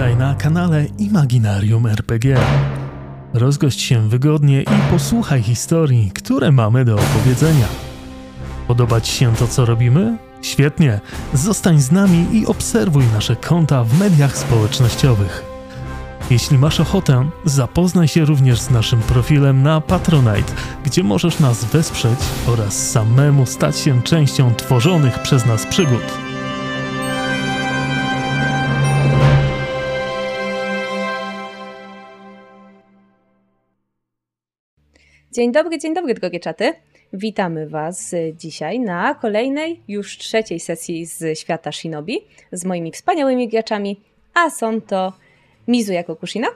Witaj na kanale Imaginarium RPG. Rozgość się wygodnie i posłuchaj historii, które mamy do opowiedzenia. Podoba Ci się to, co robimy? Świetnie! Zostań z nami i obserwuj nasze konta w mediach społecznościowych. Jeśli masz ochotę, zapoznaj się również z naszym profilem na Patronite, gdzie możesz nas wesprzeć oraz samemu stać się częścią tworzonych przez nas przygód. Dzień dobry, dzień dobry, drogie czaty. Witamy Was dzisiaj na kolejnej, już trzeciej sesji z świata Shinobi z moimi wspaniałymi graczami, a są to Mizu jako Kushina,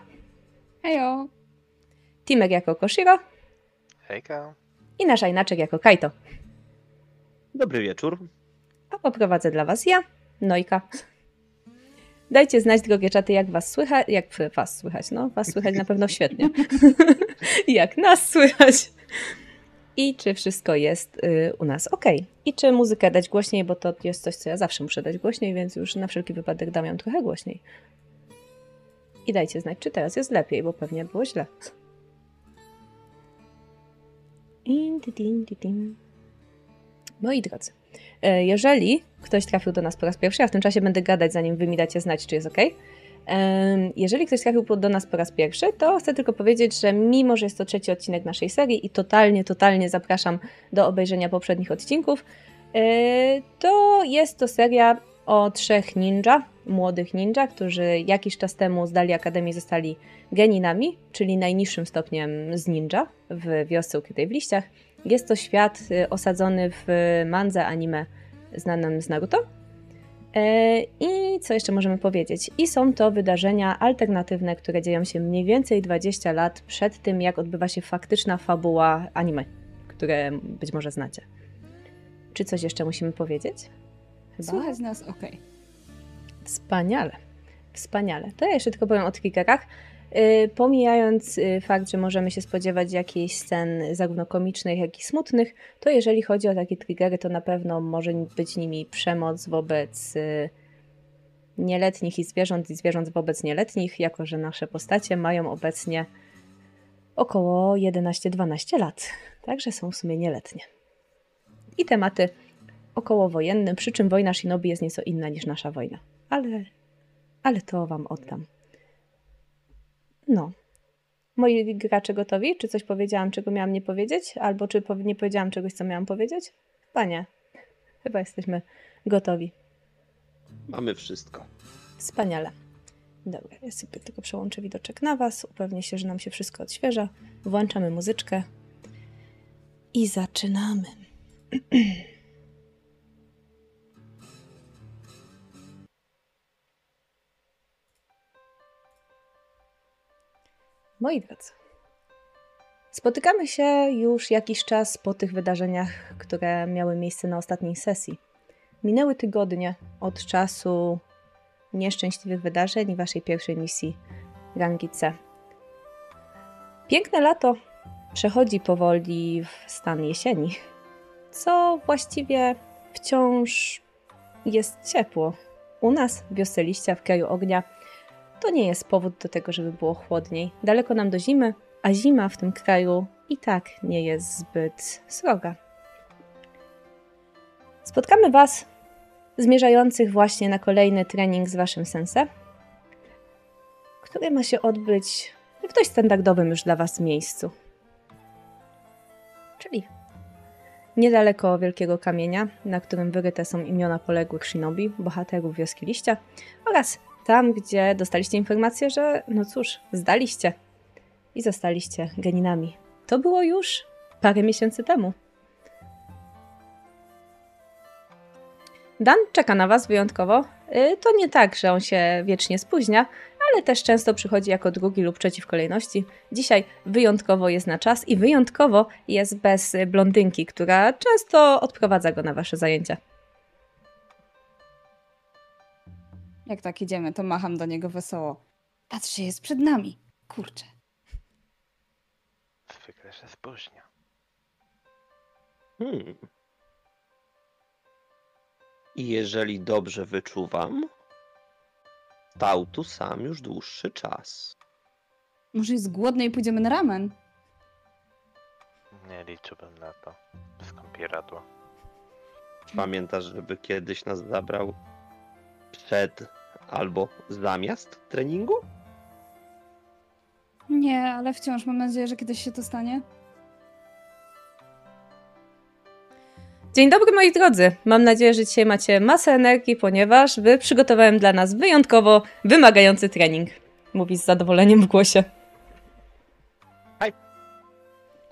Hejo! Timek jako Koshiro Hejka. i nasza inaczek jako Kaito. Dobry wieczór. A poprowadzę dla Was ja, Nojka. Dajcie znać, drogie czaty, jak Was słychać, jak Was słychać, no, Was słychać na pewno świetnie. jak nas słychać. I czy wszystko jest y, u nas ok. I czy muzykę dać głośniej, bo to jest coś, co ja zawsze muszę dać głośniej, więc już na wszelki wypadek dam ją trochę głośniej. I dajcie znać, czy teraz jest lepiej, bo pewnie było źle. Moi drodzy, jeżeli ktoś trafił do nas po raz pierwszy, ja w tym czasie będę gadać, zanim wy mi dacie znać, czy jest ok. Jeżeli ktoś trafił do nas po raz pierwszy, to chcę tylko powiedzieć, że mimo, że jest to trzeci odcinek naszej serii i totalnie, totalnie zapraszam do obejrzenia poprzednich odcinków, e, to jest to seria o trzech ninja, młodych ninja, którzy jakiś czas temu zdali akademię i zostali geninami, czyli najniższym stopniem z ninja w wiosce ukrytej w liściach. Jest to świat y, osadzony w mandze anime znanym z Naruto. E, I co jeszcze możemy powiedzieć? I są to wydarzenia alternatywne, które dzieją się mniej więcej 20 lat przed tym, jak odbywa się faktyczna fabuła anime, które być może znacie. Czy coś jeszcze musimy powiedzieć? Chyba? Słuchać nas ok. Wspaniale. Wspaniale. To ja jeszcze tylko powiem o triggerach. Yy, pomijając yy, fakt, że możemy się spodziewać jakichś scen zarówno komicznych, jak i smutnych, to jeżeli chodzi o takie triggery, to na pewno może być nimi przemoc wobec yy, nieletnich i zwierząt, i zwierząt wobec nieletnich, jako że nasze postacie mają obecnie około 11-12 lat. Także są w sumie nieletnie. I tematy okołowojenne, przy czym wojna Shinobi jest nieco inna niż nasza wojna. Ale, ale to wam oddam. No. Moi gracze gotowi? Czy coś powiedziałam, czego miałam nie powiedzieć? Albo czy nie powiedziałam czegoś, co miałam powiedzieć? Chyba nie. Chyba jesteśmy gotowi. Mamy wszystko. Wspaniale. Dobra, ja sobie tylko przełączę widoczek na Was. Upewnię się, że nam się wszystko odświeża. Włączamy muzyczkę. I zaczynamy. Moi drodzy, spotykamy się już jakiś czas po tych wydarzeniach, które miały miejsce na ostatniej sesji. Minęły tygodnie od czasu nieszczęśliwych wydarzeń i waszej pierwszej misji rangi C. Piękne lato przechodzi powoli w stan jesieni, co właściwie wciąż jest ciepło. U nas, w wiosce liścia, w kraju ognia, to nie jest powód do tego, żeby było chłodniej. Daleko nam do zimy, a zima w tym kraju i tak nie jest zbyt sroga. Spotkamy Was zmierzających właśnie na kolejny trening z Waszym sensem, który ma się odbyć w dość standardowym już dla Was miejscu. Czyli niedaleko Wielkiego Kamienia, na którym wyryte są imiona poległych shinobi, bohaterów Wioski Liścia oraz tam, gdzie dostaliście informację, że no cóż, zdaliście i zostaliście geninami. To było już parę miesięcy temu. Dan czeka na Was wyjątkowo. Y, To nie tak, że on się wiecznie spóźnia, ale też często przychodzi jako drugi lub trzeci w kolejności. Dzisiaj wyjątkowo jest na czas i wyjątkowo jest bez blondynki, która często odprowadza go na Wasze zajęcia. Jak tak idziemy, to macham do niego wesoło. Patrzcie, jest przed nami. Kurczę. Zwykle się spóźnia. Hmm. I jeżeli dobrze wyczuwam, Stał tu sam już dłuższy czas. Może jest głodny i pójdziemy na ramen? Nie liczyłbym na to. Skąpieradło. Pamiętasz, żeby kiedyś nas zabrał przed albo zamiast treningu? Nie, ale wciąż mam nadzieję, że kiedyś się to stanie. Dzień dobry moi drodzy. Mam nadzieję, że dzisiaj macie masę energii, ponieważ wy przygotowałem dla nas wyjątkowo wymagający trening. Mówi z zadowoleniem w głosie.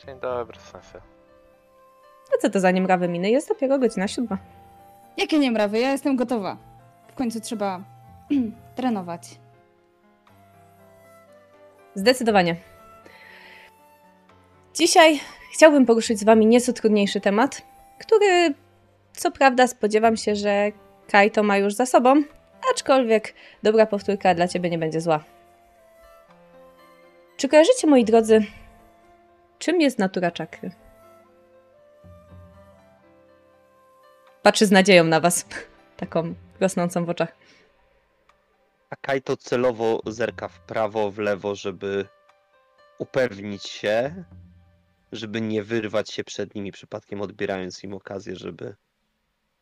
Dzień dobry, sensei. A co to za niemrawe miny? Jest dopiero godzina siódma. Jakie nie mrawy, ja jestem gotowa. W końcu trzeba trenować. Zdecydowanie. Dzisiaj chciałbym poruszyć z wami nieco trudniejszy temat, który co prawda spodziewam się, że Kaito ma już za sobą, aczkolwiek dobra powtórka dla ciebie nie będzie zła. Czy kojarzycie, moi drodzy, czym jest natura czakry? Patrzy z nadzieją na was, taką rosnącą w oczach. A Kaito celowo zerka w prawo, w lewo, żeby upewnić się, żeby nie wyrwać się przed nimi przypadkiem, odbierając im okazję, żeby,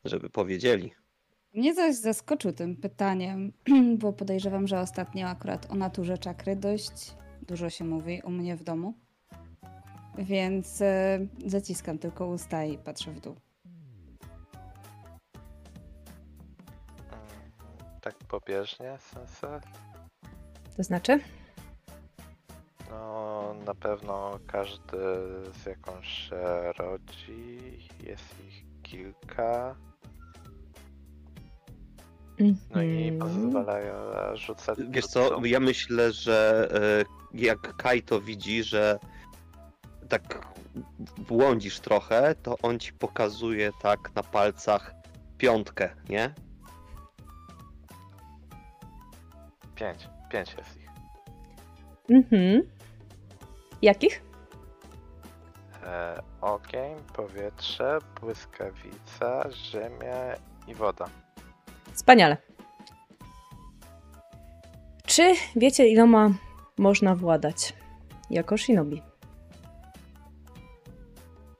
żeby powiedzieli. Mnie zaś zaskoczył tym pytaniem, bo podejrzewam, że ostatnio akurat o naturze czakry dość dużo się mówi u mnie w domu. Więc e, zaciskam tylko usta i patrzę w dół. Pobieżnie, sensei? To znaczy? No, na pewno każdy z jakąś się rodzi. Jest ich kilka. No i Mhm. pozwalają rzucać. Wiesz co, ja myślę, że e, jak Kaito widzi, że tak błądzisz trochę, to on ci pokazuje tak na palcach piątkę, nie? Pięć. Pięć jest ich. Mhm. Jakich? E, ogień, powietrze, błyskawica, ziemia i woda. Wspaniale. Czy wiecie, iloma można władać jako shinobi?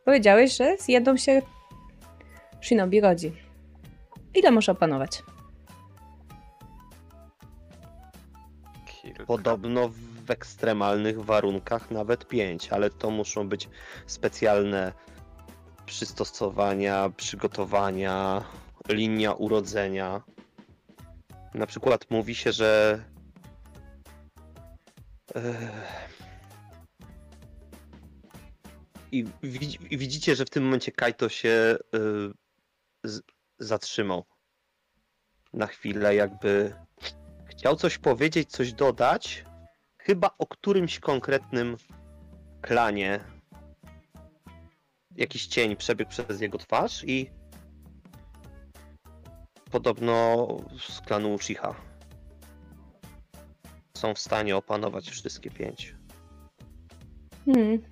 Powiedziałeś, że z jedną się shinobi rodzi. Ile może opanować? Podobno w ekstremalnych warunkach nawet pięć, ale to muszą być specjalne przystosowania, przygotowania, linia urodzenia. Na przykład mówi się, że Ech. i widzi- i widzicie, że w tym momencie Kaito się z, zatrzymał na chwilę, jakby chciał coś powiedzieć, coś dodać, chyba o którymś konkretnym klanie. Jakiś cień przebiegł przez jego twarz i podobno z klanu Uchiha są w stanie opanować wszystkie pięć. Hmm.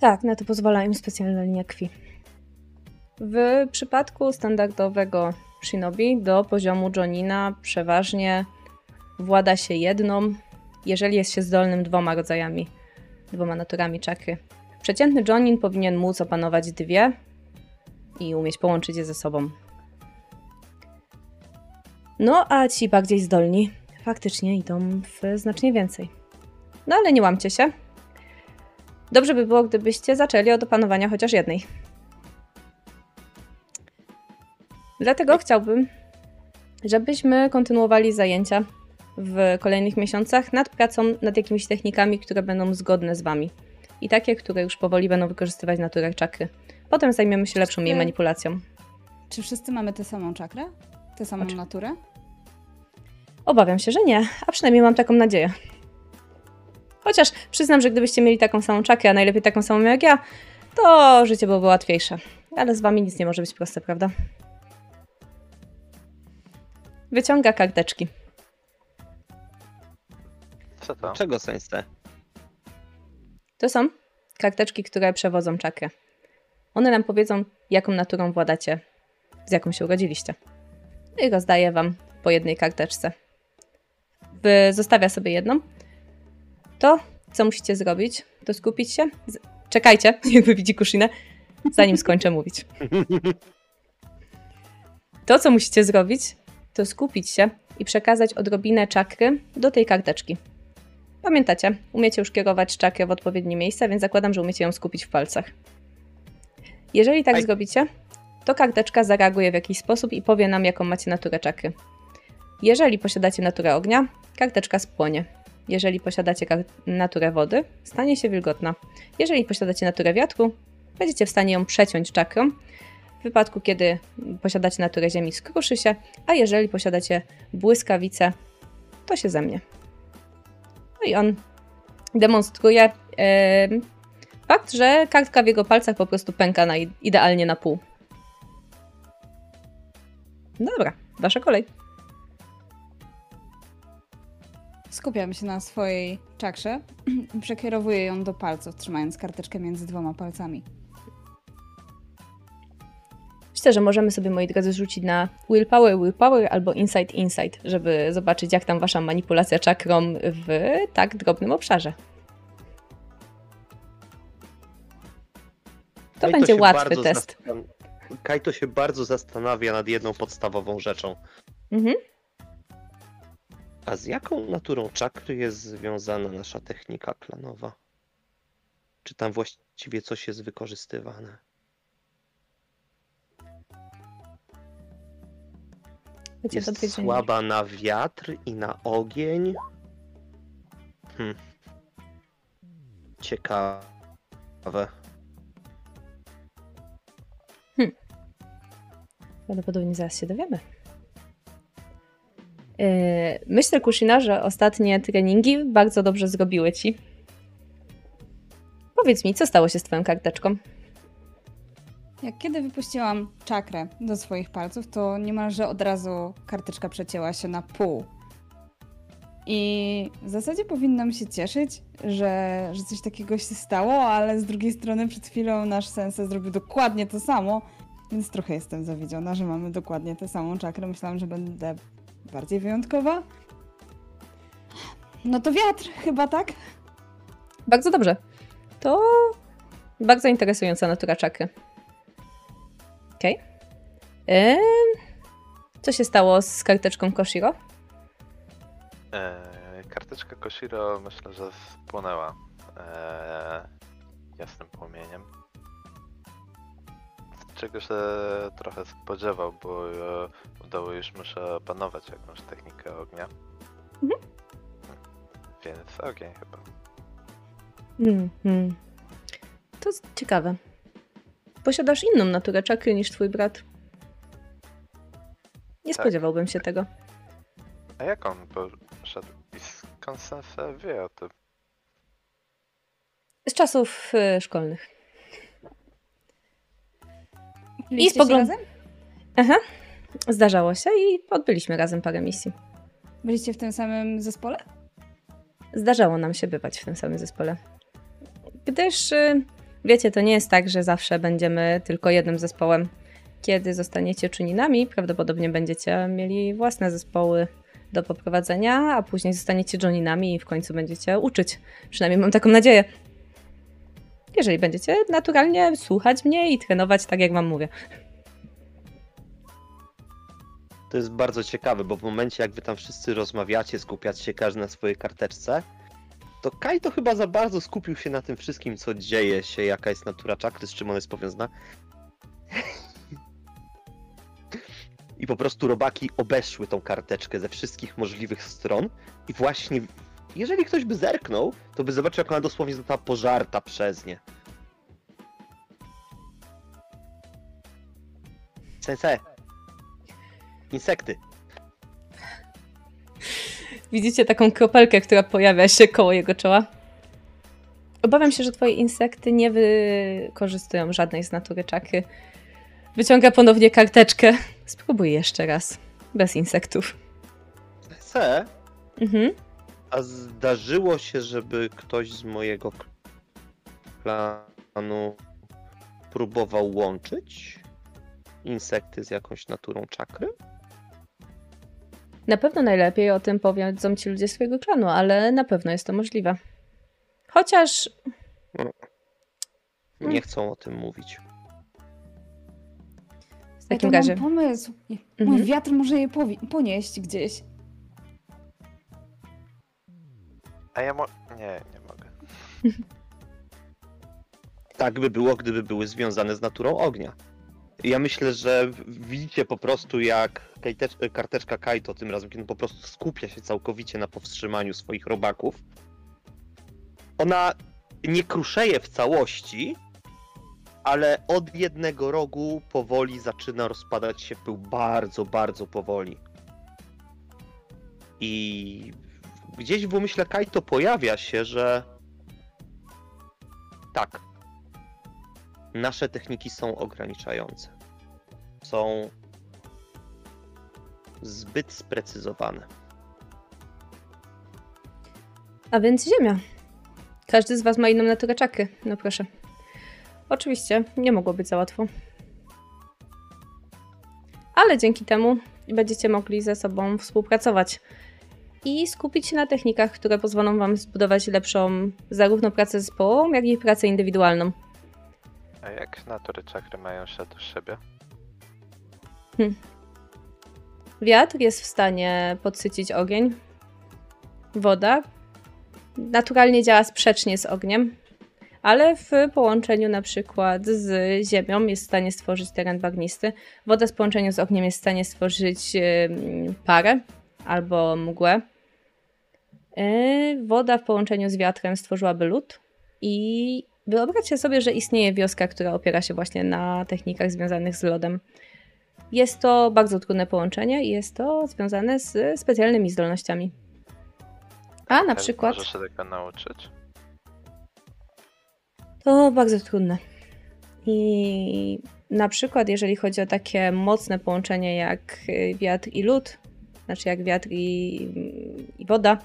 Tak, na to pozwala im specjalna linia krwi. W przypadku standardowego shinobi do poziomu Jonina przeważnie włada się jedną, jeżeli jest się zdolnym dwoma rodzajami, dwoma naturami czakry. Przeciętny Jonin powinien móc opanować dwie i umieć połączyć je ze sobą. No, a ci bardziej zdolni faktycznie idą w znacznie więcej. No ale nie łamcie się. Dobrze by było, gdybyście zaczęli od opanowania chociaż jednej. Dlatego chciałbym, żebyśmy kontynuowali zajęcia w kolejnych miesiącach nad pracą nad jakimiś technikami, które będą zgodne z Wami. I takie, które już powoli będą wykorzystywać naturę czakry. Potem zajmiemy się lepszą jej manipulacją. Czy wszyscy mamy tę samą czakrę? Tę samą Oczy- naturę? Obawiam się, że nie, a przynajmniej mam taką nadzieję. Chociaż przyznam, że gdybyście mieli taką samą czakrę, a najlepiej taką samą jak ja, to życie byłoby łatwiejsze. Ale z wami nic nie może być proste, prawda? Wyciąga karteczki. Co to? Czego sensei? To są karteczki, które przewodzą czakrę. One nam powiedzą, jaką naturą władacie, z jaką się urodziliście. No I rozdaję wam po jednej karteczce. By- Zostawia sobie jedną. To, co musicie zrobić, to skupić się. Z- Czekajcie, jakby widzi Kushinę, zanim skończę mówić. To, co musicie zrobić, to skupić się i przekazać odrobinę czakry do tej karteczki. Pamiętacie, umiecie już kierować czakrę w odpowiednie miejsca, więc zakładam, że umiecie ją skupić w palcach. Jeżeli tak Aj. zrobicie, to karteczka zareaguje w jakiś sposób i powie nam, jaką macie naturę czakry. Jeżeli posiadacie naturę ognia, karteczka spłonie. Jeżeli posiadacie naturę wody, stanie się wilgotna. Jeżeli posiadacie naturę wiatru, będziecie w stanie ją przeciąć czakrą. Wypadku, kiedy posiadacie naturę ziemi, skruszy się, a jeżeli posiadacie błyskawicę, to się zemnie. No i on demonstruje em, fakt, że kartka w jego palcach po prostu pęka na, idealnie na pół. No dobra, wasza kolej. Skupiam się na swojej czakrze przekierowuję ją do palców, trzymając karteczkę między dwoma palcami. Myślę, że możemy sobie, moi drodzy, rzucić na willpower, willpower albo insight, insight, żeby zobaczyć, jak tam wasza manipulacja czakrą w tak drobnym obszarze. To Kajto będzie łatwy test. zastan- Kajto się bardzo zastanawia nad jedną podstawową rzeczą. Mhm. A z jaką naturą czakry jest związana nasza technika klanowa? Czy tam właściwie coś jest wykorzystywane? Jest odwiedzenie. słaba na wiatr i na ogień. Hmm. Ciekawe. Prawdopodobnie zaraz się dowiemy. Yy, Myślę, Kushina, że ostatnie treningi bardzo dobrze zrobiły ci. Powiedz mi, co stało się z twoją karteczką? Jak kiedy wypuściłam czakrę do swoich palców, to niemalże od razu karteczka przecięła się na pół. I w zasadzie powinnam się cieszyć, że, że coś takiego się stało, ale z drugiej strony przed chwilą nasz sensei zrobił dokładnie to samo, więc trochę jestem zawiedziona, że mamy dokładnie tę samą czakrę. Myślałam, że będę bardziej wyjątkowa. No to wiatr, chyba tak? Bardzo dobrze. To bardzo interesująca natura czakry. Okej. Ym, Co się stało z karteczką Koshiro? Eee, karteczka Koshiro myślę, że spłonęła eee, jasnym płomieniem. Czego się trochę spodziewał, bo e, udało już mu się opanować jakąś technikę ognia. Mhm. Więc ogień chyba. Hmm. To ciekawe. Posiadasz inną naturę czakry niż twój brat. Nie Tak. spodziewałbym się tego. A jak on poszedł? I skąd sensei wie o tym? Z czasów y, szkolnych. Byliście spogląd- razem? Aha. Zdarzało się i odbyliśmy razem parę misji. Byliście w tym samym zespole? Zdarzało nam się bywać w tym samym zespole. Gdyż, y, wiecie, to nie jest tak, że zawsze będziemy tylko jednym zespołem. Kiedy zostaniecie czyninami, prawdopodobnie będziecie mieli własne zespoły do poprowadzenia, a później zostaniecie Joninami i w końcu będziecie uczyć. Przynajmniej mam taką nadzieję. Jeżeli będziecie naturalnie słuchać mnie i trenować tak, jak wam mówię. To jest bardzo ciekawe, bo w momencie jak wy tam wszyscy rozmawiacie, skupiacie się każdy na swojej karteczce, to Kaito chyba za bardzo skupił się na tym wszystkim, co dzieje się, jaka jest natura czakry, z czym ona jest powiązana. I po prostu robaki obeszły tą karteczkę ze wszystkich możliwych stron i właśnie, jeżeli ktoś by zerknął, to by zobaczył, jak ona dosłownie została pożarta przez nie. Sensei. Insekty. Widzicie taką kropelkę, która pojawia się koło jego czoła? Obawiam się, że twoje insekty nie wykorzystują żadnej z natury czakry. Wyciąga ponownie karteczkę. Spróbuj jeszcze raz. Bez insektów. Se, Mhm. a zdarzyło się, żeby ktoś z mojego klanu próbował łączyć insekty z jakąś naturą czakry? Na pewno najlepiej o tym powiedzą ci ludzie swojego klanu, ale na pewno jest to możliwe. Chociaż Nie chcą o tym mówić. w takim ja razie. Mam pomysł. Mój Mhm. wiatr może je ponieść gdzieś. A ja mo... Nie, nie mogę. Tak by było, gdyby były związane z naturą ognia. Ja myślę, że widzicie po prostu jak kajtecz- karteczka Kaito tym razem, kiedy po prostu skupia się całkowicie na powstrzymaniu swoich robaków. Ona nie kruszeje w całości, ale od jednego rogu powoli zaczyna rozpadać się pył bardzo, bardzo powoli. I gdzieś w umyśle Kaito pojawia się, że tak, nasze techniki są ograniczające. Są zbyt sprecyzowane. A więc ziemia. Każdy z was ma inną naturę czakry. No proszę. Oczywiście, nie mogło być za łatwo. Ale dzięki temu będziecie mogli ze sobą współpracować i skupić się na technikach, które pozwolą wam zbudować lepszą zarówno pracę zespołową, jak i pracę indywidualną. A jak natury czakry mają się do siebie? Wiatr jest w stanie podsycić ogień. Woda naturalnie działa sprzecznie z ogniem, ale w połączeniu na przykład z ziemią jest w stanie stworzyć teren bagnisty. Woda w połączeniu z ogniem jest w stanie stworzyć parę albo mgłę. Yy, Woda w połączeniu z wiatrem stworzyłaby lód i wyobraźcie sobie, że istnieje wioska, która opiera się właśnie na technikach związanych z lodem. Jest to bardzo trudne połączenie i jest to związane z specjalnymi zdolnościami. A na przykład Może się tego nauczyć? to bardzo trudne. I na przykład, jeżeli chodzi o takie mocne połączenie jak y, wiatr i lód, znaczy jak wiatr i, i woda,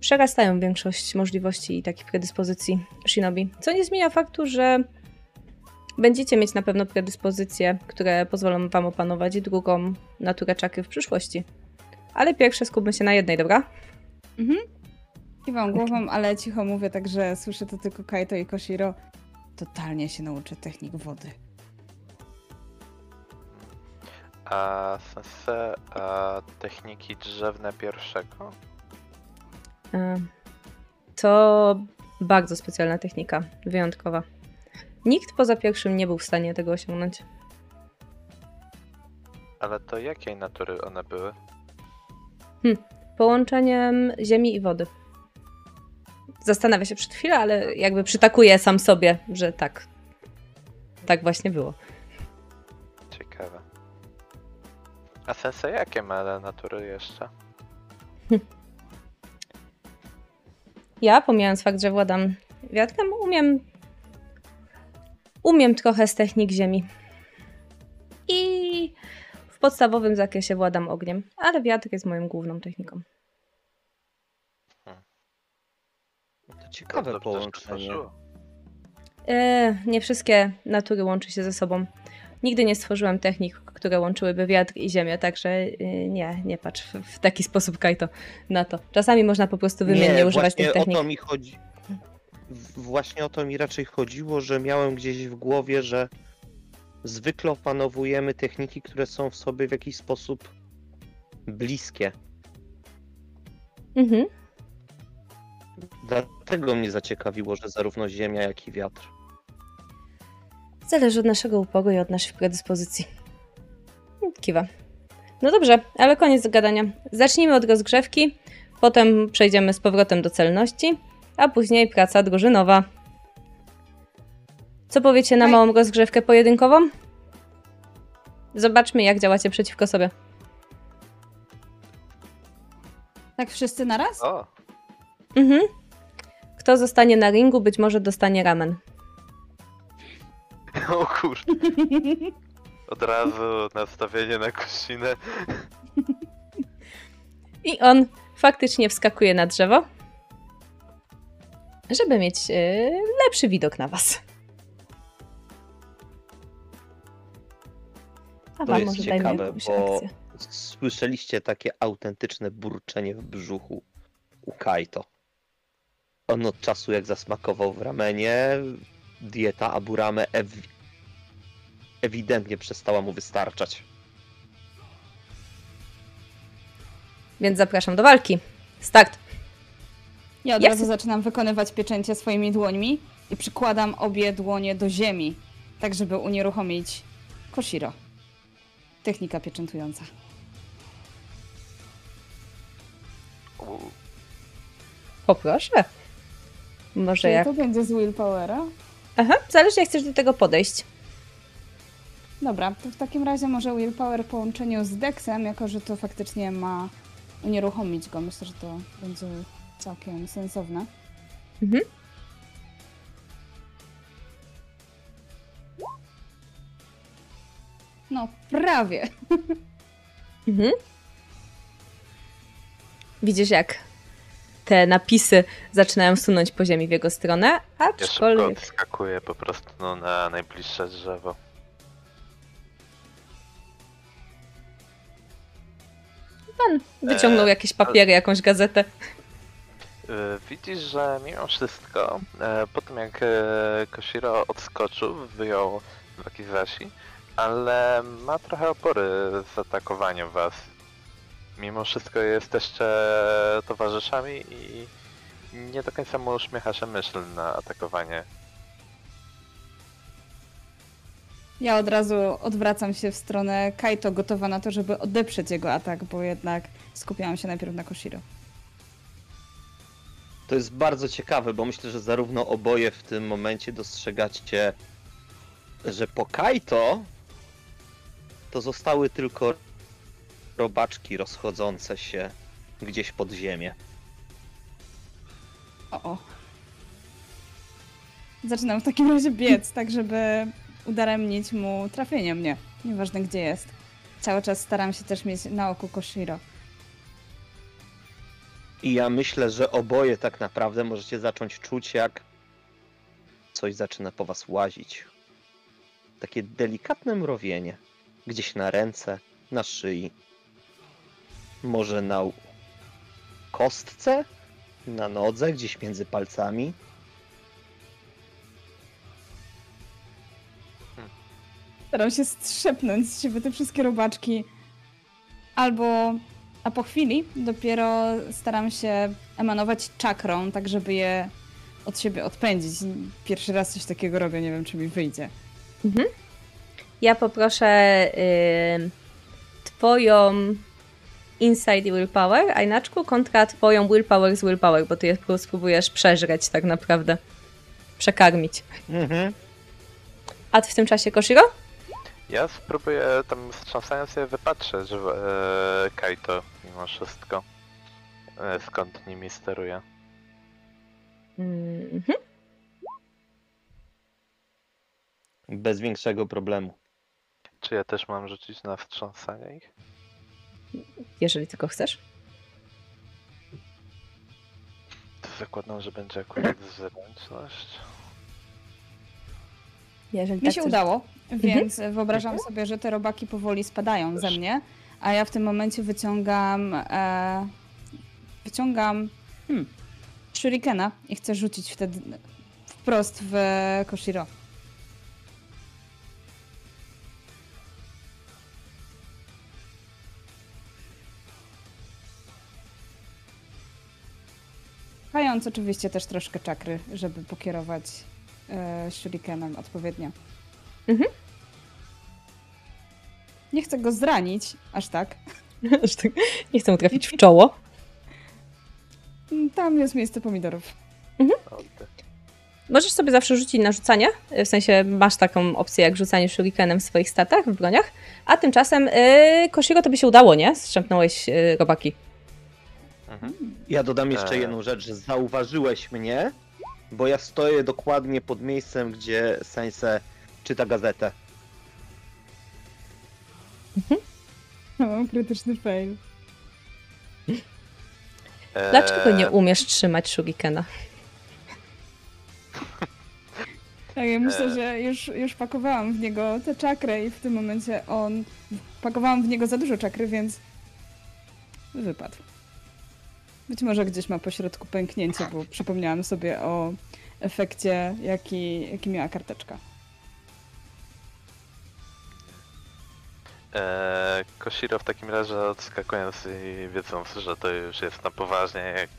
przerastają większość możliwości i takich predyspozycji shinobi. Co nie zmienia faktu, że będziecie mieć na pewno predyspozycje, które pozwolą wam opanować drugą naturę czakry w przyszłości. Ale pierwsze skupmy się na jednej, dobra? Mhm. Kiwam głową, ale cicho mówię, także słyszę to tylko Kaito i Koshiro. Totalnie się nauczę technik wody. A sense, a techniki drzewne pierwszego? E, To bardzo specjalna technika, wyjątkowa. Nikt poza pierwszym nie był w stanie tego osiągnąć. Ale to jakiej natury one były? Połączeniem ziemi i wody. Zastanawia się przed chwilą, ale jakby przytakuje sam sobie, że tak. Tak właśnie było. Ciekawe. A sense jakie ma natury jeszcze? Ja, pomijając fakt, że władam wiatrem, umiem. Umiem trochę z technik ziemi. I w podstawowym zakresie władam ogniem, ale wiatr jest moją główną techniką. To ciekawe Dobrze połączenie. E, nie wszystkie natury łączy się ze sobą. Nigdy nie stworzyłem technik, które łączyłyby wiatr i ziemię, także e, nie, nie patrz w, w taki sposób, Kajto, na to. Czasami można po prostu wymiennie używać właśnie tych technik. o to mi chodzi. Właśnie o to mi raczej chodziło, że miałem gdzieś w głowie, że zwykle opanowujemy techniki, które są w sobie w jakiś sposób bliskie. Mhm. Dlatego mnie zaciekawiło, że zarówno ziemia, jak i wiatr. Zależy od naszego uporu i od naszych predyspozycji. Kiwa. No dobrze, ale koniec gadania. Zacznijmy od rozgrzewki, potem przejdziemy z powrotem do celności, a później praca drużynowa. Co powiecie na małą rozgrzewkę pojedynkową? Zobaczmy, jak działacie przeciwko sobie. Tak wszyscy naraz? O! Mhm. Kto zostanie na ringu, być może dostanie ramen. O kurde. Od razu nastawienie na kosinę. I on faktycznie wskakuje na drzewo, żeby mieć e, lepszy widok na was. A To wam jest może dajmy ciekawe, jakąś bo akcję. słyszeliście takie autentyczne burczenie w brzuchu u Kaito. On od czasu jak zasmakował w ramenie, dieta Aburame ew- ewidentnie przestała mu wystarczać. Więc zapraszam do walki. Start. Ja od Jak razu zaczynam wykonywać pieczęcie swoimi dłońmi i przykładam obie dłonie do ziemi, tak żeby unieruchomić Koshiro. Technika pieczętująca. Poproszę. Może jak. to będzie z willpowera? Aha, zależy jak chcesz do tego podejść. Dobra, to w takim razie może willpower w połączeniu z Dexem, jako że to faktycznie ma unieruchomić go. Myślę, że to będzie całkiem sensowne. Mhm. No, prawie. Mhm. Widzisz, jak te napisy zaczynają sunąć po ziemi w jego stronę, ja szybko aczkolwiek. odskakuję po prostu no, na najbliższe drzewo. Pan wyciągnął Eee, jakieś papiery, jakąś gazetę. Y, Widzisz, że mimo wszystko, e, po tym jak e, Koshiro odskoczył, wyjął Wakizashi, ale ma trochę opory z atakowaniem was. Mimo wszystko jesteście towarzyszami i nie do końca mu uśmiecha się myśl na atakowanie. Ja od razu odwracam się w stronę Kaito, gotowa na to, żeby odeprzeć jego atak, bo jednak skupiałam się najpierw na Koshiro. To jest bardzo ciekawe, bo myślę, że zarówno oboje w tym momencie dostrzegacie, że po Kaito to zostały tylko robaczki rozchodzące się gdzieś pod ziemię. O, o. Zaczynam w takim razie biec, tak żeby udaremnić mu trafienie mnie. Nieważne gdzie jest. Cały czas staram się też mieć na oku Koshiro. I ja myślę, że oboje tak naprawdę możecie zacząć czuć, jak coś zaczyna po was łazić. Takie delikatne mrowienie. Gdzieś na ręce, na szyi. Może na kostce, na nodze, gdzieś między palcami. Staram się strzepnąć z siebie te wszystkie robaczki. Albo, a po chwili dopiero staram się emanować czakrą, tak żeby je od siebie odpędzić. Pierwszy raz coś takiego robię, nie wiem czy mi wyjdzie. Ja poproszę y, twoją Inside Willpower, a inaczku kontra twoją Willpower z Willpower, bo ty je spróbujesz przeżreć tak naprawdę. Przekarmić. Mhm. A ty w tym czasie Koshiro? Ja spróbuję tam wstrząsając je wypatrzeć e, Kaito mimo wszystko. E, skąd nimi steruje. Mhm. Bez większego problemu. Czy ja też mam rzucić na wstrząsanie ich? Jeżeli tylko chcesz. To zakładam, że będzie akurat zręczność. Jeżeli Mi tak się chcesz. udało, więc wyobrażam sobie, że te robaki powoli spadają ze mnie, a ja w tym momencie wyciągam e, wyciągam hmm, shurikena i chcę rzucić wtedy wprost w Koshiro. Mając oczywiście też troszkę czakry, żeby pokierować e, shurikenem odpowiednio. Mhm. Nie chcę go zranić, aż tak. Aż tak Nie chcę mu trafić w czoło. Tam jest miejsce pomidorów. Oddy. Możesz sobie zawsze rzucić na rzucanie, w sensie masz taką opcję jak rzucanie shurikenem w swoich statach, w broniach, a tymczasem yy, Koshiro to by się udało, nie? Strzępnąłeś yy, robaki. Mhm. Ja dodam jeszcze Eee. jedną rzecz, że zauważyłeś mnie, bo ja stoję dokładnie pod miejscem, gdzie Sense czyta gazetę. Mam krytyczny fail. Dlaczego nie Eee, umiesz trzymać shurikena? Tak, ja myślę, E. że już, już pakowałam w niego tę czakrę i w tym momencie on... Pakowałam w niego za dużo czakry, więc wypadł. Być może gdzieś ma po środku pęknięcie, bo przypomniałam sobie o efekcie, jaki, jaki miała karteczka. Eee, Koshiro w takim razie odskakując i wiedząc, że to już jest na poważnie, jak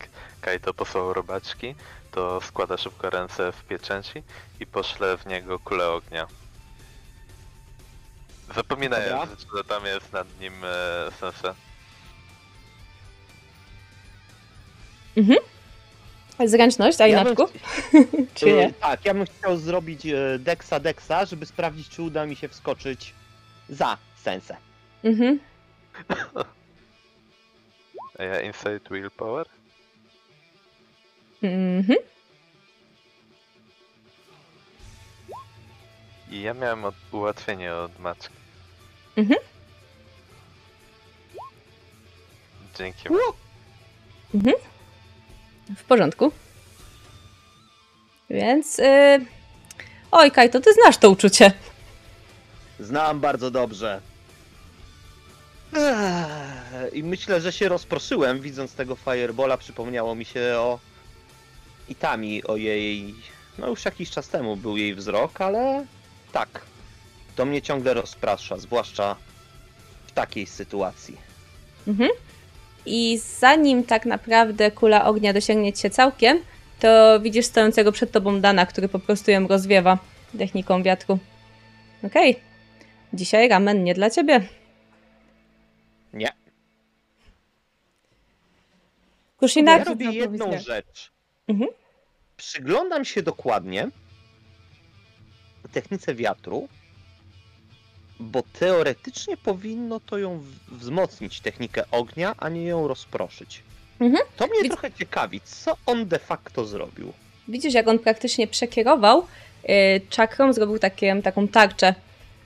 Kaito posłał robaczki, to składa szybko ręce w pieczęci i poszle w niego kulę ognia. Zapominając, że tam jest nad nim e, sensei. Zręczność, a Ja bym Czy nie? E, Tak, ja bym chciał zrobić e, Dexa Dexa, żeby sprawdzić, czy uda mi się wskoczyć za sensę. Mhm. A ja Inside Willpower? Mhm. I ja miałem od, ułatwienie od maczki. Mhm. Dzięki. W porządku. Więc. Yy... Oj, Kajto, ty znasz to uczucie. Znam bardzo dobrze. Ech, I myślę, że się rozproszyłem, widząc tego Firebola. Przypomniało mi się o Itami, o jej... No już jakiś czas temu był jej wzrok, ale tak. To mnie ciągle rozprasza, zwłaszcza w takiej sytuacji. Mhm. I zanim tak naprawdę kula ognia dosięgnie cię całkiem, to widzisz stojącego przed tobą Dana, który po prostu ją rozwiewa techniką wiatru. Okej. Dzisiaj ramen nie dla ciebie. Nie. Kushina, Ja robię jedną rzecz. Mhm. Przyglądam się dokładnie technice wiatru, bo teoretycznie powinno to ją wzmocnić, technikę ognia, a nie ją rozproszyć. Mhm. To mnie Widz- trochę ciekawi, co on de facto zrobił. widzisz jak on praktycznie przekierował yy, czakrą, zrobił takie, taką tarczę.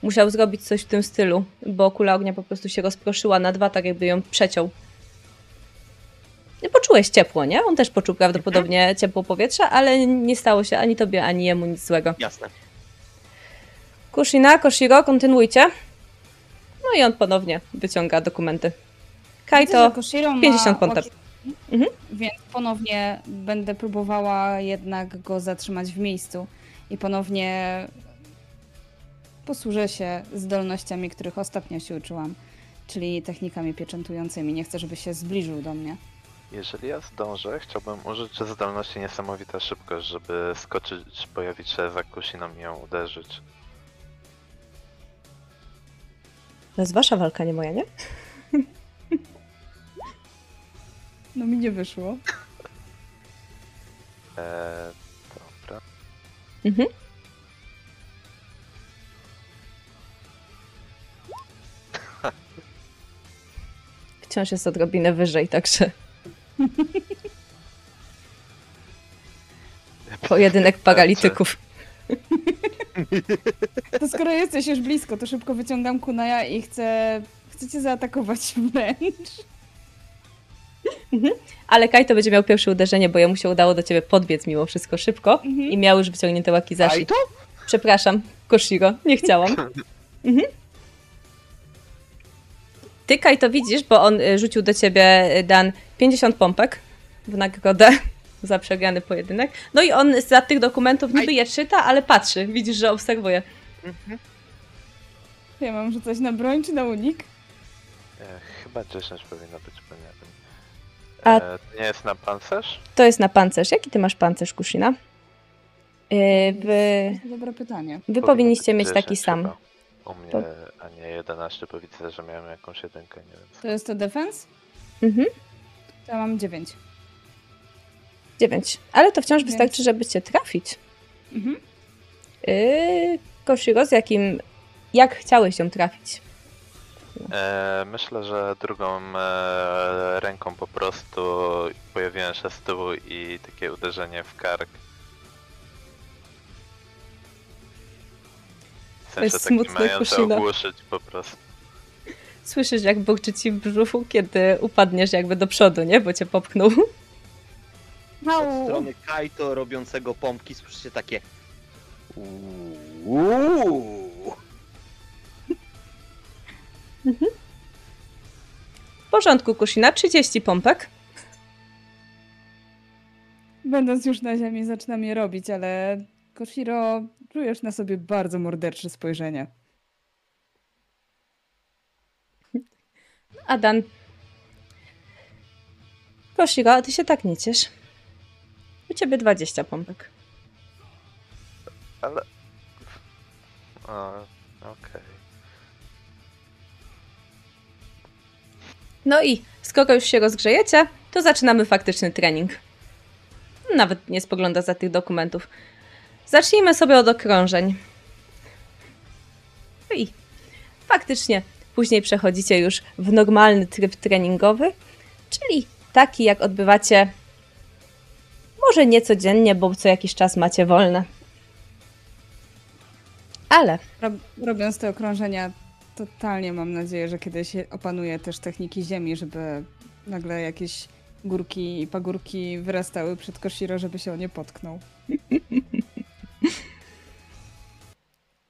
Musiał zrobić coś w tym stylu, bo kula ognia po prostu się rozproszyła na dwa, tak jakby ją przeciął. I poczułeś ciepło, nie? On też poczuł prawdopodobnie ciepło powietrza, ale nie stało się ani tobie, ani jemu nic złego. Jasne. Kushina, Koshiro, kontynuujcie. No i on ponownie wyciąga dokumenty. Widzę, Kaito, ma 50 konta. oki- Mhm. Więc ponownie będę próbowała jednak go zatrzymać w miejscu i ponownie posłużę się zdolnościami, których ostatnio się uczyłam, czyli technikami pieczętującymi. Nie chcę, żeby się zbliżył do mnie. Jeżeli ja zdążę, chciałbym użyć zdolności niesamowita szybkość, żeby skoczyć, pojawić się za Kushiną i ją uderzyć. To jest wasza walka, nie moja, nie? No mi nie wyszło. Eee, dobra. Mhm. Wciąż jest odrobinę wyżej, także. Pojedynek paralityków. To skoro jesteś już blisko, to szybko wyciągam kunaja i chcę... Chcę cię zaatakować wręcz. Ale Kaito będzie miał pierwsze uderzenie, bo jemu się udało do ciebie podbiec mimo wszystko szybko Mhm. i miał już wyciągnięte wakizashi. Kaito? Przepraszam, Koshiro, nie chciałam. Mhm. Ty, Kaito, widzisz, bo on y, rzucił do ciebie, y, Dan, 50 pompek w nagrodę za przegrany pojedynek. No i on za tych dokumentów niby je czyta, ale patrzy. Widzisz, że obserwuje. Mhm. Ja mam rzucać na broń czy na unik? Eee, chyba 10 powinno być, bo nie wiem. A- Eee, to nie jest na pancerz? To jest na pancerz. Jaki ty masz pancerz, Kushina? Yy, wy, To dobre pytanie. wy Powinno powinniście mieć taki 10 sam. chyba. U mnie, a nie 11, bo widzę, że miałem jakąś jedynkę, nie wiem. To jest to defense? Mhm. Ja mam 9. Dziewięć. Ale to wciąż Więc- wystarczy, żeby cię trafić. Mhm. Yy, Koshiro, z jakim... Jak chciałeś ją trafić? E, myślę, że drugą e, ręką po prostu pojawiłem się z tyłu i takie uderzenie w kark. W To jest sensie smutne, mające ogłuszyć po prostu. Słyszysz, jak burczy ci w brzuchu, kiedy upadniesz jakby do przodu, nie? Bo cię popchnął. Od strony Kaito robiącego pompki słyszycie takie Uuu. W porządku, Kushina, 30 pompek. Będąc już na ziemi, zaczynam je robić, ale Koshiro, czujesz na sobie bardzo mordercze spojrzenie. Adan. Koshiro, a ty się tak nie ciesz. U ciebie 20 pompek. Ale... Okej. No i skoro już się rozgrzejecie, to zaczynamy faktyczny trening. Nawet nie spogląda za tych dokumentów. Zacznijmy sobie od okrążeń. No I faktycznie później przechodzicie już w normalny tryb treningowy, czyli taki jak odbywacie może nie codziennie, bo co jakiś czas macie wolne. Ale Rob, robiąc te okrążenia, totalnie mam nadzieję, że kiedyś opanuję też techniki ziemi, żeby nagle jakieś górki i pagórki wyrastały przed Koshiro, żeby się o nie potknął.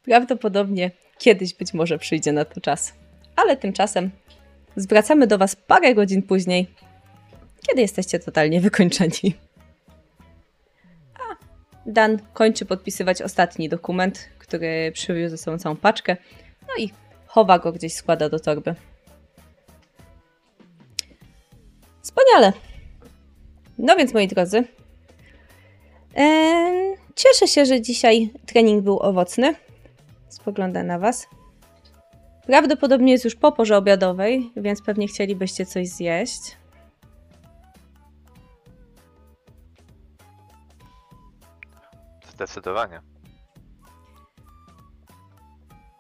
Prawdopodobnie kiedyś być może przyjdzie na to czas. Ale tymczasem zwracamy do Was parę godzin później, kiedy jesteście totalnie wykończeni. Dan kończy podpisywać ostatni dokument, który przywiózł ze sobą całą paczkę, no i chowa go gdzieś, składa do torby. Wspaniale! No więc, moi drodzy, em, cieszę się, że dzisiaj trening był owocny. Spogląda na Was. Prawdopodobnie jest już po porze obiadowej, więc pewnie chcielibyście coś zjeść. Zdecydowanie.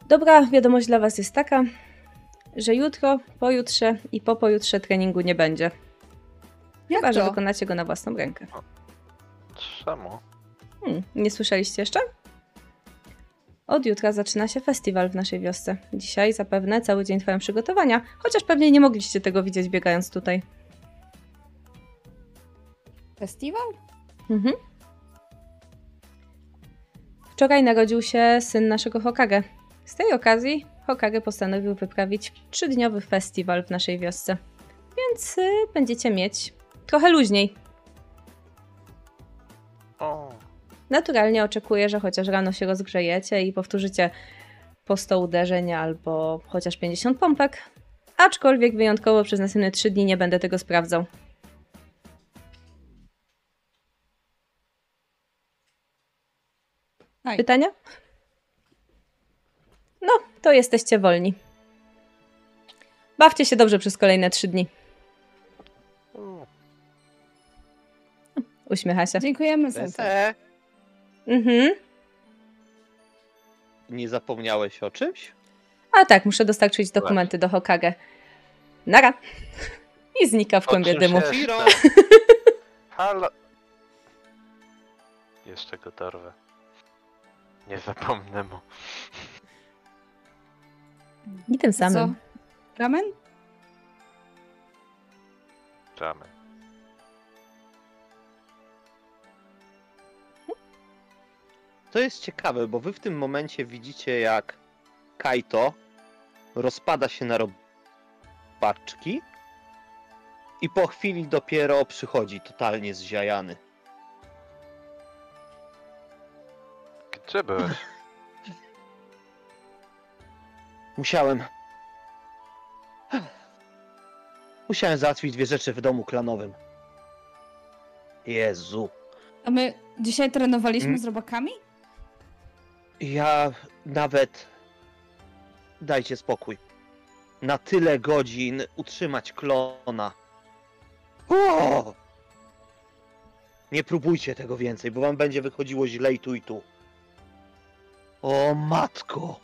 Dobra wiadomość dla Was jest taka, że jutro, pojutrze i po pojutrze treningu nie będzie. Jak Chyba, że to? wykonacie go na własną rękę. Czemu? Hmm, nie słyszeliście jeszcze? Od jutra zaczyna się festiwal w naszej wiosce. Dzisiaj zapewne cały dzień trwają przygotowania, chociaż pewnie nie mogliście tego widzieć biegając tutaj. Festiwal? Mhm. Wczoraj narodził się syn naszego Hokage. Z tej okazji Hokage postanowił wyprawić trzydniowy festiwal w naszej wiosce. Więc y, będziecie mieć trochę luźniej. Naturalnie oczekuję, że chociaż rano się rozgrzejecie i powtórzycie po 100 uderzeń albo chociaż 50 pompek. Aczkolwiek wyjątkowo przez następne 3 dni nie będę tego sprawdzał. Aj. Pytania? No, to jesteście wolni. Bawcie się dobrze przez kolejne 3 dni. Uśmiecha się. Dziękujemy, Sensei. Sensei, Mhm. nie zapomniałeś o czymś? A tak, muszę dostarczyć dokumenty do Hokage. Nara. I znika w kłębie dymu. Halo. Jeszcze go dorwę. Nie zapomnę mu. I tym samym. Co? Ramen? Ramen. To jest ciekawe, bo wy w tym momencie widzicie jak Kaito rozpada się na robaczki i po chwili dopiero przychodzi totalnie zziajany. Gdzie byłeś? Musiałem. Musiałem załatwić dwie rzeczy w domu klanowym. Jezu. A my dzisiaj trenowaliśmy Mm. z robakami? Ja nawet. Dajcie spokój. Na tyle godzin utrzymać klona. O! Nie próbujcie tego więcej, bo wam będzie wychodziło źle i tu i tu. O matko!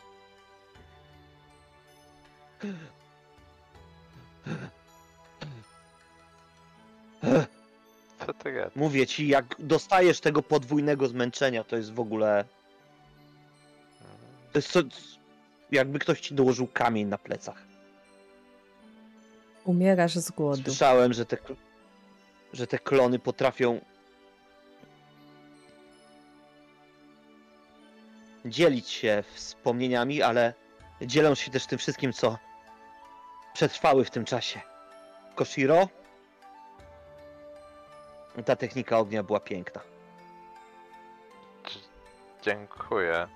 Co ty gadasz? Mówię ci, jak dostajesz tego podwójnego zmęczenia, to jest w ogóle. To jest co. Jakby ktoś ci dołożył kamień na plecach. Umierasz z głodu. Słyszałem, że te, że te klony potrafią. Dzielić się wspomnieniami, ale dzielą się też tym wszystkim, co przetrwały w tym czasie. Koshiro, ta technika ognia była piękna. Dziękuję.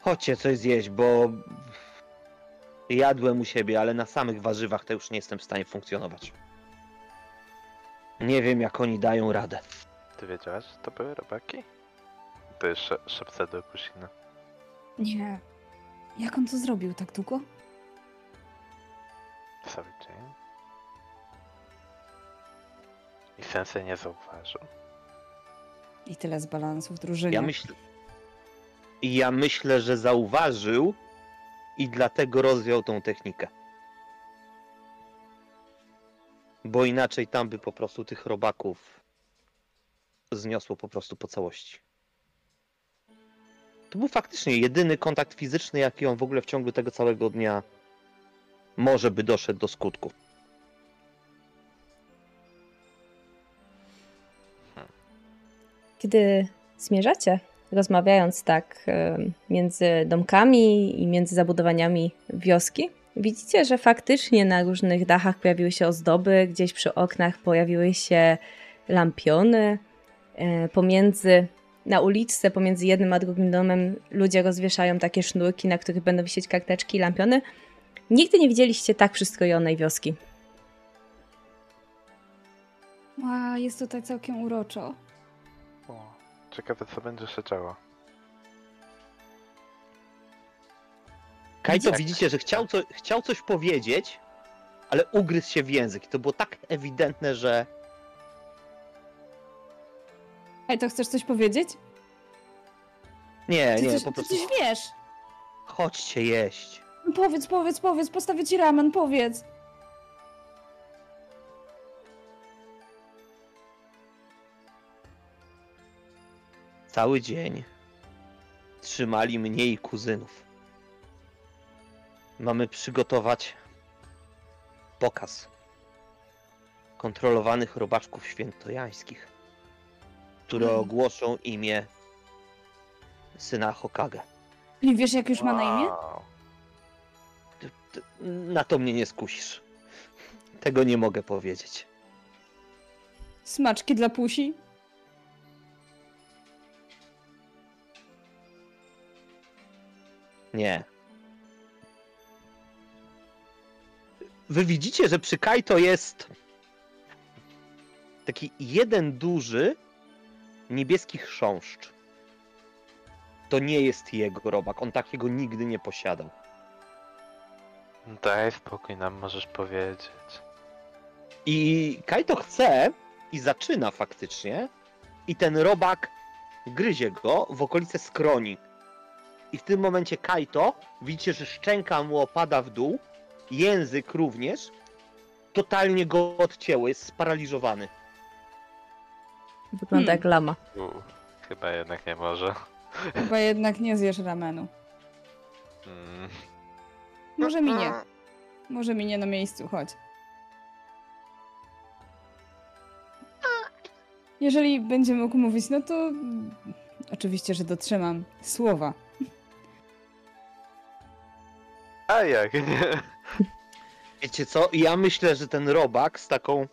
Chodźcie coś zjeść, bo jadłem u siebie, ale na samych warzywach to już nie jestem w stanie funkcjonować. Nie wiem, jak oni dają radę. Ty wiedziałaś, że to były robaki? Ty sze szepce do Kusina. Nie. Jak on to zrobił tak długo? Cały dzień. I sensei nie zauważył. I tyle z balansu w drużynie. Ja myślę. Ja myślę, że zauważył i dlatego rozwiął tą technikę. Bo inaczej tam by po prostu tych robaków zniosło po prostu po całości. To był faktycznie jedyny kontakt fizyczny, jaki on w ogóle w ciągu tego całego dnia może by doszedł do skutku. Kiedy zmierzacie, rozmawiając tak e, między domkami i między zabudowaniami wioski, widzicie, że faktycznie na różnych dachach pojawiły się ozdoby, gdzieś przy oknach pojawiły się lampiony. E, Pomiędzy, na uliczce, pomiędzy jednym a drugim domem ludzie rozwieszają takie sznurki, na których będą wisieć karteczki i lampiony. Nigdy nie widzieliście tak przystrojonej wioski. A, jest tutaj całkiem uroczo. O, ciekawe co będzie się działo. Kajto Tak. widzicie, że chciał, co, chciał coś powiedzieć, ale ugryzł się w język. To było tak ewidentne, że Ej, to chcesz coś powiedzieć? nie, Ty, nie, coś, po ty prostu coś wiesz. chodźcie jeść. Powiedz, powiedz, powiedz, postawię ci ramen, powiedz. Cały dzień trzymali mnie i kuzynów. Mamy przygotować pokaz kontrolowanych robaczków świętojańskich, które Mhm. ogłoszą imię syna Hokage. I wiesz, jak już ma na imię? Wow. Ty- ty- Na to mnie nie skusisz. Tego nie mogę powiedzieć. Smaczki dla pusi? Nie. Wy widzicie, że przy Kaito jest taki jeden duży niebieski chrząszcz. To nie jest jego robak. On takiego nigdy nie posiadał. Daj spokój nam, możesz powiedzieć. I Kaito chce i zaczyna faktycznie. I ten robak gryzie go w okolice skroni. I w tym momencie Kaito widzicie, że szczęka mu opada w dół, język również. Totalnie go odcięło, jest sparaliżowany. Wygląda Hmm. jak lama. U, chyba jednak nie może. Chyba jednak nie zjesz ramenu. Mm, Może mi nie. Może mi nie na miejscu, chodź. Jeżeli będzie mógł mówić, no to oczywiście, że dotrzymam słowa. A jak nie? Wiecie co? Ja myślę, że ten robak z taką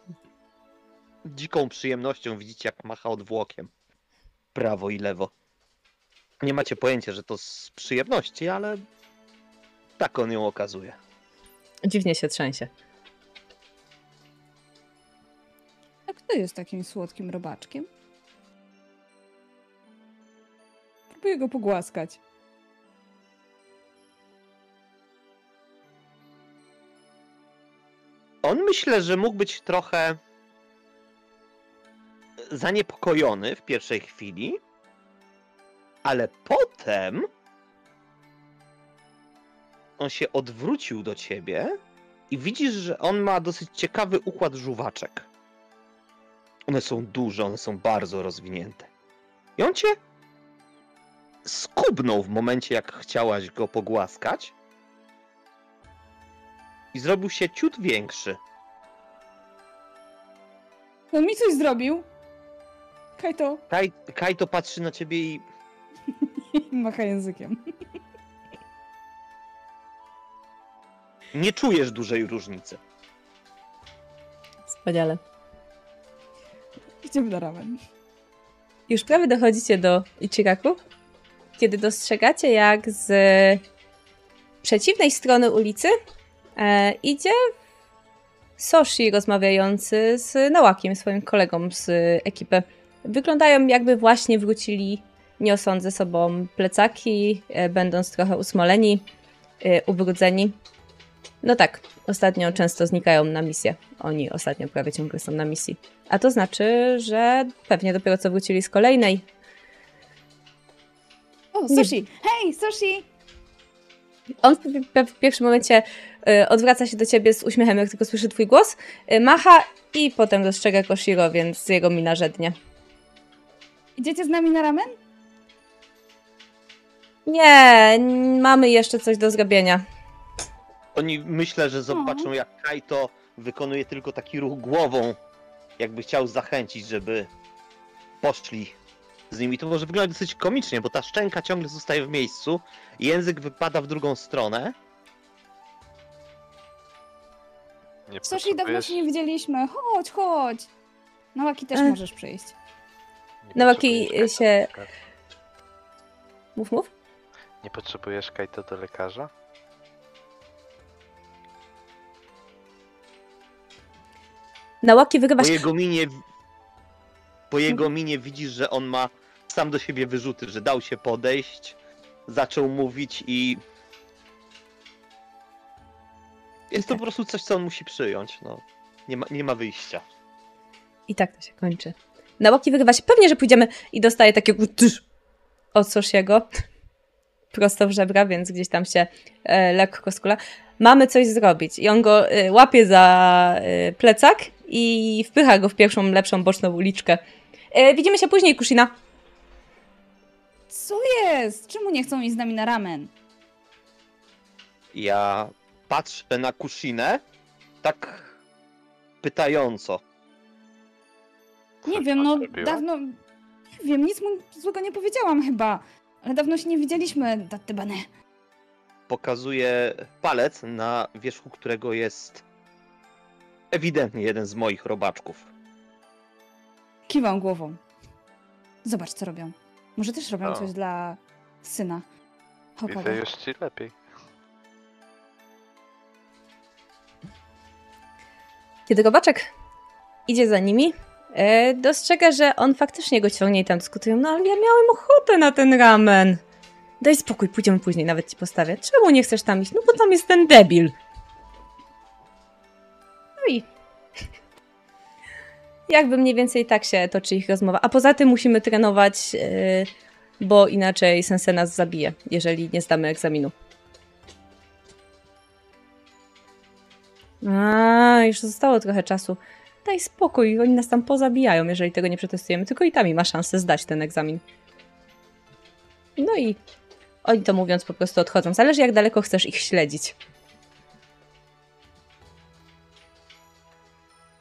dziką przyjemnością widzicie, jak macha odwłokiem. Prawo i lewo. Nie macie pojęcia, że to z przyjemności, ale tak on ją okazuje. Dziwnie się trzęsie. A kto jest takim słodkim robaczkiem? Próbuję go pogłaskać. On myślę, że mógł być trochę zaniepokojony w pierwszej chwili, ale potem on się odwrócił do ciebie i widzisz, że on ma dosyć ciekawy układ żuwaczek. One są duże, one są bardzo rozwinięte. I on cię skubnął w momencie, jak chciałaś go pogłaskać i zrobił się ciut większy. On mi coś zrobił? Kajto Kaj, Kajto patrzy na ciebie i macha językiem. nie czujesz dużej różnicy. Wspaniale. Idziemy na ramen. Już prawie dochodzicie do Ichiraku, kiedy dostrzegacie, jak z przeciwnej strony ulicy e, idzie Soshi rozmawiający z Nałakiem, swoim kolegą z ekipy. Wyglądają jakby właśnie wrócili, niosąc ze sobą plecaki, e, będąc trochę usmoleni, e, ubrudzeni. No tak, ostatnio często znikają na misję. Oni ostatnio prawie ciągle są na misji. A to znaczy, że pewnie dopiero co wrócili z kolejnej. O, sushi! Hej, sushi! On w, pierwszym momencie y, odwraca się do ciebie z uśmiechem, jak tylko słyszy twój głos, macha i potem dostrzega Koshiro, więc jego mina żednie. Idziecie z nami na ramen? Nie, mamy jeszcze coś do zrobienia. Oni myślę, że zobaczą jak Kajto wykonuje tylko taki ruch głową, jakby chciał zachęcić, żeby poszli z nimi. To może wyglądać dosyć komicznie, bo ta szczęka ciągle zostaje w miejscu, język wypada w drugą stronę. Nie Sushi, dawno potrzebujesz- się nie widzieliśmy. Chodź, chodź! Na Łaki też E. możesz przyjść. Nawaki potrzebujesz się-? Mów, mów. Nie potrzebujesz Kajto do lekarza? Nałaki wygrywa Po się. jego minie, po jego minie widzisz, że on ma sam do siebie wyrzuty, że dał się podejść, zaczął mówić i jest to po prostu coś, co on musi przyjąć. No. Nie, ma, nie ma wyjścia. I tak to się kończy. Nałaki wygrywa się. Pewnie, że pójdziemy i dostaje takiego od Soshiego. Prosto w żebra, więc gdzieś tam się e, lekko skula. Mamy coś zrobić. I on go e, łapie za e, plecak i wpycha go w pierwszą, lepszą, boczną uliczkę. E, widzimy się później, Kushina. Co jest? Czemu nie chcą iść z nami na ramen? Ja patrzę na Kushinę tak pytająco. Nie Co- wiem, no zrobiła? dawno... Nie wiem, nic mu złego nie powiedziałam chyba. Ale dawno się nie widzieliśmy, Dattybane. Pokazuję palec, na wierzchu którego jest ewidentnie jeden z moich robaczków. Kiwam głową. Zobacz, co robią. Może też robią O. coś dla syna. Widzę Hokage. już ci lepiej. Kiedy robaczek idzie za nimi, dostrzega, że on faktycznie go ciągnie i tam dyskutują. No ale ja miałem ochotę na ten ramen. Daj spokój, pójdziemy później, nawet ci postawię. Czemu nie chcesz tam iść? No bo tam jest ten debil. No i jakby mniej więcej tak się toczy ich rozmowa. A poza tym musimy trenować, e, bo inaczej Sensei nas zabije, jeżeli nie zdamy egzaminu. A, już zostało trochę czasu. Daj spokój, oni nas tam pozabijają, jeżeli tego nie przetestujemy. Tylko i tam ma szansę zdać ten egzamin. No i oni to mówiąc po prostu odchodzą. Zależy jak daleko chcesz ich śledzić.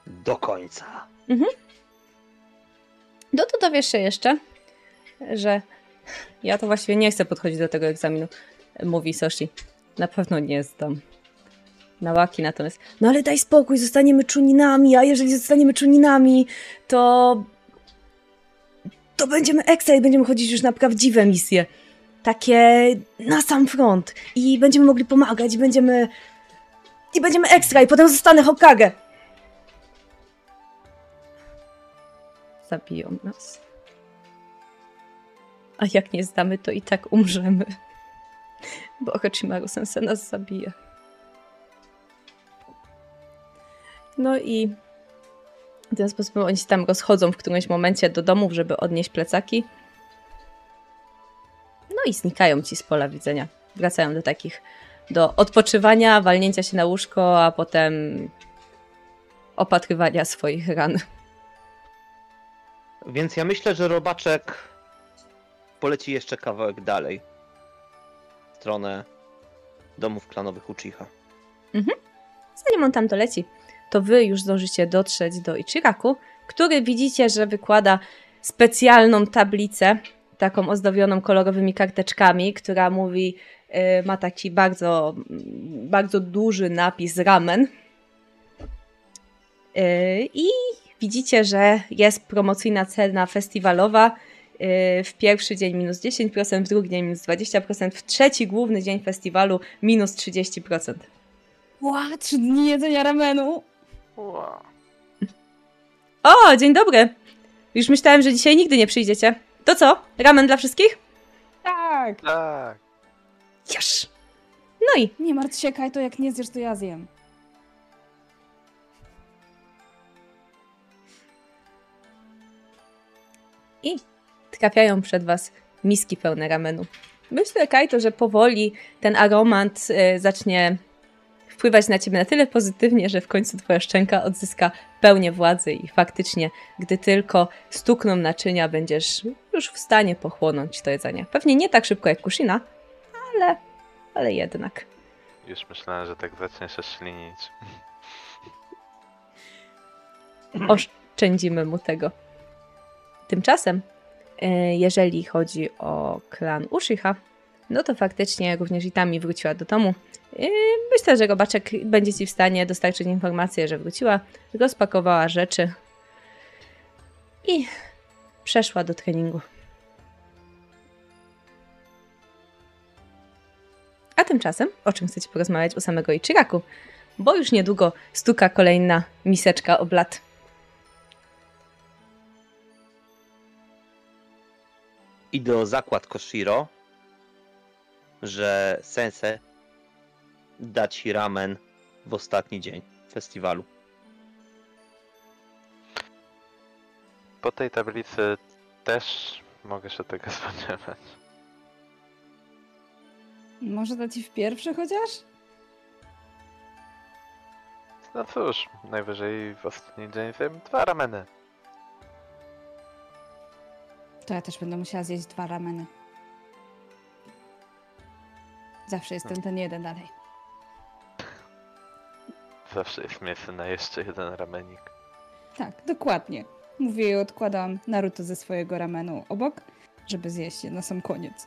Do końca. No to dowiesz się jeszcze, że ja to właściwie nie chcę podchodzić do tego egzaminu, mówi Soshi. Na pewno nie zdam. Na łaki natomiast. No ale daj spokój, zostaniemy czuninami, a jeżeli zostaniemy czuninami, to. To będziemy ekstra i będziemy chodzić już na prawdziwe misje. Takie na sam front. I będziemy mogli pomagać, i będziemy. I będziemy ekstra, i potem zostanę Hokage. Zabiją nas. A jak nie zdamy, to i tak umrzemy. Bo Orochimaru Sensei nas zabije. No i w ten sposób oni się tam rozchodzą w którymś momencie do domów, żeby odnieść plecaki. No i znikają ci z pola widzenia. Wracają do takich, do odpoczywania, walnięcia się na łóżko, a potem opatrywania swoich ran. Więc ja myślę, że robaczek poleci jeszcze kawałek dalej. W stronę domów klanowych Uchiha. Zanim on tam doleci, to wy już zdążycie dotrzeć do Ichiraku, który widzicie, że wykłada specjalną tablicę, taką ozdobioną kolorowymi karteczkami, która mówi, y, ma taki bardzo, bardzo duży napis ramen. Y, I widzicie, że jest promocyjna cena festiwalowa. y, W pierwszy dzień minus 10%, w drugi dzień minus 20%, w trzeci główny dzień festiwalu minus 30%. Ła, trzy dni jedzenia ramenu. Wow. O, dzień dobry! Już myślałem, że dzisiaj nigdy nie przyjdziecie. To co? Ramen dla wszystkich? Tak. Tak. Jasz! No i Nie martw się, Kajto, jak nie zjesz, to ja zjem. trafiają przed was miski pełne ramenu. Myślę, Kajto, że powoli ten aromat y, zacznie wpływać na ciebie na tyle pozytywnie, że w końcu twoja szczęka odzyska pełnię władzy i faktycznie, gdy tylko stukną naczynia, będziesz już w stanie pochłonąć to jedzenie. Pewnie nie tak szybko jak Kushina, ale, ale jednak. Już myślałem, że tak zacznie się ślinić. oszczędzimy mu tego. Tymczasem, e, jeżeli chodzi o klan Ushiha, no to faktycznie również Itami wróciła do domu. Myślę, że Robaczek będzie Ci w stanie dostarczyć informację, że wróciła, rozpakowała rzeczy i przeszła do treningu. A tymczasem, o czym chcecie porozmawiać u samego Ichiraku? Bo już niedługo stuka kolejna miseczka oblat. Idę o zakład Koshiro, że Sensei da ci ramen w ostatni dzień festiwalu. Po tej tablicy też mogę się tego spodziewać. Może dać ci w pierwszy chociaż? No cóż, najwyżej w ostatni dzień zjem dwa rameny. To ja też będę musiała zjeść dwa rameny. Zawsze jestem ten jeden dalej. Zawsze jest miejsce na jeszcze jeden ramenik. Tak, dokładnie. Mówię i odkładam Naruto ze swojego ramenu obok, żeby zjeść je na sam koniec.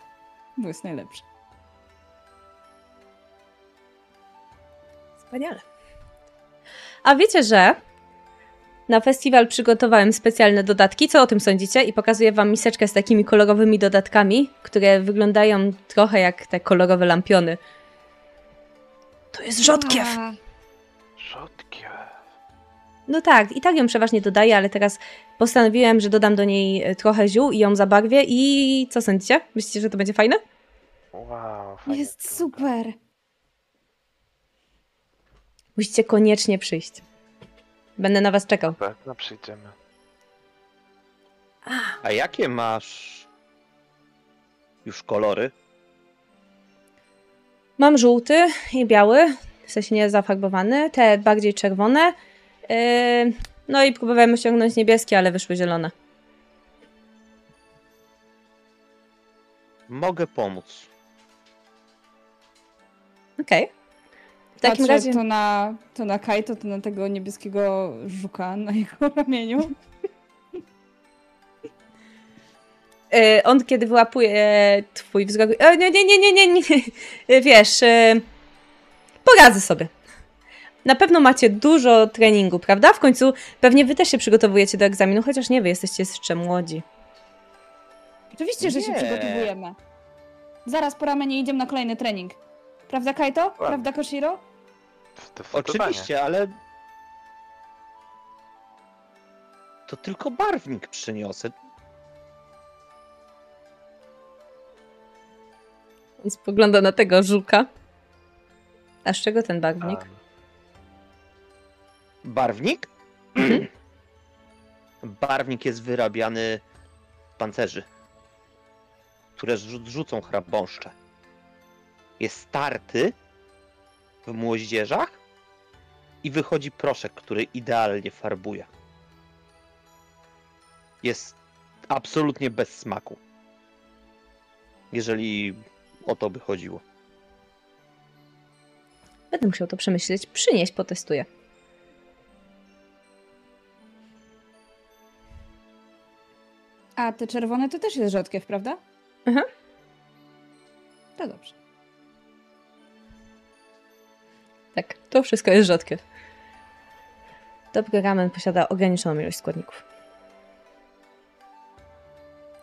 Bo jest najlepszy. Wspaniale. A wiecie, że na festiwal przygotowałem specjalne dodatki. Co o tym sądzicie? I pokazuję wam miseczkę z takimi kolorowymi dodatkami, które wyglądają trochę jak te kolorowe lampiony. To jest rzodkiew! A, Rzodkie. No tak, i tak ją przeważnie dodaję, ale teraz postanowiłem, że dodam do niej e, trochę ziół i ją zabarwię. I co sądzicie? Myślicie, że to będzie fajne? Wow, fajnie Jest super. Musicie koniecznie przyjść. Będę na was czekał. Pewno przyjdziemy. A jakie masz już kolory? Mam żółty i biały, w sensie nie zafarbowany, te bardziej czerwone. Yy, no i próbowałem osiągnąć niebieskie, ale wyszły zielone. Mogę pomóc. Okej. W takim Patrzę razie. to na, to na Kaito, to na tego niebieskiego żuka na jego ramieniu. Yy, on kiedy wyłapuje twój wzrok. E, nie, nie, nie, nie, nie, nie. Wiesz, poradzę sobie. Na pewno macie dużo treningu, prawda? W końcu pewnie wy też się przygotowujecie do egzaminu, chociaż nie wy jesteście jeszcze młodzi. Oczywiście, że się Nie. przygotowujemy. Zaraz po ramenie idziemy na kolejny trening. Prawda, Kaito? Prawda, Koshiro? Zdecydowanie. Oczywiście, ale. To tylko barwnik przyniosę. On spogląda na tego żuka. A z czego ten barwnik? Em, Barwnik? Barwnik jest wyrabiany z pancerzy, które rzu- rzucą chrabąszcze. Jest starty w moździerzach i wychodzi proszek, który idealnie farbuje. Jest absolutnie bez smaku. Jeżeli o to by chodziło. Będę musiał to przemyśleć. Przynieść, potestuję. A te czerwone to też jest rzodkiew, prawda? Mhm. To dobrze. Tak, to wszystko jest rzodkiew. Dobry ramen posiada ograniczoną ilość składników.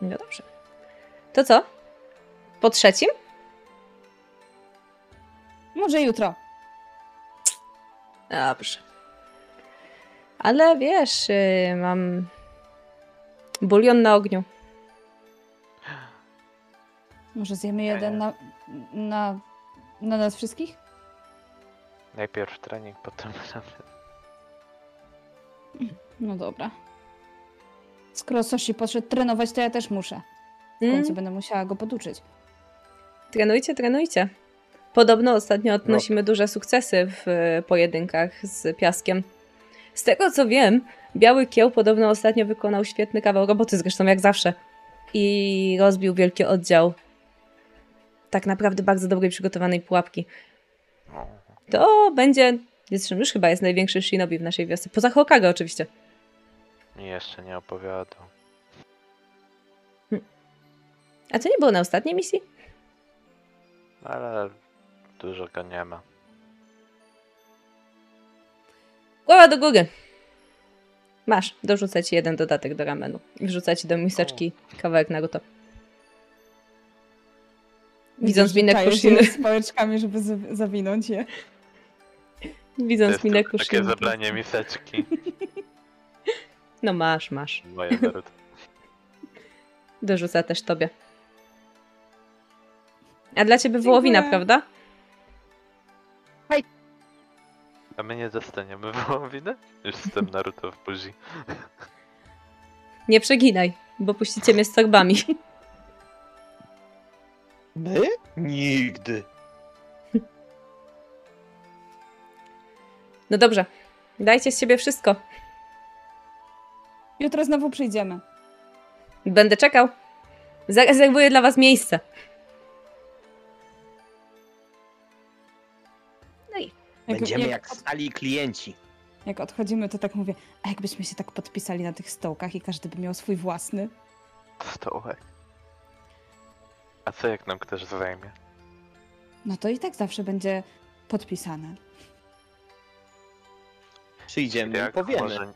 No dobrze. To co? Po trzecim? Może jutro. Dobrze. Ale wiesz, yy, mam bulion na ogniu. Może zjemy jeden na, na, na nas wszystkich? Najpierw trening, potem. No dobra. Skoro Soshi poszedł trenować, to ja też muszę. W Mm, końcu będę musiała go poduczyć. trenujcie, trenujcie. Podobno ostatnio odnosimy duże sukcesy w e, pojedynkach z piaskiem. Z tego co wiem, Biały Kieł podobno ostatnio wykonał świetny kawał roboty, zresztą jak zawsze. I rozbił wielki oddział tak naprawdę bardzo dobrej przygotowanej pułapki. To będzie, jest, już chyba jest największy shinobi w naszej wiosce. Poza Hokage oczywiście. jeszcze nie opowiadał. A to nie było na ostatniej misji? Ale dużo go nie ma. Głowa do góry. Masz, dorzucę ci jeden dodatek do ramenu. I wrzucę ci do miseczki kawałek Naruto. Widząc minę Kushiny. z pałeczkami, żeby zawinąć je. Widząc minę to takie zabranie miseczki. No masz, masz. Moje Naruto. Dorzucę też tobie. A dla ciebie wołowina, prawda? A my nie dostaniemy wołowiny? Już tym Naruto w buzi. Nie przeginaj, bo puścicie mnie z torbami. My? Nigdy. No dobrze. Dajcie z siebie wszystko. Jutro znowu przyjdziemy. Będę czekał. Zarezerwuję dla was miejsce. No i Jak, Będziemy jak od- stali klienci. jak odchodzimy, to tak mówię, a jakbyśmy się tak podpisali na tych stołkach i każdy by miał swój własny? Stołek. A co jak nam ktoś zajmie? No to i tak zawsze będzie podpisane. Przyjdziemy i Chiriaku powiemy. może,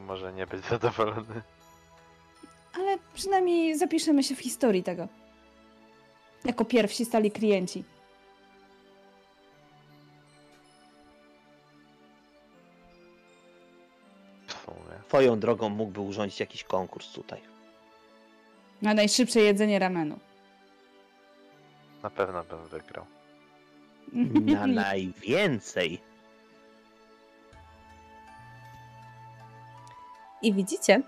może nie być zadowolony. Ale przynajmniej zapiszemy się w historii tego. Jako pierwsi stali klienci. Twoją drogą mógłby urządzić jakiś konkurs tutaj. Na najszybsze jedzenie ramenu. Na pewno bym wygrał. Na najwięcej. I widzicie,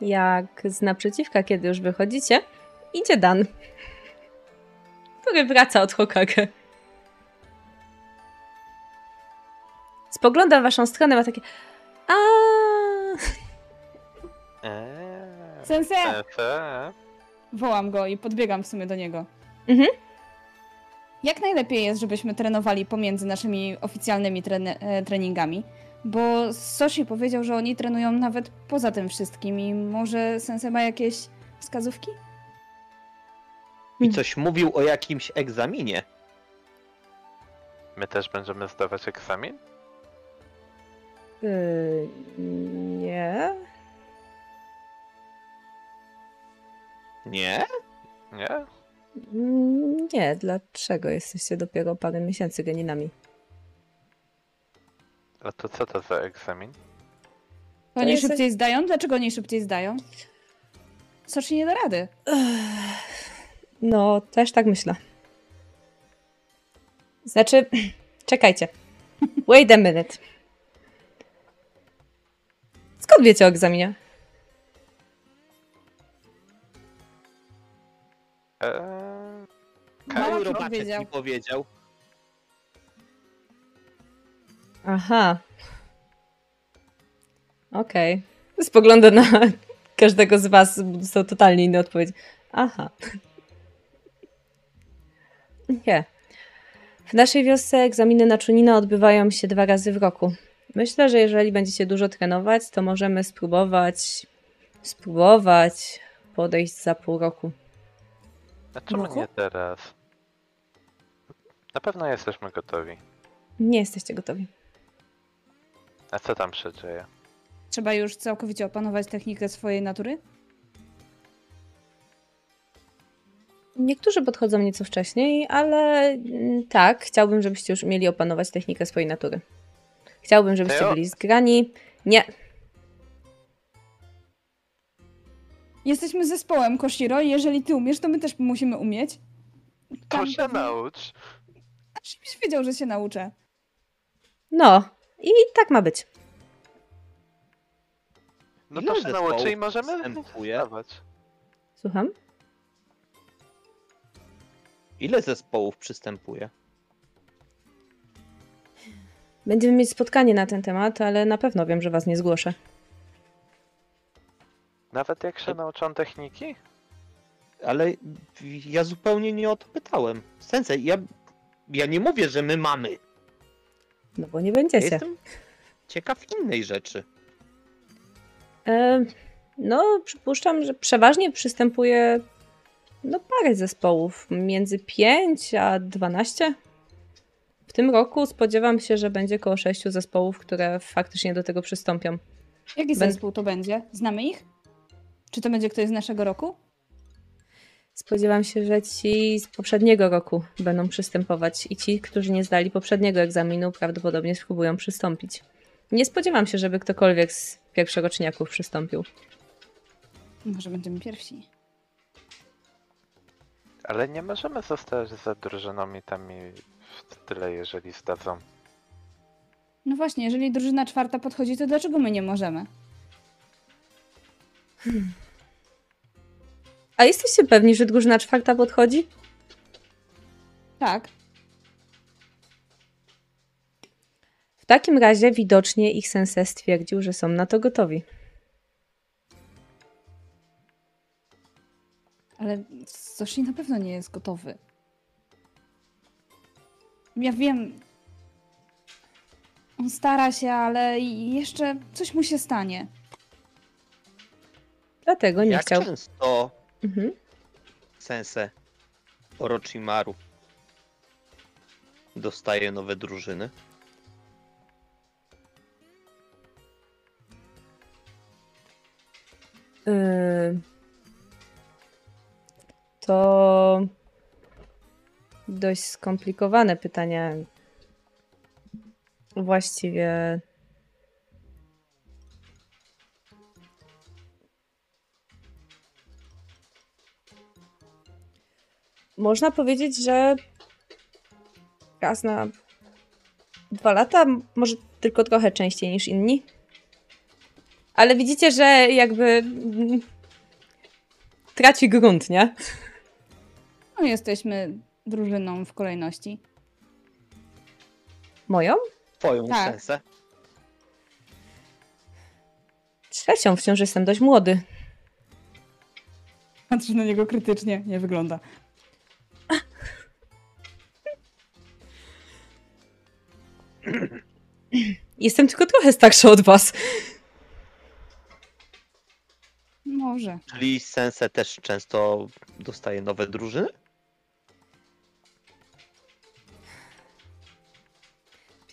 jak z naprzeciwka, kiedy już wychodzicie, idzie Dan, który wraca od Hokage. Spogląda w waszą stronę, ma takie a Eee, Sensei! Wołam go i podbiegam w sumie do niego. Mhm. Jak najlepiej jest, żebyśmy trenowali pomiędzy naszymi oficjalnymi trene- e, treningami? Bo Soshi powiedział, że oni trenują nawet poza tym wszystkim i może Sensei ma jakieś wskazówki? I coś mówił o jakimś egzaminie. My też będziemy zdawać egzamin? Yy, nie. Nie? Nie? Mm, Nie, dlaczego jesteście dopiero parę miesięcy geninami? A to co to za egzamin? To oni jest- szybciej zdają? Dlaczego oni szybciej zdają? Soshi nie da rady. No, też tak myślę. Znaczy, czekajcie. Wait a minute. Skąd wiecie o egzaminie? Eee, Kaju ci Robaczek powiedział. mi powiedział. Aha. Okej. Spoglądam na każdego z was, są totalnie inne odpowiedzi. Aha. Nie. W naszej wiosce egzaminy na Czunina odbywają się dwa razy w roku. Myślę, że jeżeli będziecie dużo trenować, to możemy spróbować spróbować podejść za pół roku. A czemu Roku? nie teraz? Na pewno jesteśmy gotowi. Nie jesteście gotowi. A co tam się dzieje? Trzeba już całkowicie opanować technikę swojej natury? Niektórzy podchodzą nieco wcześniej, ale mm, tak, chciałbym, żebyście już umieli opanować technikę swojej natury. Chciałbym, żebyście Teo? byli zgrani. Nie, Jesteśmy zespołem, Koshiro, i jeżeli ty umiesz, to my też musimy umieć. To Tam się pewnie- naucz! Żebyś wiedział, że się nauczę. no i tak ma być. No to się nauczy i możemy występuje? Słucham? Ile zespołów przystępuje? Będziemy mieć spotkanie na ten temat, ale na pewno wiem, że was nie zgłoszę. Nawet jak się nauczą techniki? Ale ja zupełnie nie o to pytałem. Sensei, ja, ja nie mówię, że my mamy. No bo nie Ja będziecie. jestem ciekaw innej rzeczy. E, no, przypuszczam, że przeważnie przystępuje no parę zespołów, między 5 a 12. W tym roku spodziewam się, że będzie około 6 zespołów, które faktycznie do tego przystąpią. Jaki zespół to będzie? Znamy ich? Czy to będzie ktoś z naszego roku? Spodziewam się, że ci z poprzedniego roku będą przystępować i ci, którzy nie zdali poprzedniego egzaminu, prawdopodobnie spróbują przystąpić. Nie spodziewam się, żeby ktokolwiek z pierwszoroczniaków przystąpił. Może będziemy pierwsi. Ale nie możemy zostać za drużyną i tam i w tyle, jeżeli zdadzą. No właśnie, jeżeli drużyna czwarta podchodzi, to dlaczego my nie możemy? A jesteście pewni, że drużyna czwarta podchodzi? Tak. W takim razie widocznie ich sensei stwierdził, że są na to gotowi. Ale Soshi na pewno nie jest gotowy. Ja wiem. On stara się, ale jeszcze coś mu się stanie. Dlatego nie Jak chciał. często Mhm. Sense Orochimaru dostaje nowe drużyny? Yy, To dość skomplikowane pytania. Właściwie. Można powiedzieć, że raz na dwa lata, może tylko trochę częściej niż inni. Ale widzicie, że jakby traci grunt, nie? No, jesteśmy drużyną w kolejności. Moją? Twoją Tak. Sensę? Trzecią, wciąż jestem dość młody. Patrz na niego krytycznie, nie wygląda. Jestem tylko trochę starsza od was. Może. Czyli Sense też często dostaje nowe drużyny?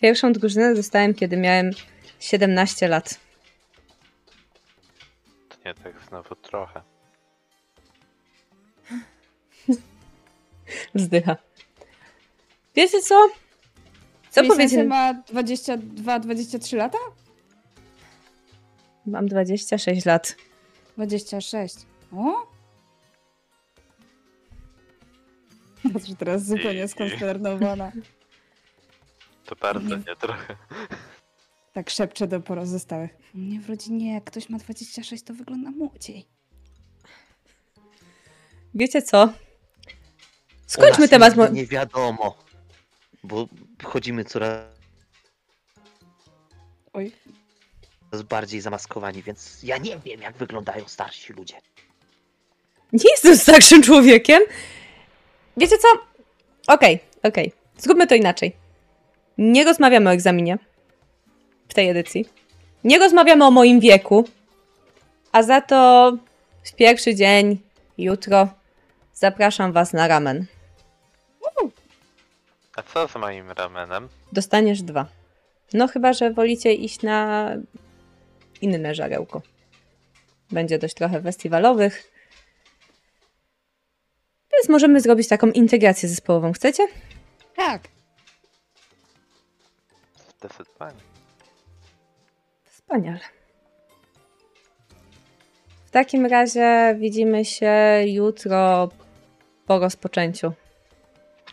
Pierwszą drużynę dostałem, kiedy miałem 17 lat. To nie tak znowu trochę. Wzdycha. Wiecie co? Co Czyli powiedzieć? Ma 22-23 lata? Mam 26 lat. 26. O? Patrz, teraz zupełnie skonsternowana. To bardzo Nie. nie trochę. Tak szepczę do pozostałych. U mnie w rodzinie, jak ktoś ma 26, to wygląda młodziej. Wiecie co? Skończmy temat. Nie wiadomo. Bo chodzimy coraz Oj. bardziej zamaskowani, więc ja nie wiem, jak wyglądają starsi ludzie. Nie jestem starszym człowiekiem. Wiecie co? Okej, okej. Zróbmy to inaczej. Nie rozmawiamy o egzaminie w tej edycji. Nie rozmawiamy o moim wieku. A za to w pierwszy dzień, jutro, zapraszam Was na ramen. A co z moim ramenem? Dostaniesz dwa. No chyba, że wolicie iść na inne żarełko. Będzie dość trochę festiwalowych. Więc możemy zrobić taką integrację zespołową. Chcecie? Tak. Zdecydowanie. Wspaniale. W takim razie widzimy się jutro po rozpoczęciu.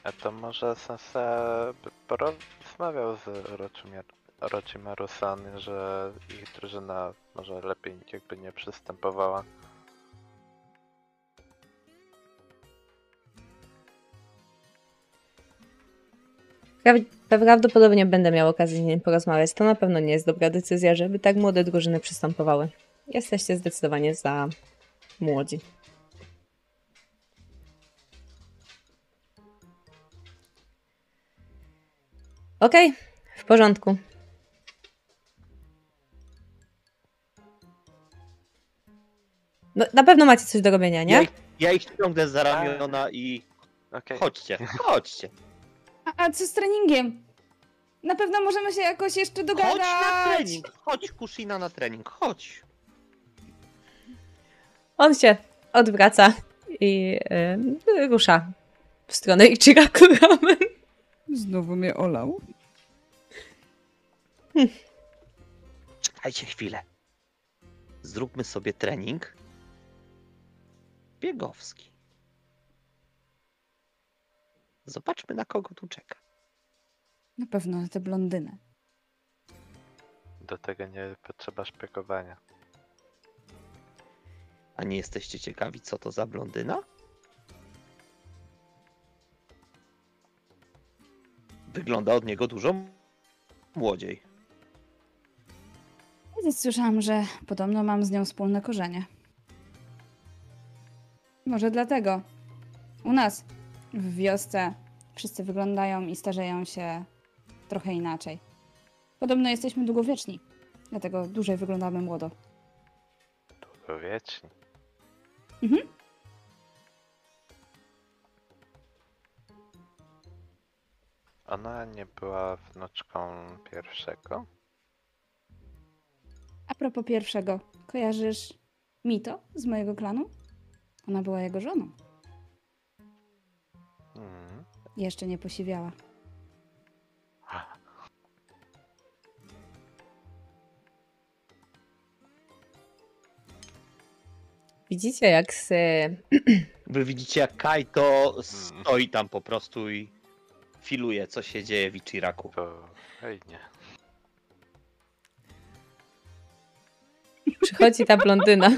A to może Sensei by porozmawiał z Orochimar- Orochimaru-san, że ich drużyna może lepiej jakby nie przystępowała. Pra- Prawdopodobnie będę miał okazję z nim porozmawiać. To na pewno nie jest dobra decyzja, żeby tak młode drużyny przystępowały. Jesteście zdecydowanie za młodzi. Okej, w porządku. No, na pewno macie coś do robienia, Ja nie? ich, ja ich ciągnę za ramiona i Okej. chodźcie, chodźcie. A, a co z treningiem? Na pewno możemy się jakoś jeszcze dogadać. Chodź na trening, chodź Kushina na trening, chodź. On się odwraca i y, rusza w stronę Ichiraku Ramen. Znowu mnie olał. Czekajcie chwilę. Zróbmy sobie trening biegowski. Zobaczmy na kogo tu czeka. Na pewno na tę blondynę. Do tego nie potrzeba szpiegowania. A nie jesteście ciekawi, co to za blondyna? Wygląda od niego dużo młodziej. Kiedyś słyszałam, że podobno mam z nią wspólne korzenie. Może dlatego. U nas, w wiosce, wszyscy wyglądają i starzeją się trochę inaczej. Podobno jesteśmy długowieczni, dlatego dłużej wyglądamy młodo. Długowieczni. Mhm. Ona nie była wnuczką pierwszego? A propos pierwszego, kojarzysz Mito z mojego klanu? Ona była jego żoną. Mhm. Jeszcze nie posiwiała. Widzicie, jak z, Wy widzicie, jak Kaito stoi tam po prostu i filuje, co się dzieje w Ichiraku. To fajnie. przychodzi ta blondyna.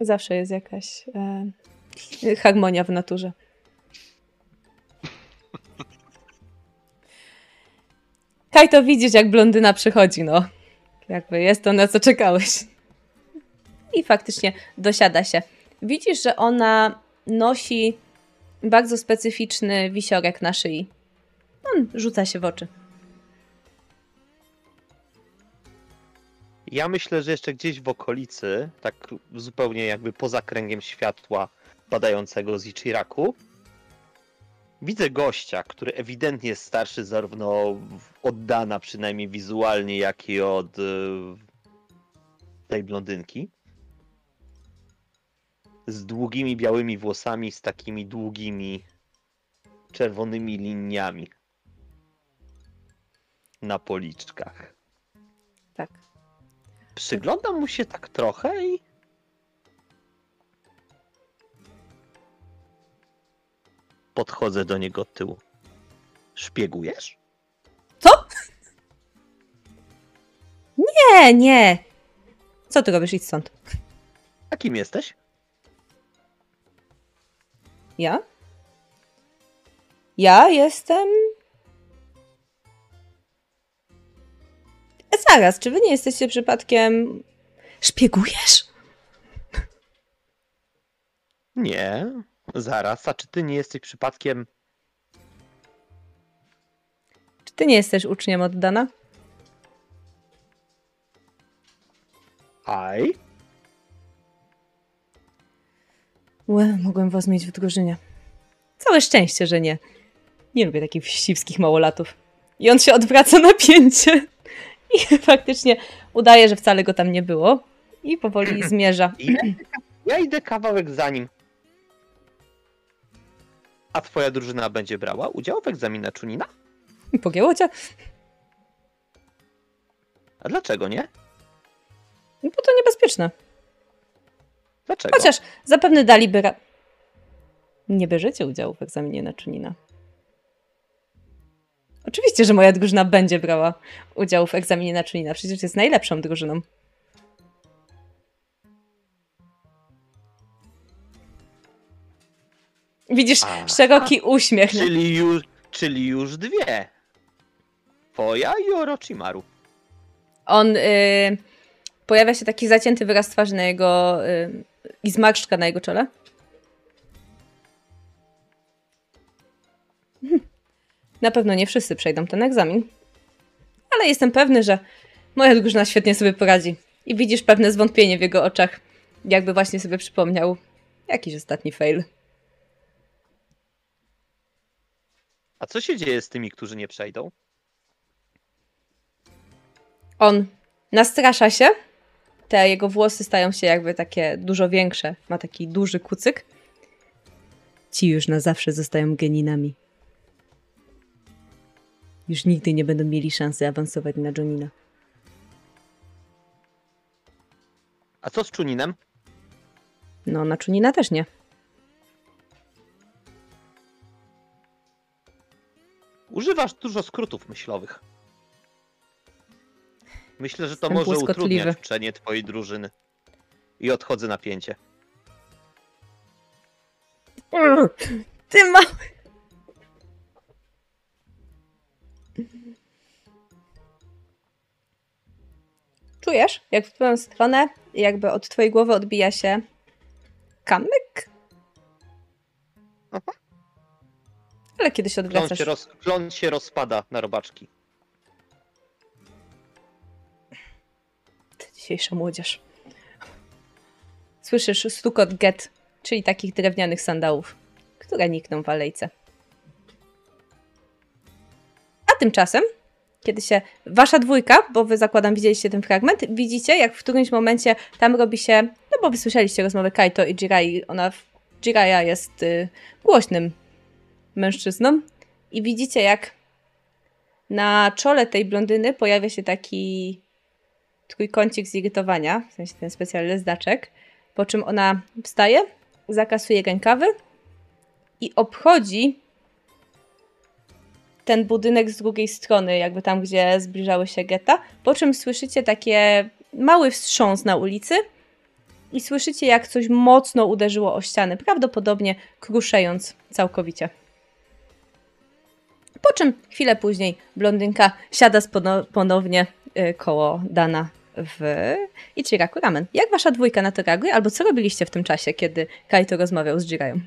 Zawsze jest jakaś e, harmonia w naturze. Kaj, to widzisz, jak blondyna przychodzi, no. Jakby jest to, na co czekałeś. I faktycznie dosiada się. Widzisz, że ona nosi bardzo specyficzny wisiorek na szyi. On rzuca się w oczy. Ja myślę, że jeszcze gdzieś w okolicy, tak zupełnie jakby poza kręgiem światła padającego z Ichiraku, widzę gościa, który ewidentnie jest starszy zarówno od Dana, przynajmniej wizualnie, jak i od e, tej blondynki. Z długimi białymi włosami, z takimi długimi czerwonymi liniami na policzkach. Tak. Przyglądam mu się tak trochę i. Podchodzę do niego od tyłu. Szpiegujesz? Co? Nie, nie. Co ty robisz? Idź stąd. A kim jesteś? Ja? Ja jestem. E, Zaraz, czy wy nie jesteście przypadkiem. Szpiegujesz? Nie. Zaraz, a czy ty nie jesteś przypadkiem... Czy ty nie jesteś uczniem od Dana? Aj? Łe, mogłem was mieć w drużynie. Całe szczęście, że nie. Nie lubię takich wścibskich małolatów. I on się odwraca na pięcie. I faktycznie udaje, że wcale go tam nie było. I powoli zmierza. Ja, ja idę kawałek za nim. A twoja drużyna będzie brała udział w egzaminie Czunina? Pogięło cię? A dlaczego nie? No bo to niebezpieczne. Dlaczego? Chociaż zapewne daliby ra... Nie bierzecie udziału w egzaminie na czynina. Oczywiście, że moja drużyna będzie brała udział w egzaminie na czynina. Przecież jest najlepszą drużyną. Widzisz A. szeroki uśmiech. Czyli już, czyli już dwie. Twoja i Orochimaru. On y, pojawia się taki zacięty wyraz twarzy na jego y, i zmarszczka na jego czole. Na pewno nie wszyscy przejdą ten egzamin. Ale jestem pewny, że moja drużyna świetnie sobie poradzi. I widzisz pewne zwątpienie w jego oczach, jakby właśnie sobie przypomniał jakiś ostatni fail. A co się dzieje z tymi, którzy nie przejdą? On nastrasza się. Te jego włosy stają się jakby takie dużo większe. Ma taki duży kucyk. Ci już na zawsze zostają geninami. Już nigdy nie będą mieli szansy awansować na Jonina. A co z Czuninem? No, na Chunina też nie. Używasz dużo skrótów myślowych. Myślę, że to Jestem może utrudniać uczenie twojej drużyny. I odchodzę na pięcie. Ty ma... Czujesz, jak w twoją stronę, jakby od twojej głowy odbija się kamyk? Aha. Ale kiedy się Klon odwracasz... się, roz, klon się rozpada na robaczki. Dzisiejsza młodzież. Słyszysz stukot get, czyli takich drewnianych sandałów, które nikną w alejce. A tymczasem, kiedy się wasza dwójka, bo wy zakładam widzieliście ten fragment, widzicie jak w którymś momencie tam robi się, no bo wysłyszeliście rozmowę Kaito i Jirai, ona, Jiraiya jest y, głośnym mężczyzną i widzicie jak na czole tej blondyny pojawia się taki trójkącik zirytowania, w sensie ten specjalny zdaczek, po czym ona wstaje, zakasuje rękawy i obchodzi ten budynek z drugiej strony, jakby tam, gdzie zbliżały się getta, po czym słyszycie takie mały wstrząs na ulicy i słyszycie, jak coś mocno uderzyło o ściany, prawdopodobnie kruszejąc całkowicie. Po czym chwilę później blondynka siada ponownie y, koło Dana w Ichiraku Ramen. Jak wasza dwójka na to reaguje? Albo co robiliście w tym czasie, kiedy Kaito rozmawiał z Jirają?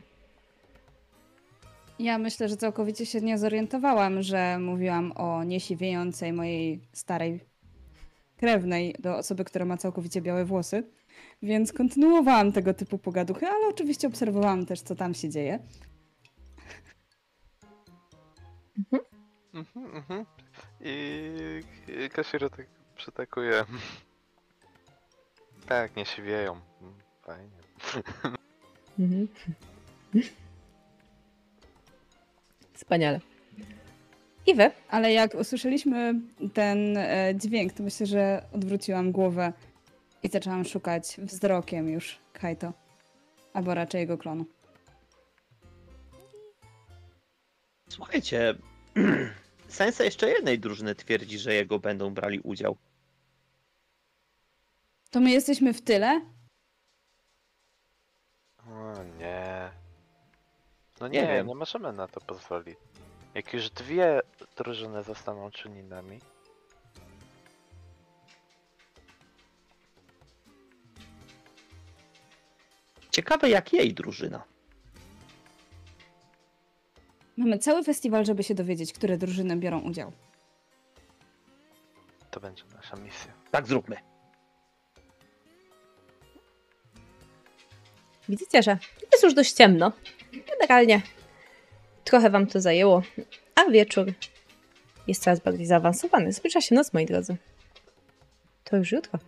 Ja myślę, że całkowicie się nie zorientowałam, że mówiłam o niesiwiejącej mojej starej krewnej do osoby, która ma całkowicie białe włosy. Więc kontynuowałam tego typu pogaduchy, ale oczywiście obserwowałam też, co tam się dzieje. Mhm, mhm. I i Kashiro tak przytakuje. Tak, nie siwieją. Mm, Fajnie. Mhm. Wspaniale. I wy? Ale jak usłyszeliśmy ten e, dźwięk, to myślę, że odwróciłam głowę i zaczęłam szukać wzrokiem już Kaito. Albo raczej jego klonu. Słuchajcie, Sensa jeszcze jednej drużyny twierdzi, że jego będą brali udział. To my jesteśmy w tyle? O nie. No Nie nie, wiem. nie możemy na to pozwolić. Jak już dwie drużyny zostaną czyninami, Ciekawe jak jej drużyna. Mamy cały festiwal, żeby się dowiedzieć, które drużyny biorą udział. To będzie nasza misja. Tak zróbmy. Widzicie, że jest już dość ciemno. Generalnie trochę wam to zajęło, a wieczór jest coraz bardziej zaawansowany. Zbliża się noc, moi drodzy. To już jutro.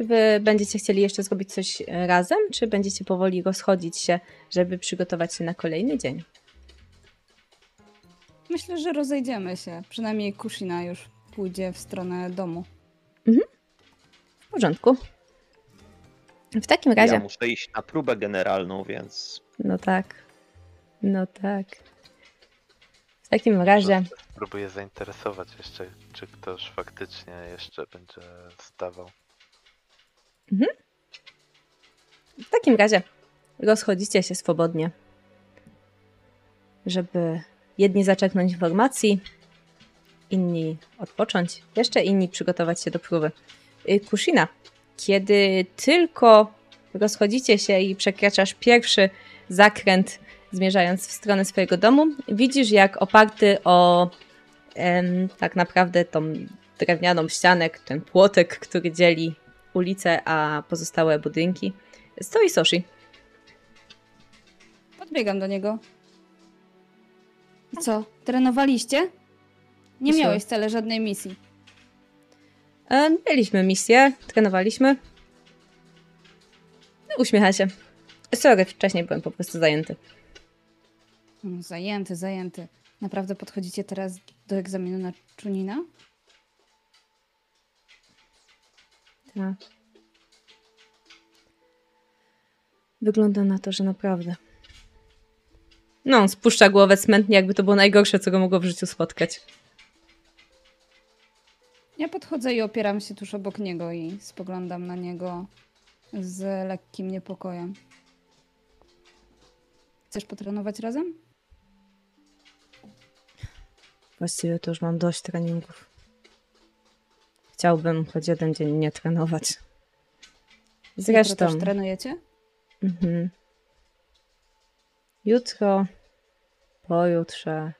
Czy wy będziecie chcieli jeszcze zrobić coś e, razem, czy będziecie powoli rozchodzić się, żeby przygotować się na kolejny dzień? Myślę, że rozejdziemy się. Przynajmniej Kushina już pójdzie w stronę domu. W porządku. W takim razie. Ja muszę iść na próbę generalną, więc No tak. No tak. W takim razie. Próbuję zainteresować jeszcze, czy ktoś faktycznie jeszcze będzie stawał. W takim razie rozchodzicie się swobodnie, żeby jedni zaczerpnąć informacji, inni odpocząć, jeszcze inni przygotować się do próby. Y, Kushina, kiedy tylko rozchodzicie się i przekraczasz pierwszy zakręt, zmierzając w stronę swojego domu, widzisz jak oparty o em, tak naprawdę tą drewnianą ścianę, ten płotek, który dzieli a pozostałe budynki, stoi Soshi. Podbiegam do niego. I co? Trenowaliście? Nie co? miałeś wcale żadnej misji. E, Mieliśmy misję, trenowaliśmy. No, Uśmiecha się. Sorry, wcześniej byłem po prostu zajęty. Mm, Zajęty, zajęty. Naprawdę podchodzicie teraz do egzaminu na Chunina? Tak. Wygląda na to, że naprawdę. No, on spuszcza głowę smętnie, jakby to było najgorsze, co go mogło w życiu spotkać. Ja podchodzę i opieram się tuż obok niego i spoglądam na niego z lekkim niepokojem. Chcesz potrenować razem? Właściwie to już mam dość treningów. Chciałbym choć jeden dzień nie trenować. Jutro Zresztą. też trenujecie? Mhm. Jutro, pojutrze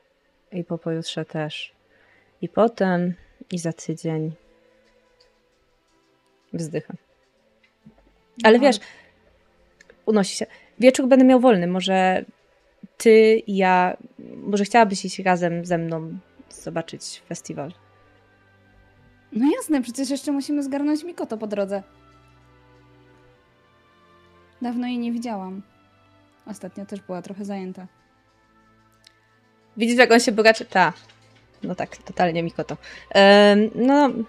i po pojutrze też. I potem, i za tydzień. Wzdycham. Ale No, wiesz, unosi się. Wieczór będę miał wolny. Może ty i ja, może chciałabyś iść razem ze mną zobaczyć festiwal. No jasne, przecież jeszcze musimy zgarnąć Mikoto po drodze. Dawno jej nie widziałam. Ostatnio też była trochę zajęta. Widzisz, jak on się bogaczy? Ta. No tak, totalnie Mikoto. Ym, no. No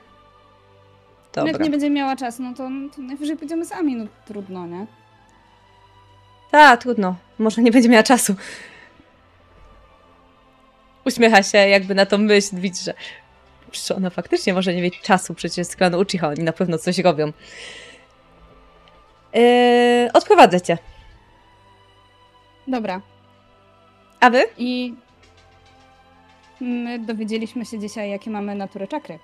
Dobra. Jak nie będzie miała czasu, no to, to najwyżej pójdziemy sami, no trudno, nie? Ta, trudno. Może nie będzie miała czasu. Uśmiecha się jakby na tą myśl, widzi, że przecież ona faktycznie może nie mieć czasu, przecież z klanu Uchiha oni na pewno coś robią. Yy, odprowadzę cię. Dobra. A wy? I my dowiedzieliśmy się dzisiaj, jakie mamy naturę czakry.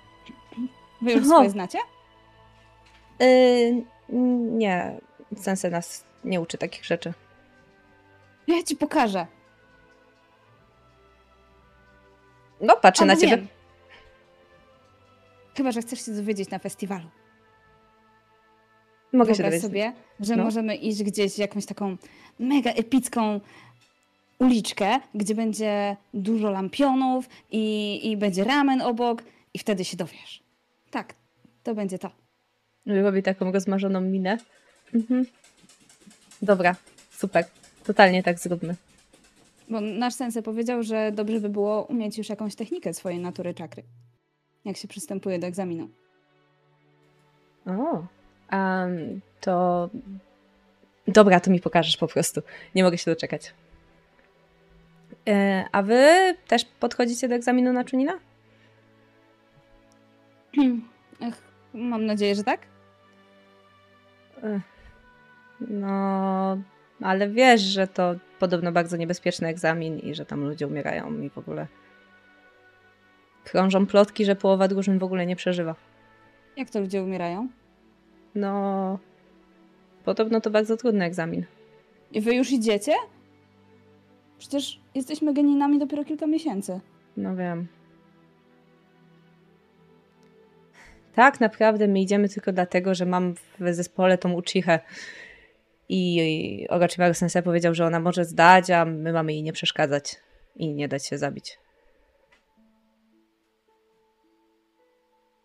Wy już Aha. swoje znacie? Yy, nie, Sensei nas nie uczy takich rzeczy. Ja ci pokażę. No, patrzę na Albo ciebie. wiem. Chyba, że chcesz się dowiedzieć na festiwalu. Mogę się Wyobraź dowiedzieć. sobie, że No. możemy iść gdzieś w jakąś taką mega epicką uliczkę, gdzie będzie dużo lampionów i, i będzie ramen obok i wtedy się dowiesz. Tak, to będzie to. Robi taką rozmarzoną minę. Mhm. Dobra, super. Totalnie tak zróbmy. Bo nasz sensei powiedział, że dobrze by było umieć już jakąś technikę swojej natury czakry. Jak się przystępuje do egzaminu. O, um, to. Dobra, to mi pokażesz po prostu. Nie mogę się doczekać. E, a wy też podchodzicie do egzaminu na Chunina? Ech, mam nadzieję, że tak. Ech, No, ale wiesz, że to podobno bardzo niebezpieczny egzamin i że tam ludzie umierają i w ogóle. Krążą plotki, że połowa drużyn w ogóle nie przeżywa. Jak to ludzie umierają? No. Podobno to bardzo trudny egzamin. I wy już idziecie? Przecież jesteśmy geninami dopiero kilka miesięcy. No wiem. Tak naprawdę my idziemy tylko dlatego, że mam w zespole tą Uchichę. I Orochimaru Sensei powiedział, że ona może zdać, a my mamy jej nie przeszkadzać i nie dać się zabić.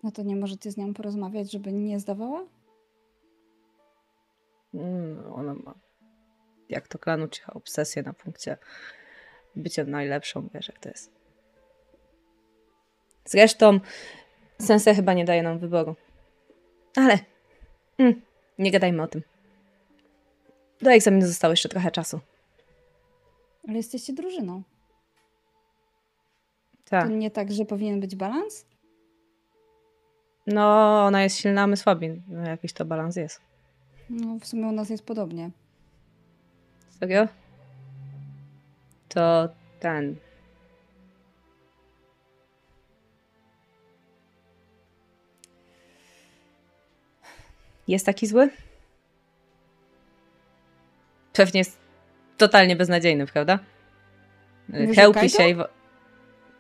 No to nie możecie z nią porozmawiać, żeby nie zdawała? Mm, Ona ma, jak to klan Uchiha, obsesję na punkcie bycia najlepszą, wiesz jak to jest. Zresztą Sensei chyba nie daje nam wyboru. Ale mm, nie gadajmy o tym. Do egzaminu zostało jeszcze trochę czasu. Ale jesteście drużyną. Tak. To nie tak, że powinien być balans? No, ona jest silna, a my słabi. No, jakiś to balans jest. No, w sumie u nas jest podobnie. Serio? To ten. Jest taki zły? Pewnie jest totalnie beznadziejny, prawda? Chełpi Kaito? się i... wo-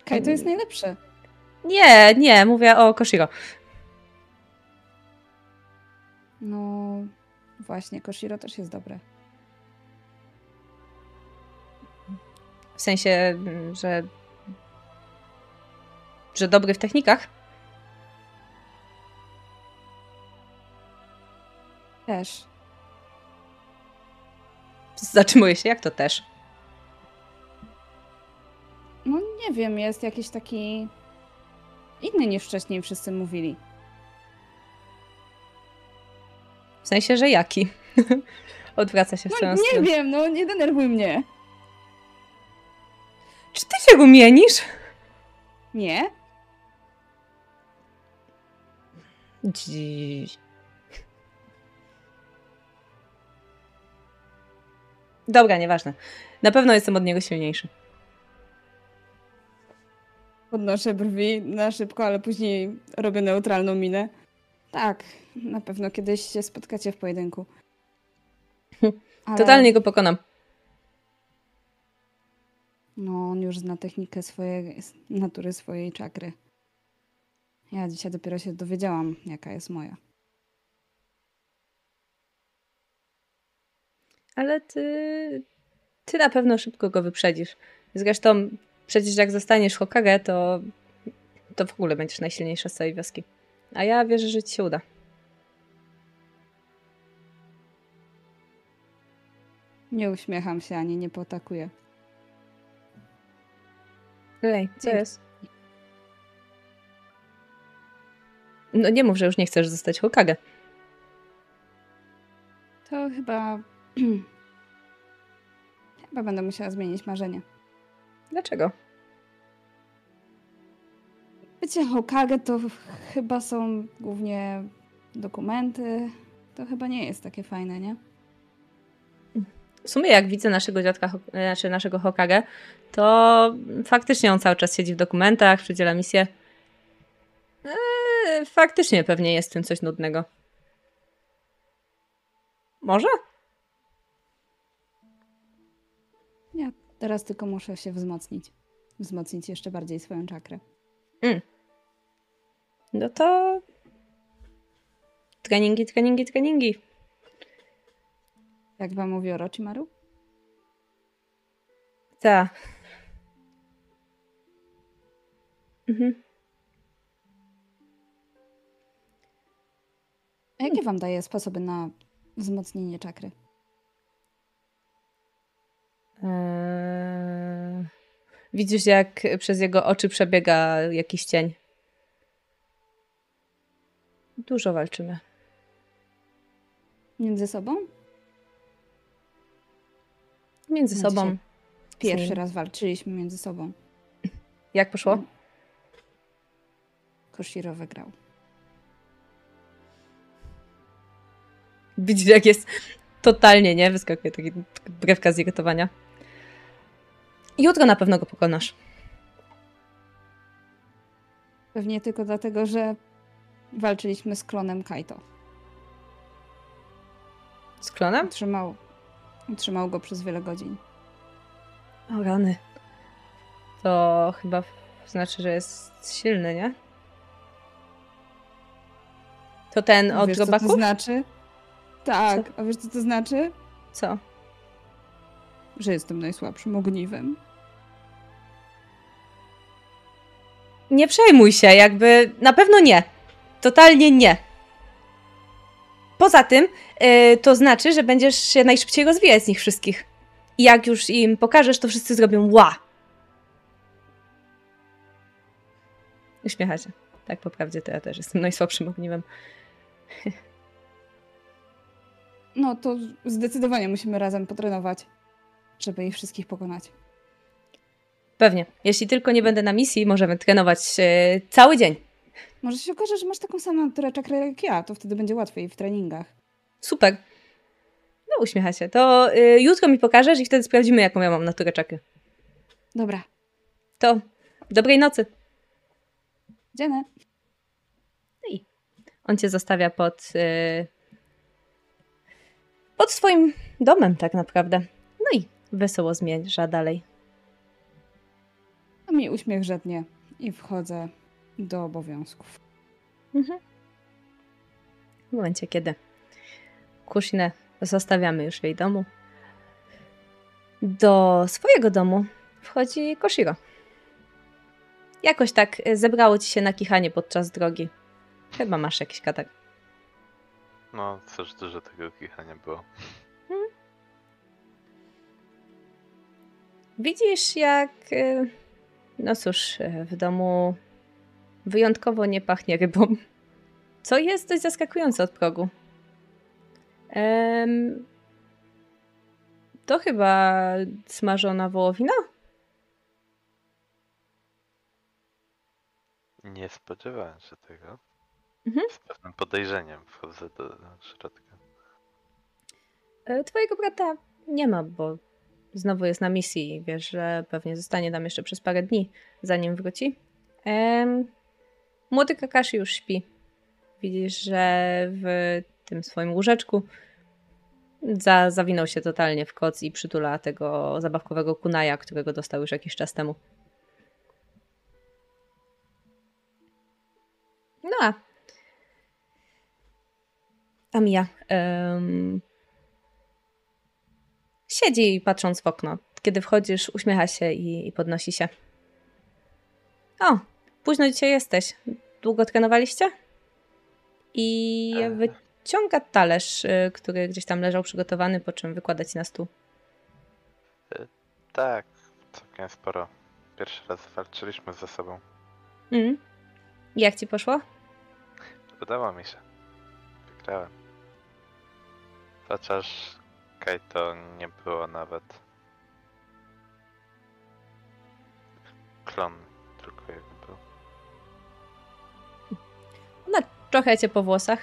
Kaj to jest najlepszy. Nie, nie, mówię o Koshiro. No, właśnie, Koshiro też jest dobre. W sensie, że... Że dobry w technikach? Też. Zatrzymuję się, jak to też? No nie wiem, jest jakiś taki inny niż wcześniej wszyscy mówili. W sensie, że jaki? Odwraca się w No nie stronę. wiem, no nie denerwuj mnie. Czy ty się rumienisz? Nie? Dziś. Dobra, nieważne. Na pewno jestem od niego silniejszy. Podnoszę brwi na szybko, ale później robię neutralną minę. Tak, na pewno kiedyś się spotkacie w pojedynku. Ale, Totalnie go pokonam. No, on już zna technikę swojej, natury swojej czakry. Ja dzisiaj dopiero się dowiedziałam, jaka jest moja. Ale ty. Ty na pewno szybko go wyprzedzisz. Zresztą, przecież jak zostaniesz Hokage, to. to w ogóle będziesz najsilniejsza z całej wioski. A ja wierzę, że ci się uda. Nie uśmiecham się ani nie potakuję. Ej, co Nie. jest? No nie mów, że już nie chcesz zostać Hokage. To chyba. chyba będę musiała zmienić marzenie. Dlaczego? Bycie Hokage to ch- chyba są głównie dokumenty. To chyba nie jest takie fajne, nie? W sumie jak widzę naszego dziadka, znaczy naszego Hokage, to faktycznie on cały czas siedzi w dokumentach, przydziela misje. Eee, faktycznie pewnie jest w tym coś nudnego. Może? Ja teraz tylko muszę się wzmocnić. Wzmocnić jeszcze bardziej swoją czakrę. No to... Treningi, treningi, treningi. Jak wam mówi Orochimaru? Tak. Mhm. A jakie wam daje sposoby na wzmocnienie czakry? Eee, Widzisz, jak przez jego oczy przebiega jakiś cień. Dużo walczymy. Między sobą? Między No sobą. Pierwszy raz walczyliśmy między sobą. Jak poszło? Koshiro wygrał. Widzisz, jak jest totalnie, nie? Wyskakuje taki brewka zirytowania. Jutro na pewno go pokonasz. Pewnie tylko dlatego, że walczyliśmy z klonem Kaito. Z klonem? Trzymał, trzymał go przez wiele godzin. O rany. To chyba znaczy, że jest silny, nie? To ten od wiesz, co to robaków? znaczy? Tak, a wiesz co to znaczy? Co? Że jestem najsłabszym ogniwem. Nie przejmuj się, jakby na pewno nie. Totalnie nie. Poza tym, yy, to znaczy, że będziesz się najszybciej rozwijać z nich wszystkich. I jak już im pokażesz, to wszyscy zrobią ła. Uśmiecha się. Tak, po prawdzie to ja też jestem najsłabszym ogniwem. No to zdecydowanie musimy razem potrenować, żeby ich wszystkich pokonać. Pewnie. Jeśli tylko nie będę na misji, możemy trenować yy, cały dzień. Może się okaże, że masz taką samą naturę czakrę jak ja, to wtedy będzie łatwiej w treningach. Super. No, uśmiecha się. To yy, jutro mi pokażesz i wtedy sprawdzimy, jaką ja mam naturę czakry. Dobra, To dobrej nocy. dzienę. On cię zostawia pod. Yy, pod swoim domem, tak naprawdę. No i wesoło zmierza dalej. A mi uśmiech żadnie i wchodzę do obowiązków. Mhm. W momencie, kiedy Kushinę zostawiamy już w jej domu, do swojego domu wchodzi Koshiro. Jakoś tak y, zebrało ci się na kichanie podczas drogi. Chyba masz jakiś katar. No, cóż, dużo tego kichania było. Widzisz, jak. y, No cóż, y, w domu wyjątkowo nie pachnie rybą. Co jest dość zaskakujące od progu. Em, to chyba smażona wołowina? Nie spodziewałem się tego. Mhm. Z pewnym podejrzeniem wchodzę do środka. E, Twojego brata nie ma, bo znowu jest na misji i wiesz, że pewnie zostanie tam jeszcze przez parę dni, zanim wróci. Em, młody Kakashi już śpi. Widzisz, że w tym swoim łóżeczku za, zawinął się totalnie w koc i przytula tego zabawkowego kunaja, którego dostał już jakiś czas temu. No a Amia em, siedzi patrząc w okno. Kiedy wchodzisz, uśmiecha się i, i podnosi się. O, późno dzisiaj jesteś. Długo trenowaliście? I E. wyciąga talerz, y, który gdzieś tam leżał przygotowany, po czym wykłada ci na stół. Tak, całkiem sporo. Pierwszy raz walczyliśmy ze sobą. Mm. Jak ci poszło? Udało mi się. Wygrałem. Chociaż Kaito nie było nawet. Klon trochę cię po włosach.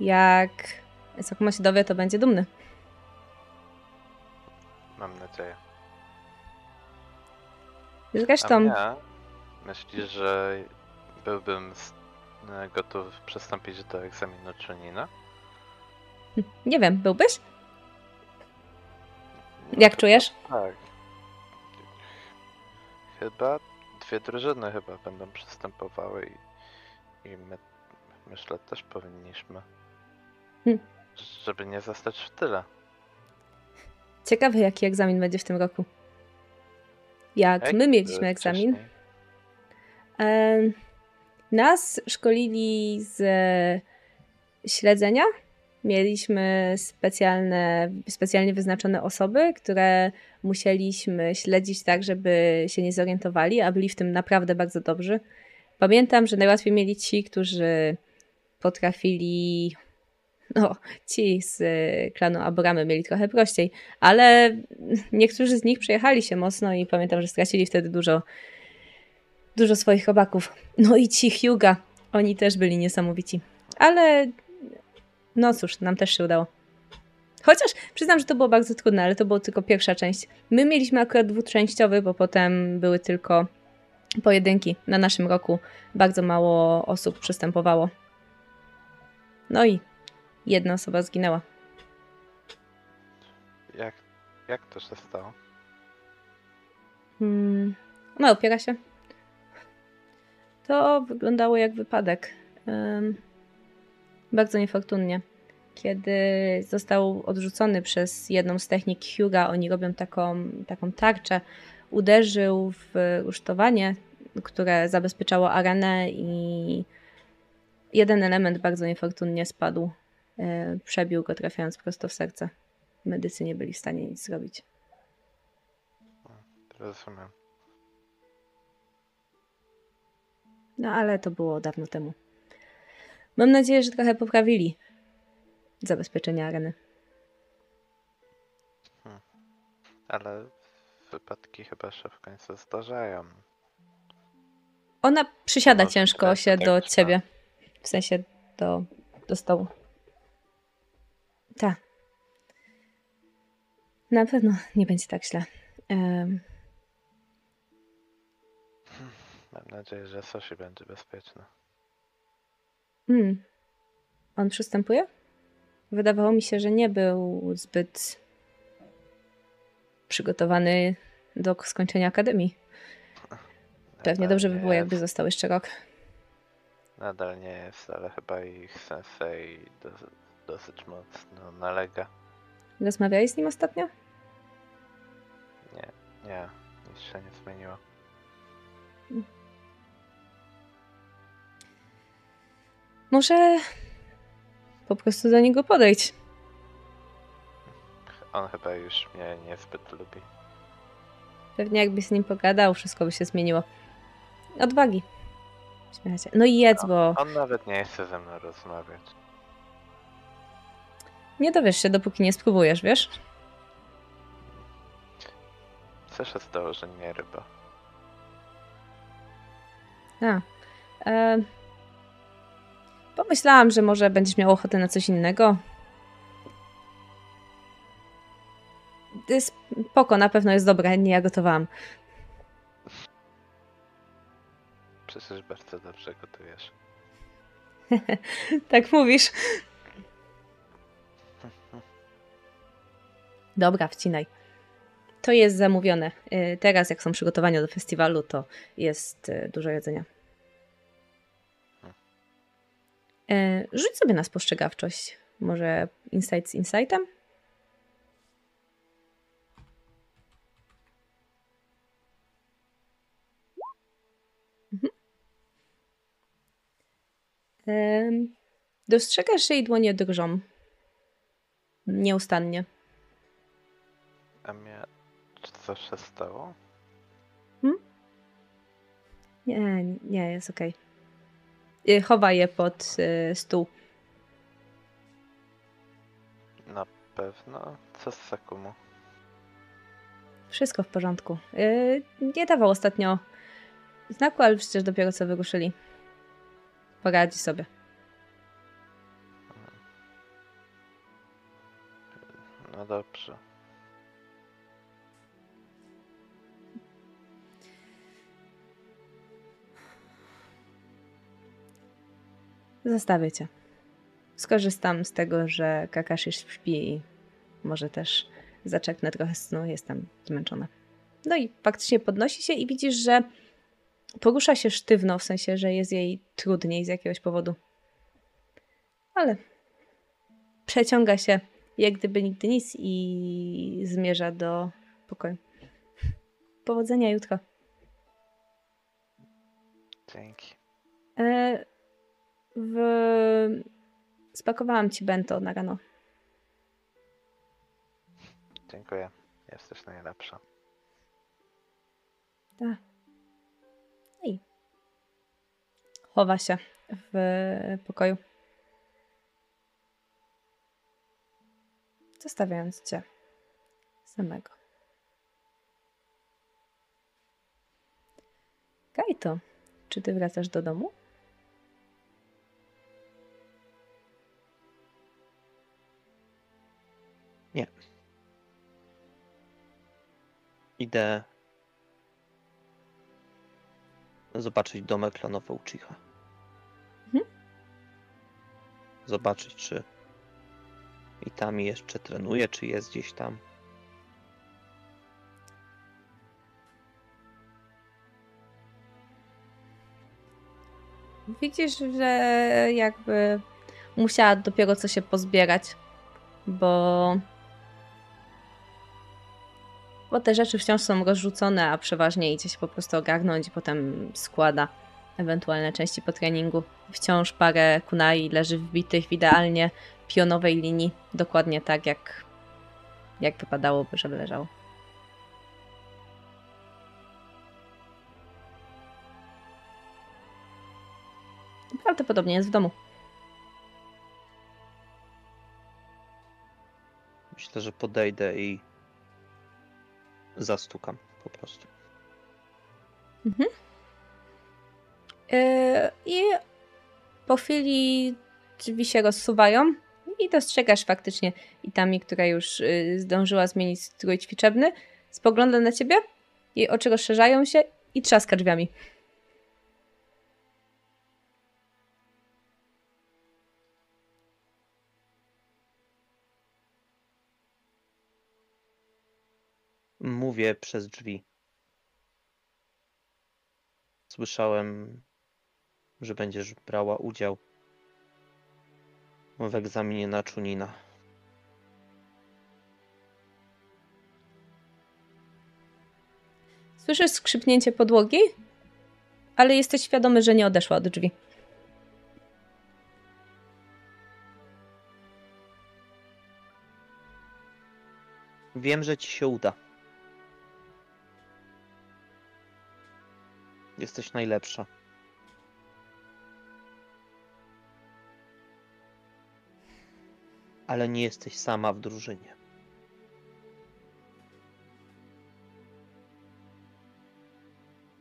Jak Sakuma się dowie, to będzie dumny. Mam nadzieję. Zresztą, A ja myślisz, że byłbym e, gotów przystąpić do egzaminu Chunina? nie wiem, byłbyś? Jak czujesz? Tak. Chyba dwie drużyny chyba będą przystępowały i, i my myślę też powinniśmy. Hmm. Żeby nie zostać w tyle. Ciekawy, jaki egzamin będzie w tym roku. Jak Jak my mieliśmy egzamin, wcześniej? nas szkolili z śledzenia. Mieliśmy specjalne, specjalnie wyznaczone osoby, które musieliśmy śledzić tak, żeby się nie zorientowali, a byli w tym naprawdę bardzo dobrzy. Pamiętam, że najłatwiej mieli ci, którzy potrafili. No, ci z y, klanu Abramy mieli trochę prościej, ale niektórzy z nich przejechali się mocno i pamiętam, że stracili wtedy dużo, dużo swoich robaków. No i ci Hyuga, oni też byli niesamowici. Ale no cóż, nam też się udało. Chociaż przyznam, że to było bardzo trudne, ale to była tylko pierwsza część. My mieliśmy akurat dwuczęściowy, bo potem były tylko pojedynki. Na naszym roku bardzo mało osób przystępowało. No i jedna osoba zginęła. Jak, jak to się stało? Hmm. No, opiera się. To wyglądało jak wypadek. Em, bardzo niefortunnie. Kiedy został odrzucony przez jedną z technik Huga, oni robią taką, taką tarczę, uderzył w rusztowanie, które zabezpieczało arenę i jeden element bardzo niefortunnie spadł. E, Przebił go trafiając prosto w serce. Medycy nie byli w stanie nic zrobić. Rozumiem. No ale to było dawno temu. Mam nadzieję, że trochę poprawili zabezpieczenia areny. Ale wypadki chyba się w końcu zdarzają. Ona przysiada No, ciężko tak, się tak, do tak. ciebie. W sensie do, do stołu. Tak. Na pewno nie będzie tak źle. Em, Mam nadzieję, że Sosi będzie bezpieczna. Hmm. On przystępuje? Wydawało mi się, że nie był zbyt przygotowany do skończenia akademii. Pewnie dobrze by było, jakby został jeszcze rok. Nadal nie jest, ale chyba ich sensei dos- dosyć mocno nalega. Rozmawiałeś z nim ostatnio? Nie, nie, nic się nie zmieniło. Może po prostu do niego podejdź. On chyba już mnie niezbyt lubi. Pewnie jakbyś z nim pogadał, wszystko by się zmieniło. Odwagi. Śmiechacie. No i jedz, bo On nawet nie chce ze mną rozmawiać. nie dowiesz się, dopóki nie spróbujesz, wiesz? Co się stało, że nie ryba? A. E, pomyślałam, że może będziesz miał ochotę na coś innego. Y, Spoko, na pewno jest dobre, nie ja gotowałam. Przecież bardzo dobrze gotujesz. Tak mówisz. Dobra, wcinaj. To jest zamówione. Y, Teraz, jak są przygotowania do festiwalu, to jest y, dużo jedzenia. Rzuć sobie na spostrzegawczość. Może insight z insightem? Mhm. Dostrzegasz, jej dłonie drżą. Nieustannie. A mnie... Coś się stało? Nie, nie, jest okej. Y, Chowa je pod y, stół. Na pewno? Co z Sakumu? Wszystko w porządku. Y, Nie dawał ostatnio znaku, ale przecież dopiero co wyruszyli. Poradzi sobie. No dobrze. Zostawię cię. Skorzystam z tego, że Kakashi śpi i może też zaczeknę trochę snu. Jestem zmęczona. No i faktycznie podnosi się i widzisz, że porusza się sztywno, w sensie, że jest jej trudniej z jakiegoś powodu. Ale przeciąga się jak gdyby nigdy nic i zmierza do pokoju. Powodzenia jutro. Dzięki. E, w... Spakowałam ci bento na rano. Dziękuję. Jesteś najlepsza. Tak. I chowa się w pokoju. Zostawiając cię samego. Kajto, czy ty wracasz do domu? Idę zobaczyć domek klonowy Uchiha. zobaczyć, czy i tam jeszcze trenuje, czy jest gdzieś tam. Widzisz, że jakby musiała dopiero co się pozbierać, bo bo te rzeczy wciąż są rozrzucone, a przeważnie idzie się po prostu ogarnąć i potem składa ewentualne części po treningu. Wciąż parę kunai leży wbitych w idealnie pionowej linii, dokładnie tak jak, jak wypadałoby, żeby leżało. Prawdopodobnie jest w domu. Myślę, że podejdę i zastukam po prostu. Yy, I po chwili drzwi się rozsuwają i dostrzegasz faktycznie Itami, która już yy, zdążyła zmienić strój ćwiczebny, spogląda na ciebie, jej oczy rozszerzają się i trzaska drzwiami. Przez drzwi. Słyszałem, że będziesz brała udział w egzaminie na Czunina. Słyszysz skrzypnięcie podłogi, ale jesteś świadomy, że nie odeszła od drzwi. Wiem, że ci się uda. Jesteś najlepsza. Ale nie jesteś sama w drużynie.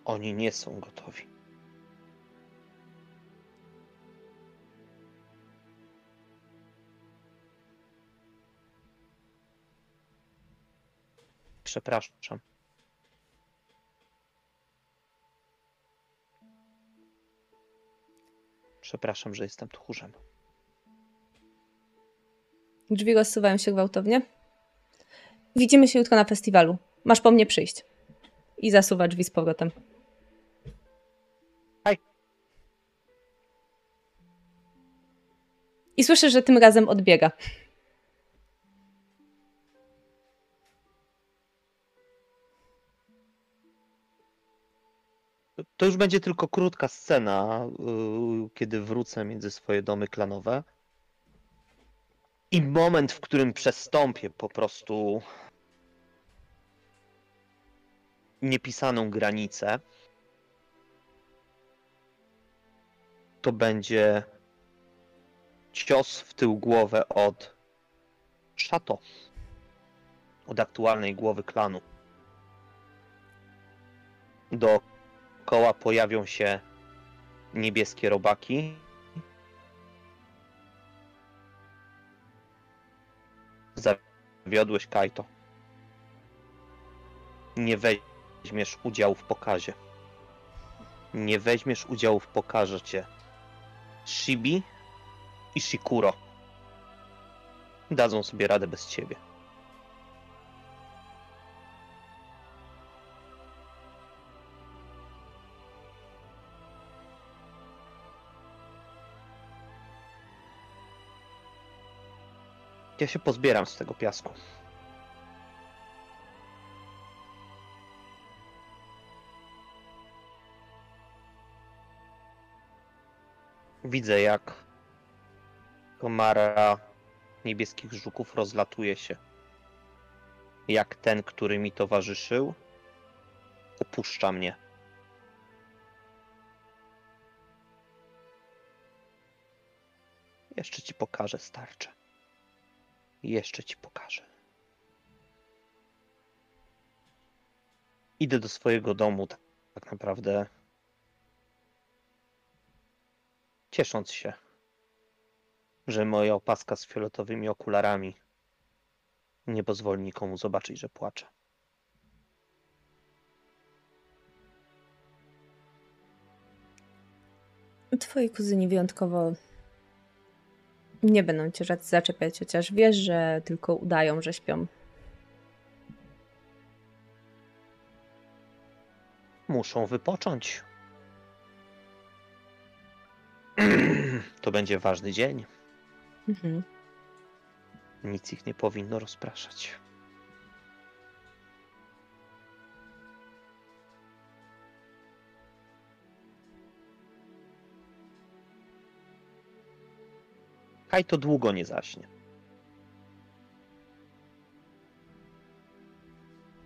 Oni nie są gotowi. Przepraszam. Przepraszam, że jestem tchórzem. Drzwi rozsuwają się gwałtownie. Widzimy się jutro na festiwalu. Masz po mnie przyjść. I zasuwa drzwi z powrotem. Hej. I słyszysz, że tym razem odbiega. To już będzie tylko krótka scena, yy, kiedy wrócę między swoje domy klanowe. I moment, w którym przestąpię po prostu niepisaną granicę, to będzie cios w tył głowę od Szato, od aktualnej głowy klanu. Dookoła pojawią się niebieskie robaki. Zawiodłeś Kaito. Nie weźmiesz udziału w pokazie. Nie weźmiesz udziału w pokaże cię. Shibi i Shikuro dadzą sobie radę bez ciebie. Ja się pozbieram z tego piasku. Widzę, jak komara niebieskich żuków rozlatuje się. Jak ten, który mi towarzyszył, opuszcza mnie. Jeszcze ci pokażę starcze. Jeszcze ci pokażę. Idę do swojego domu, tak, tak naprawdę ciesząc się, że moja opaska z fioletowymi okularami nie pozwoli nikomu zobaczyć, że płaczę. Twoi kuzyni wyjątkowo Nie będą cię zaczepiać, chociaż wiesz, że tylko udają, że śpią. Muszą wypocząć. To będzie ważny dzień. Mhm. Nic ich nie powinno rozpraszać. Kaj to długo nie zaśnie.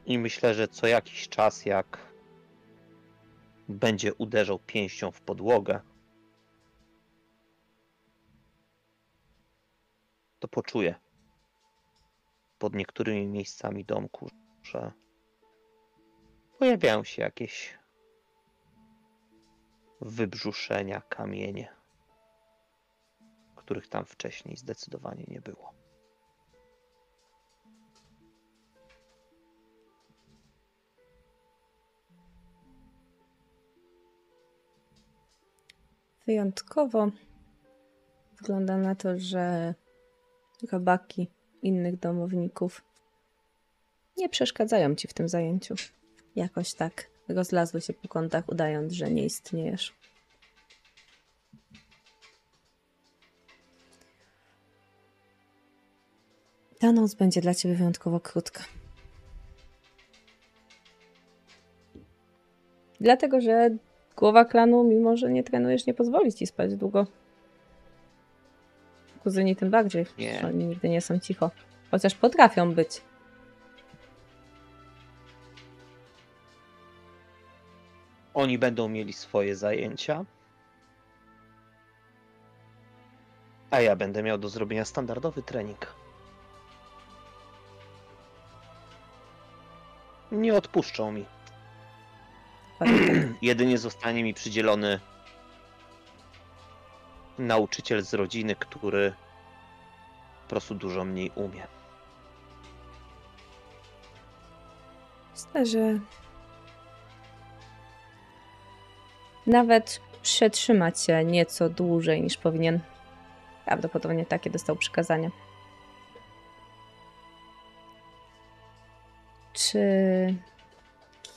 I myślę, że co jakiś czas, jak będzie uderzał pięścią w podłogę, to poczuje pod niektórymi miejscami domku, że pojawiają się jakieś wybrzuszenia, kamienie, których tam wcześniej zdecydowanie nie było. Wyjątkowo wygląda na to, że robaki innych domowników nie przeszkadzają ci w tym zajęciu. Jakoś tak rozlazły się po kątach, udając, że nie istniejesz. Ta noc będzie dla ciebie wyjątkowo krótka. Dlatego, że głowa klanu, mimo że nie trenujesz, nie pozwoli ci spać długo. Kuzyni tym bardziej. Nie. Oni nigdy nie są cicho. Chociaż potrafią być. Oni będą mieli swoje zajęcia, a ja będę miał do zrobienia standardowy trening. Nie odpuszczą mi. Jedynie zostanie mi przydzielony nauczyciel z rodziny, który po prostu dużo mniej umie. Myślę, że nawet przetrzyma cię nieco dłużej niż powinien. Prawdopodobnie takie dostał przykazanie. Czy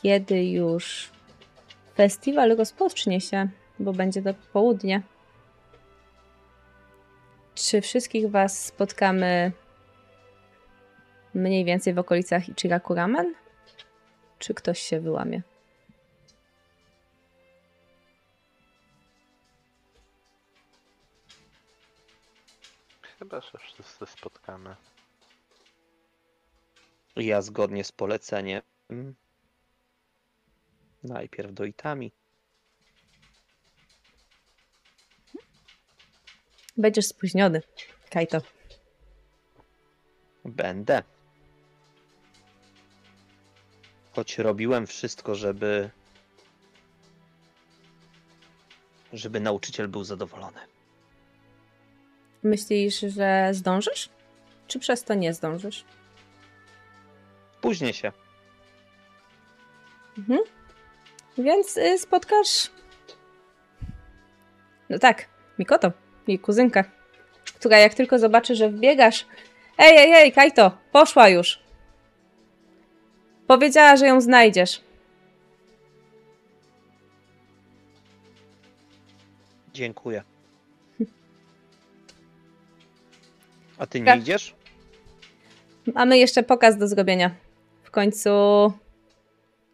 kiedy już festiwal rozpocznie się, bo będzie to południe, czy wszystkich was spotkamy mniej więcej w okolicach Ichigakuramen? Czy ktoś się wyłamie? Chyba, że wszyscy spotkamy. Ja zgodnie z poleceniem najpierw do Itami. Będziesz spóźniony, Kajto. Będę. Choć robiłem wszystko, żeby. żeby nauczyciel był zadowolony. Myślisz, że zdążysz? Czy przez to nie zdążysz? Później się. Mhm. Więc y, spotkasz. No tak, Mikoto, jej kuzynka, która jak tylko zobaczy, że wbiegasz. Ej, ej, ej, Kajto, poszła już. Powiedziała, że ją znajdziesz. Dziękuję. A ty nie idziesz? Mamy jeszcze pokaz do zrobienia. W końcu.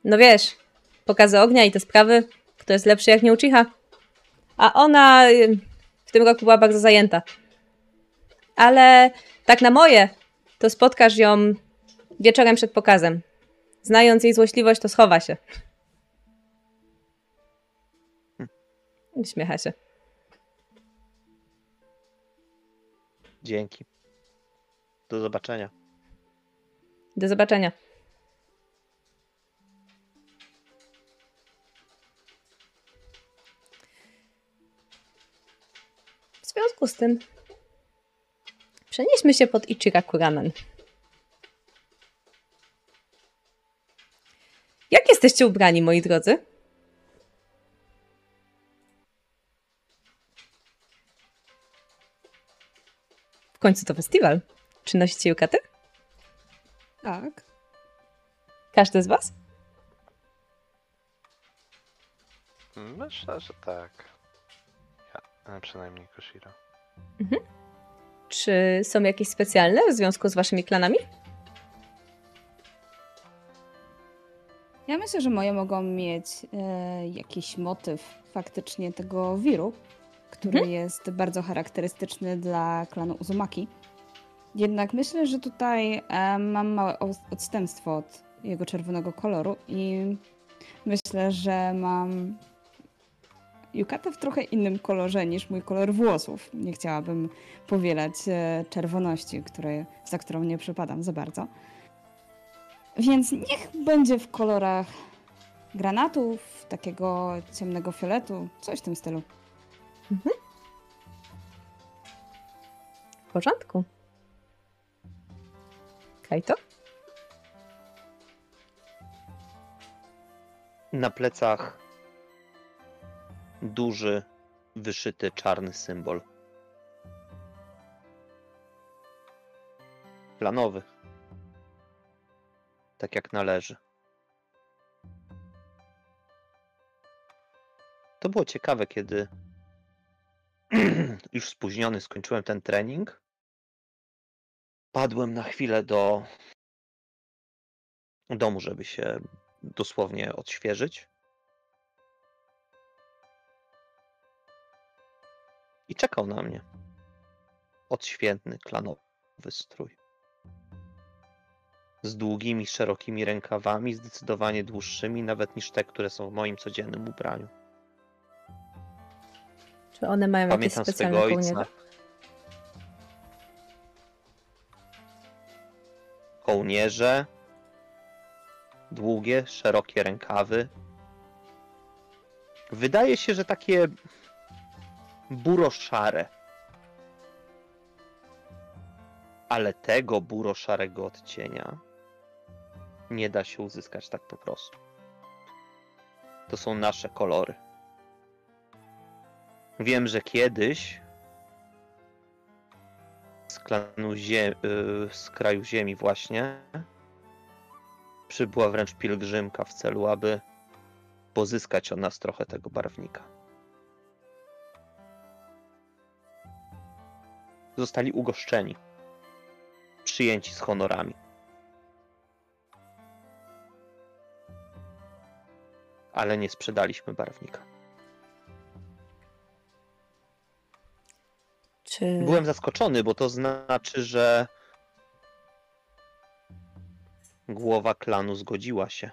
No wiesz, pokazy ognia i te sprawy. Kto jest lepszy jak nie ucicha. A ona w tym roku była bardzo zajęta. Ale tak na moje, to spotkasz ją wieczorem przed pokazem. Znając jej złośliwość, to schowa się. Uśmiecha się. Dzięki. Do zobaczenia. Do zobaczenia. Związku z tym przenieśmy się pod Ichiraku Ramen. Jak jesteście ubrani, moi drodzy? końcu to festiwal. Czy nosicie jukaty? Tak. Każdy z was? Myślę, że tak. A przynajmniej Koshiro. Czy są jakieś specjalne w związku z waszymi klanami? Ja myślę, że moje mogą mieć e, jakiś motyw faktycznie tego wiru, który jest bardzo charakterystyczny dla klanu Uzumaki. Jednak myślę, że tutaj e, mam małe odstępstwo od jego czerwonego koloru i myślę, że mam yukatę w trochę innym kolorze niż mój kolor włosów. Nie chciałabym powielać e, czerwoności, której, za którą nie przypadam za bardzo. Więc niech będzie w kolorach granatów, takiego ciemnego fioletu, coś w tym stylu. W porządku. Kajto? Na plecach duży, wyszyty czarny symbol. Planowy. Tak jak należy. To było ciekawe, kiedy już spóźniony skończyłem ten trening. Padłem na chwilę do domu, żeby się dosłownie odświeżyć. I czekał na mnie. Odświętny, klanowy strój. Z długimi, szerokimi rękawami, zdecydowanie dłuższymi nawet niż te, które są w moim codziennym ubraniu. Czy one mają jakieś Pamiętam specjalne swego ojca. kołnierze? Kołnierze. Długie, szerokie rękawy. Wydaje się, że takie buro-szare. Ale tego buro-szarego odcienia nie da się uzyskać tak po prostu. To są nasze kolory. Wiem, że kiedyś z klanu y, z kraju ziemi właśnie przybyła wręcz pielgrzymka w celu, aby pozyskać od nas trochę tego barwnika. Zostali ugoszczeni, przyjęci z honorami. Ale nie sprzedaliśmy barwnika. Czy... Byłem zaskoczony, bo to znaczy, że głowa klanu zgodziła się,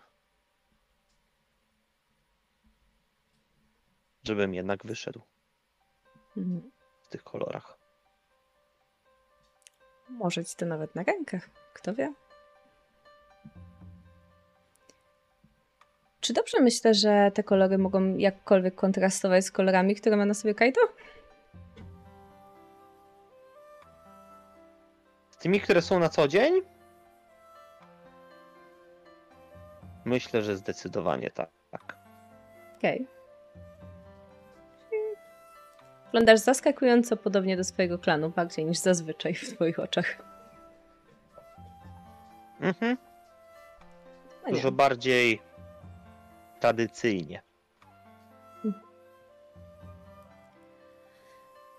żebym jednak wyszedł Mhm. w tych kolorach. Może ci to nawet na rękach. Kto wie? Czy dobrze myślę, że te kolory mogą jakkolwiek kontrastować z kolorami, które ma na sobie Kaito? Z tymi, które są na co dzień? Myślę, że zdecydowanie tak. tak. Okej. Wyglądasz zaskakująco podobnie do swojego klanu, bardziej niż zazwyczaj w twoich oczach. Mhm. No. Dużo bardziej tradycyjnie.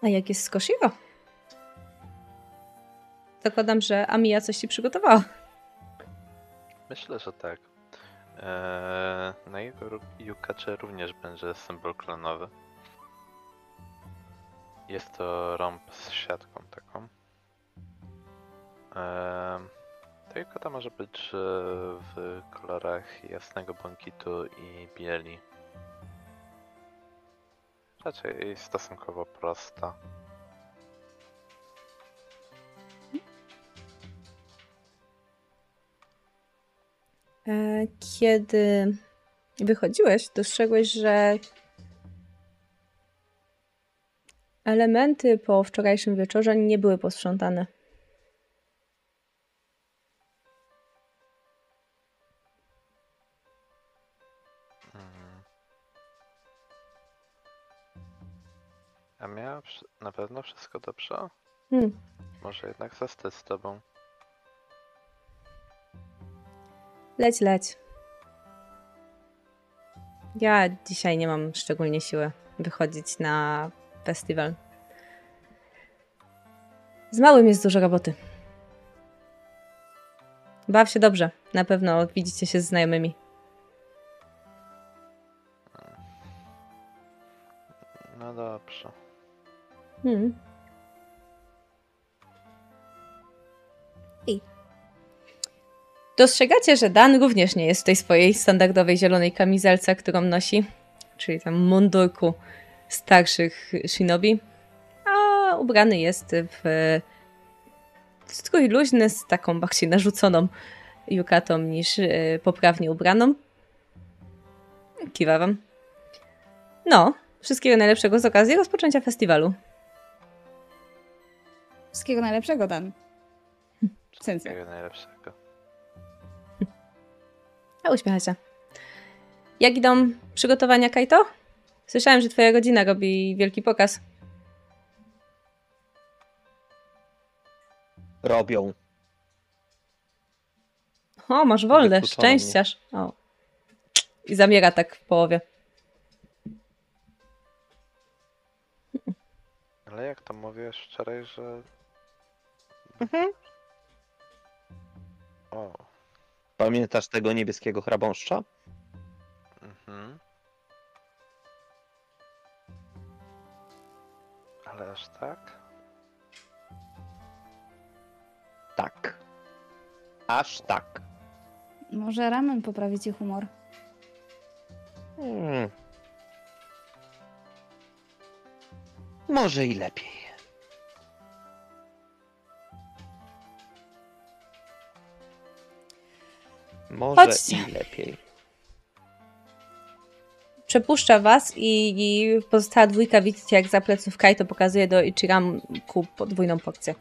A jak jest z Koshiro? Zakładam, że Amiya coś ci przygotowała. Myślę, że tak. Eee, na jego Yukacze również będzie symbol klonowy. Jest to rąb z siatką taką. Ta Yukata może być w kolorach jasnego błękitu i bieli. Raczej stosunkowo prosta. E, Kiedy wychodziłeś, dostrzegłeś, że elementy po wczorajszym wieczorze nie były posprzątane. A miała na pewno wszystko dobrze? Hmm. Może jednak zostać z tobą. Leć, leć. Ja dzisiaj nie mam szczególnie siły wychodzić na festiwal. Z małym jest dużo roboty. Baw się dobrze. Na pewno widzicie się z znajomymi. No dobrze. Hmm. I dostrzegacie, że Dan również nie jest w tej swojej standardowej zielonej kamizelce, którą nosi, czyli tam mundurku starszych shinobi, a ubrany jest w strój luźny z taką bardziej narzuconą yukatą niż e, poprawnie ubraną. Kiwa wam. No, wszystkiego najlepszego z okazji rozpoczęcia festiwalu. Wszystkiego najlepszego, Dan. Sensei. Wszystkiego najlepszego. A uśmiecha się. Jak idą przygotowania, Kaito? Słyszałem, że twoja rodzina robi wielki pokaz. Robią. O, masz wolne, Wykluczono mnie. szczęściarz. O. I zamiera tak w połowie. Ale jak to mówiłeś wczoraj, że... Mhm. O, Pamiętasz tego niebieskiego chrabąszcza? mhm. Ale aż tak? Tak. Aż tak. Może ramen poprawi ci humor. Hmm. Może i lepiej. Może Chodźcie. i lepiej. Przepuszcza was i, i pozostała dwójka widzicie, jak za pleców Kaito pokazuje do Ichiranku podwójną porcję.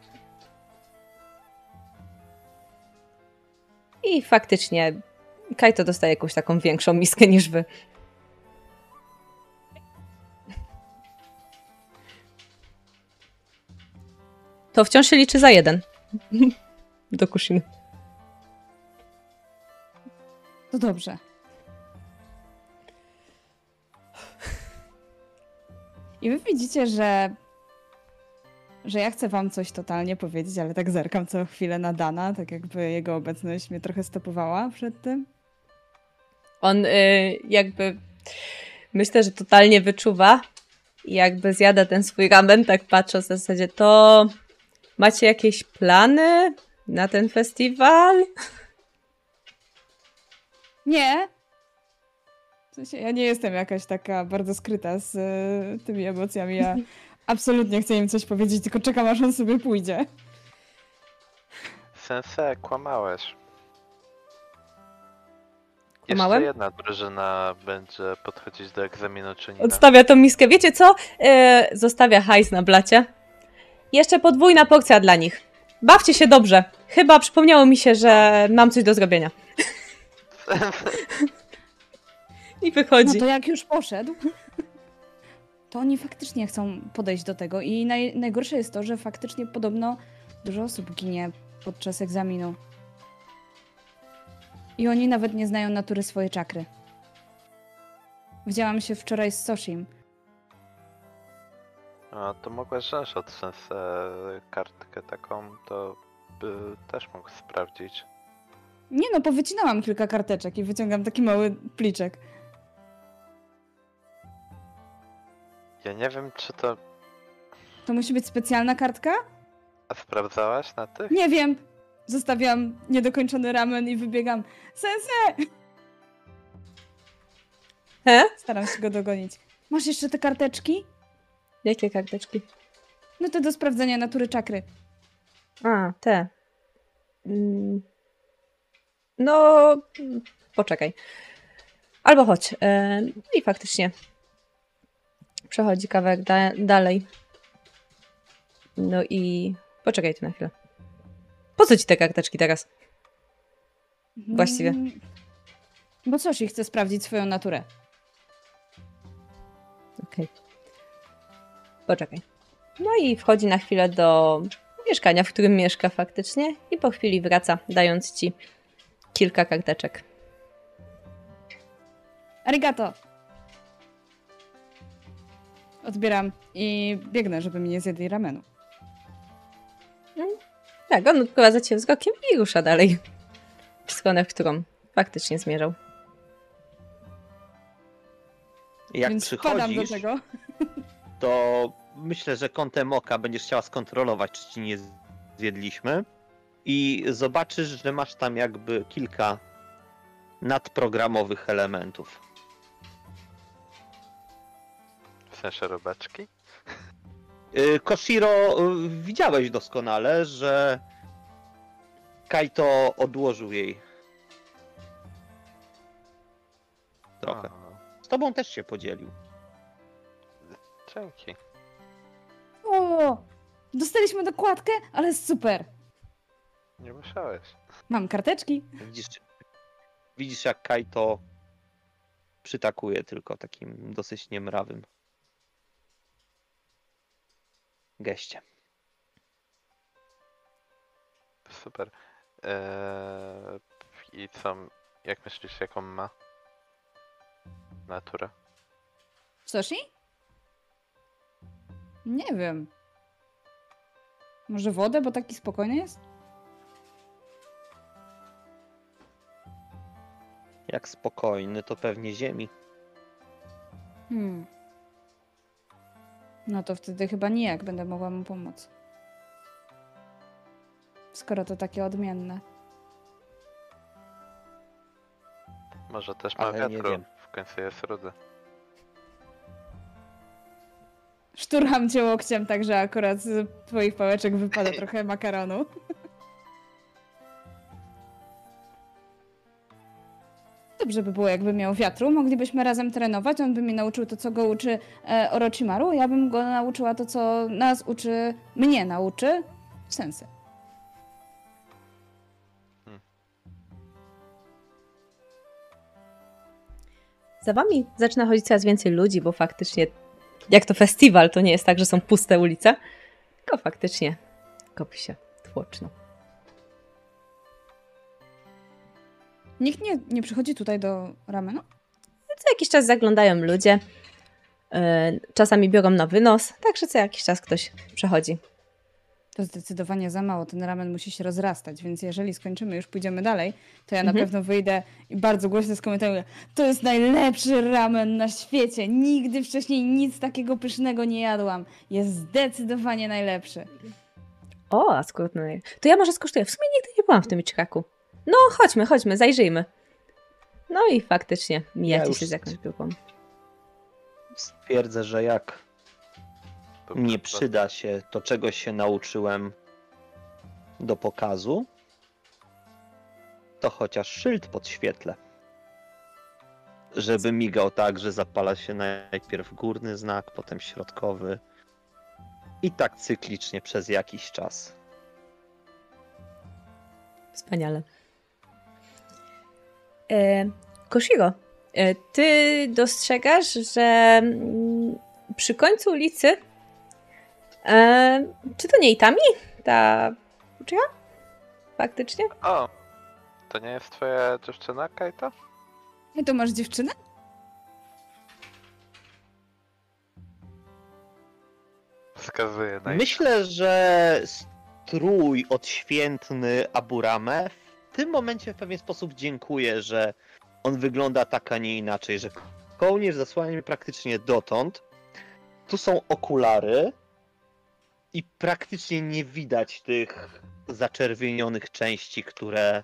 I faktycznie Kaito dostaje jakąś taką większą miskę niż wy. To wciąż się liczy za jeden. Do Kushiny. To dobrze. I wy widzicie, że że ja chcę wam coś totalnie powiedzieć, ale tak zerkam co chwilę na Dana, tak jakby jego obecność mnie trochę stopowała przed tym. On y, jakby myślę, że totalnie wyczuwa i jakby zjada ten swój ramen, tak patrząc w zasadzie, to macie jakieś plany na ten festiwal? Nie! W sensie, ja nie jestem jakaś taka bardzo skryta z y, tymi emocjami. Ja absolutnie chcę im coś powiedzieć, tylko czekam aż on sobie pójdzie. Sensei, kłamałeś. Kłamałem? Jeszcze jedna drużyna będzie podchodzić do egzaminu czynina. Odstawia tą miskę. Wiecie co? Y, zostawia hajs na blacie. Jeszcze podwójna porcja dla nich. Bawcie się dobrze. Chyba przypomniało mi się, że mam coś do zrobienia. I No wychodzi. to jak już poszedł, to oni faktycznie chcą podejść do tego. I naj, najgorsze jest to, że faktycznie podobno dużo osób ginie podczas egzaminu. I oni nawet nie znają natury swojej czakry. Widziałam się wczoraj z Soshim. A to mogłaś wziąć od Sensei kartkę taką, to by też mógł sprawdzić. Nie no, powycinałam kilka karteczek i wyciągam taki mały pliczek. Ja nie wiem, czy to... To musi być specjalna kartka? A sprawdzałaś na tych? Nie wiem. Zostawiam niedokończony ramen i wybiegam. Sensei! He? Staram się go dogonić. Masz jeszcze te karteczki? Jakie karteczki? No to do sprawdzenia natury czakry. A, te. Mm. No, poczekaj. Albo chodź. E, No i faktycznie przechodzi kawałek da- dalej. No i poczekaj tu na chwilę. Po co ci te karteczki teraz? Właściwie. Mm, Bo coś chce sprawdzić swoją naturę. Okej. Poczekaj. No i wchodzi na chwilę do mieszkania, w którym mieszka faktycznie i po chwili wraca, dając ci kilka karteczek. Arigato! Odbieram i biegnę, żeby mi nie zjedli ramenu. Tak, on odprowadza cię wzrokiem i rusza dalej w stronę, w którą faktycznie zmierzał. Jak Więc wpadam do przychodzisz, tego. to myślę, że kątem oka będziesz chciała skontrolować, czy ci nie zjedliśmy. I zobaczysz, że masz tam jakby kilka nadprogramowych elementów. W sensie robaczki? Y, Koshiro, y, widziałeś doskonale, że Kaito odłożył jej trochę. Z tobą też się podzielił. dzięki. O! Dostaliśmy dokładkę, ale super! Nie musiałeś. Mam karteczki. Widzisz, widzisz jak Kaito przytakuje tylko takim dosyć niemrawym geście. Super. Eee, I co, jak myślisz, jaką ma naturę? Soshi? Nie wiem. Może wodę, bo taki spokojny jest? Jak spokojny, to pewnie ziemi. Hmm. No to wtedy chyba nijak będę mogła mu pomóc. Skoro to takie odmienne. Może też ma Ale nie wiatru. wiem. W końcu jest rudy. Szturcham cię łokciem, tak że akurat z twoich pałeczek wypada trochę makaronu. Dobrze by było, jakby miał wiatru. Moglibyśmy razem trenować. On by mi nauczył to, co go uczy e, Orochimaru. Ja bym go nauczyła to, co nas uczy, mnie nauczy Sensei. Za wami zaczyna chodzić coraz więcej ludzi, bo faktycznie, jak to festiwal, to nie jest tak, że są puste ulice, tylko faktycznie kopi się tłoczno. Nikt nie, nie przychodzi tutaj do ramenu? Co jakiś czas zaglądają ludzie, yy, czasami biorą na wynos, także co jakiś czas ktoś przechodzi. To zdecydowanie za mało. Ten ramen musi się rozrastać, więc jeżeli skończymy, już pójdziemy dalej, to ja na Mhm. pewno wyjdę i bardzo głośno skomentuję. To jest najlepszy ramen na świecie. Nigdy wcześniej nic takiego pysznego nie jadłam. Jest zdecydowanie najlepszy. O, a skąd no, To ja może skosztuję. W sumie nigdy nie byłam w tym Ichikaku. No, chodźmy, chodźmy, zajrzyjmy. No i faktycznie mijacie już- się z jakąś grupą. Stwierdzę, że jak nie przyda się to, czego się nauczyłem do pokazu, to chociaż szyld podświetlę. Żeby migał tak, że zapala się najpierw górny znak, potem środkowy. I tak cyklicznie przez jakiś czas. Wspaniale. E, Koshiro, e, ty dostrzegasz, że mm, przy końcu ulicy e, czy to nie Itami? Ta ucznia? Faktycznie? O! To nie jest twoja dziewczyna, Kaito? I to masz dziewczynę? Wskazuje na Myślę, że strój odświętny Aburame w tym momencie w pewien sposób dziękuję, że on wygląda tak, a nie inaczej, że kołnierz zasłania mnie praktycznie dotąd. Tu są okulary i praktycznie nie widać tych zaczerwienionych części, które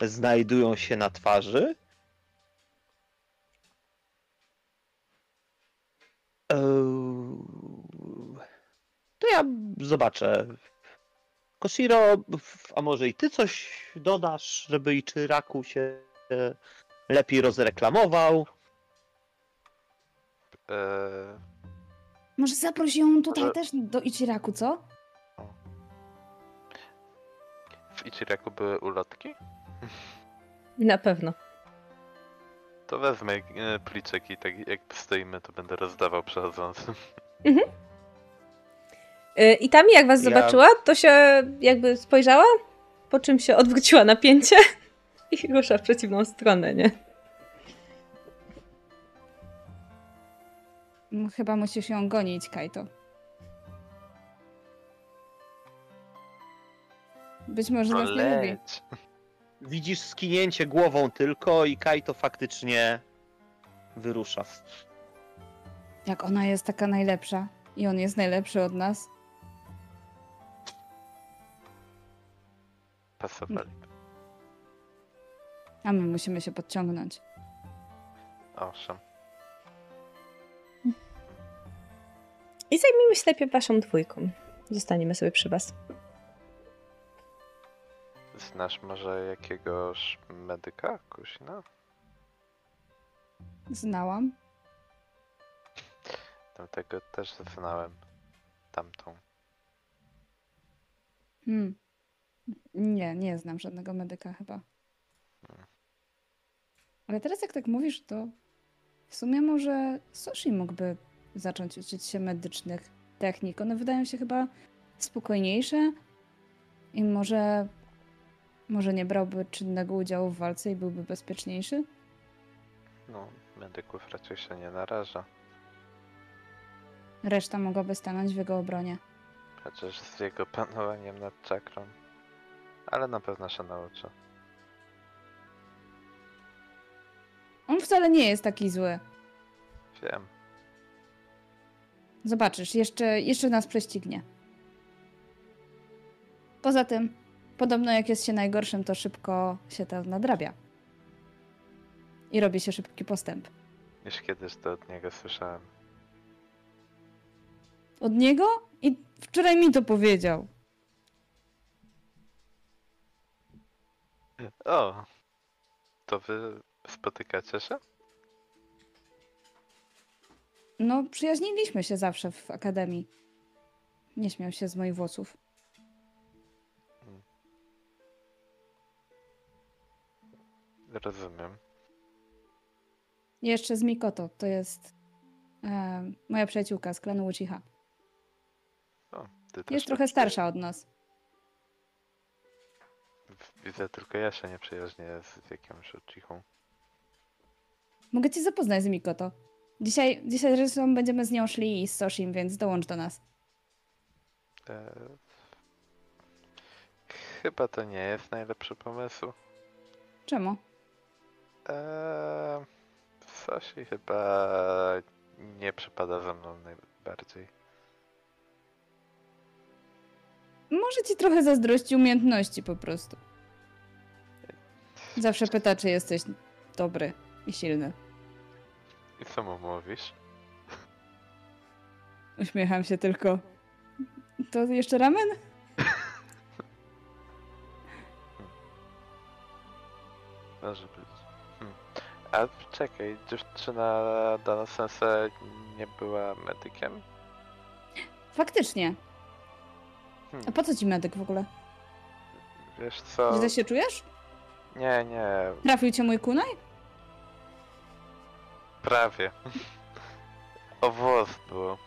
znajdują się na twarzy. Eee, To ja zobaczę. Koshiro, a może i ty coś dodasz, żeby Ichiraku się e, lepiej rozreklamował? Eee, Może zaproś ją tutaj Może- też do Ichiraku, co? w Ichiraku były ulotki? Na pewno. To wezmę e, pliczek i tak jak stoimy, to będę rozdawał przechodzącym. Y, I Tami, jak was Ja- zobaczyła, to się jakby spojrzała, po czym się odwróciła napięcie i rusza w przeciwną stronę, nie? M, Chyba musisz ją gonić, Kajto. Być może nas nie lubi. Widzisz skinięcie głową tylko i Kaito faktycznie wyrusza. Jak ona jest taka najlepsza i on jest najlepszy od nas. Pasowali. A my musimy się podciągnąć. Owszem. I zajmijmy się najpierw waszą dwójką. Zostaniemy sobie przy was. Znasz może jakiegoś medyka, kusina? Znałam. Tamtego też znałem. Tamtą. Hmm. Nie, nie znam żadnego medyka chyba. Ale teraz jak tak mówisz, to w sumie może Soshi mógłby zacząć uczyć się medycznych technik. One wydają się chyba spokojniejsze i może może nie brałby czynnego udziału w walce i byłby bezpieczniejszy? No, medyków raczej się nie naraża. Reszta mogłaby stanąć w jego obronie. Chociaż z jego panowaniem nad czakrą. Ale na pewno się nauczy. On wcale nie jest taki zły. Wiem. Zobaczysz, jeszcze, jeszcze nas prześcignie. Poza tym, podobno jak jest się najgorszym, to szybko się to nadrabia. I robi się szybki postęp. Już kiedyś to od niego słyszałem. Od niego? I wczoraj mi to powiedział. O! To wy spotykacie się? No, przyjaźniliśmy się zawsze w akademii. Nie śmiał się z moich włosów. Rozumiem. Jeszcze z Mikoto, to jest e, moja przyjaciółka z klanu Uchiha. O, ty też Jest trochę tak- starsza od nas. Widzę, tylko ja się nie przyjaźnię z jakimś Uchichą. Mogę cię zapoznać z Mikoto. Dzisiaj, dzisiaj zresztą będziemy z nią szli i z Soshim, więc dołącz do nas. E... Chyba to nie jest najlepszy pomysł. Czemu? Eee, Sosi chyba nie przypada ze mną najbardziej. Może ci trochę zazdrości umiejętności po prostu. Zawsze pyta, czy jesteś dobry i silny. I co mu mówisz? Uśmiecham się tylko. To jeszcze ramen? Może być. Hmm. A czekaj, dziewczyna Dana Sensei nie była medykiem? Faktycznie. A Hmm. po co ci medyk w ogóle? Wiesz co? Źle się czujesz? Nie, nie, Trafił cię mój kunaj? prawie. o włos było.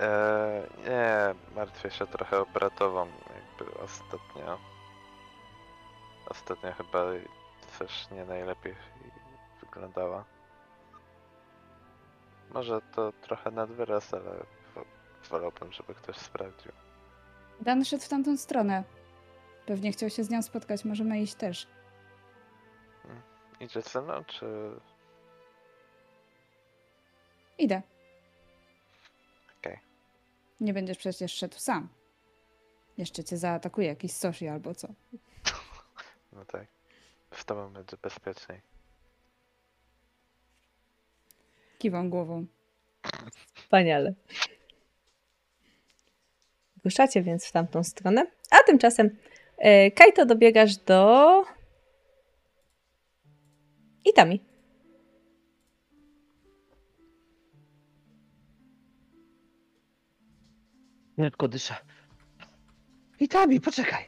Eee, nie, martwię się trochę o bratową, jakby ostatnio. Ostatnio chyba też nie najlepiej wyglądała. Może to trochę nad wyraz, ale wo- wolałbym, żeby ktoś sprawdził. Dan szedł w tamtą stronę. Pewnie chciał się z nią spotkać, możemy iść też. Idzie ze mną, czy... Idę. Okej. Nie będziesz przecież szedł sam. Jeszcze cię zaatakuje jakiś soshi albo co. No tak. Z tobą będzie bezpieczniej. Kiwam głową. Wspaniale. Ruszacie więc w tamtą stronę. A tymczasem e, Kaito dobiegasz do... Itami. Tylko dyszę. I Tami, poczekaj.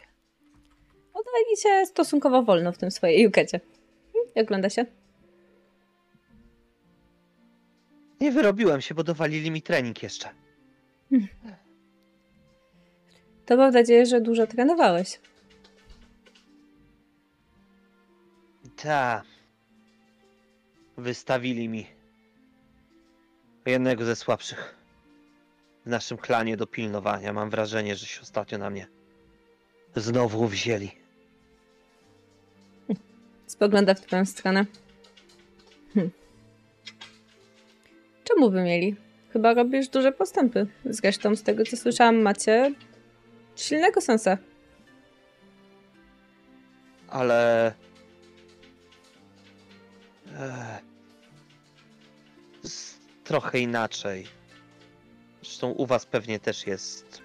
Odwalicie stosunkowo wolno w tym swojej jukecie. Jak ogląda się? Nie wyrobiłem się, bo dowalili mi trening jeszcze. To mam nadzieję, że dużo trenowałeś. Ta. Wystawili mi jednego ze słabszych w naszym klanie do pilnowania. Mam wrażenie, że się ostatnio na mnie znowu wzięli. Spogląda w twoją stronę. Hm. Czemu by mieli? Chyba robisz duże postępy. Zresztą z tego co słyszałam macie silnego sensa. ale. E, z, trochę inaczej. Zresztą u Was pewnie też jest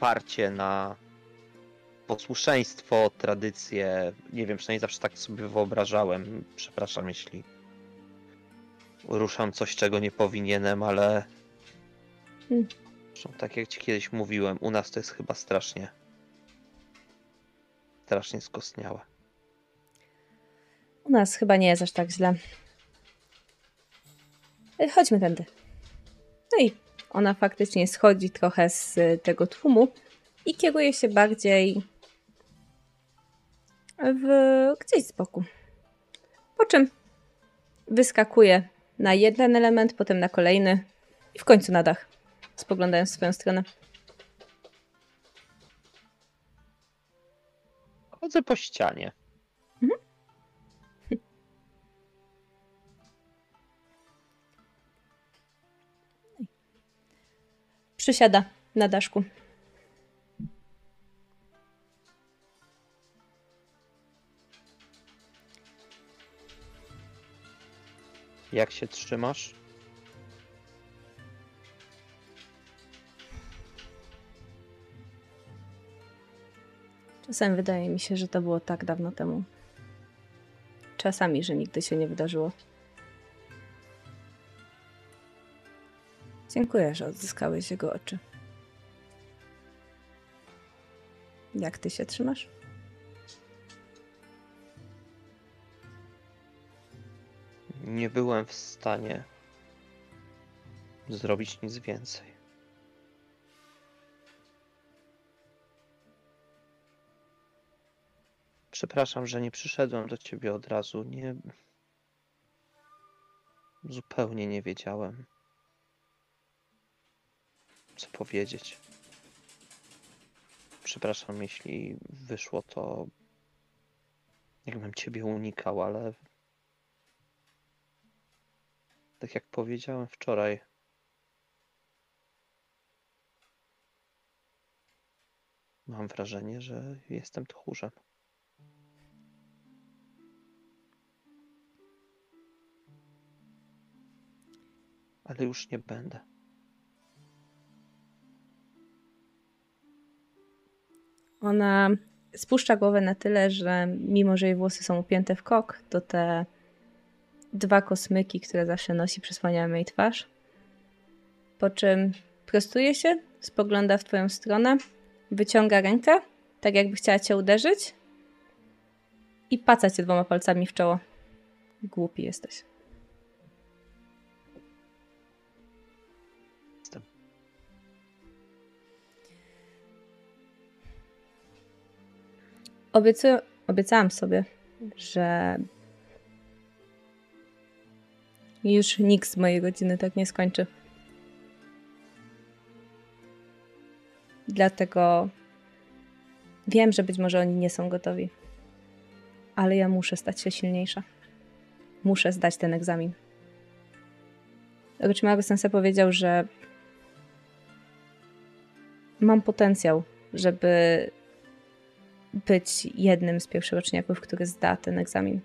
parcie na posłuszeństwo, tradycje. Nie wiem, przynajmniej zawsze tak sobie wyobrażałem. Przepraszam, jeśli ruszam coś, czego nie powinienem, ale. Hmm. Zresztą tak jak Ci kiedyś mówiłem, u nas to jest chyba strasznie strasznie skostniałe. U nas chyba nie jest aż tak źle. E, Chodźmy tędy. No i ona faktycznie schodzi trochę z e, tego tłumu i kieruje się bardziej w gdzieś z boku. Po czym wyskakuje na jeden element, potem na kolejny i w końcu na dach, spoglądając w swoją stronę. Chodzę po ścianie. Przysiada na daszku. Jak się trzymasz? Czasem wydaje mi się, że to było tak dawno temu. Czasami, że nigdy się nie wydarzyło. Dziękuję, że odzyskałeś jego oczy. Jak ty się trzymasz? Nie byłem w stanie zrobić nic więcej. Przepraszam, że nie przyszedłem do ciebie od razu. Nie. Zupełnie nie wiedziałem, co powiedzieć. Przepraszam, jeśli wyszło to. Jakbym ciebie unikał, ale tak jak powiedziałem wczoraj. Mam wrażenie, że jestem tchórzem. Ale już nie będę. Ona spuszcza głowę na tyle, że mimo, że jej włosy są upięte w kok, to te dwa kosmyki, które zawsze nosi, przysłaniają jej twarz. Po czym prostuje się, spogląda w twoją stronę, wyciąga rękę, tak jakby chciała cię uderzyć i paca cię dwoma palcami w czoło. Głupi jesteś. Obiecuję, obiecałam sobie, że już nikt z mojej rodziny tak nie skończy. Dlatego wiem, że być może oni nie są gotowi. Ale ja muszę stać się silniejsza. Muszę zdać ten egzamin. Orochimaru Sensei powiedział, że mam potencjał, żeby być jednym z pierwszoroczniaków, który zda ten egzamin.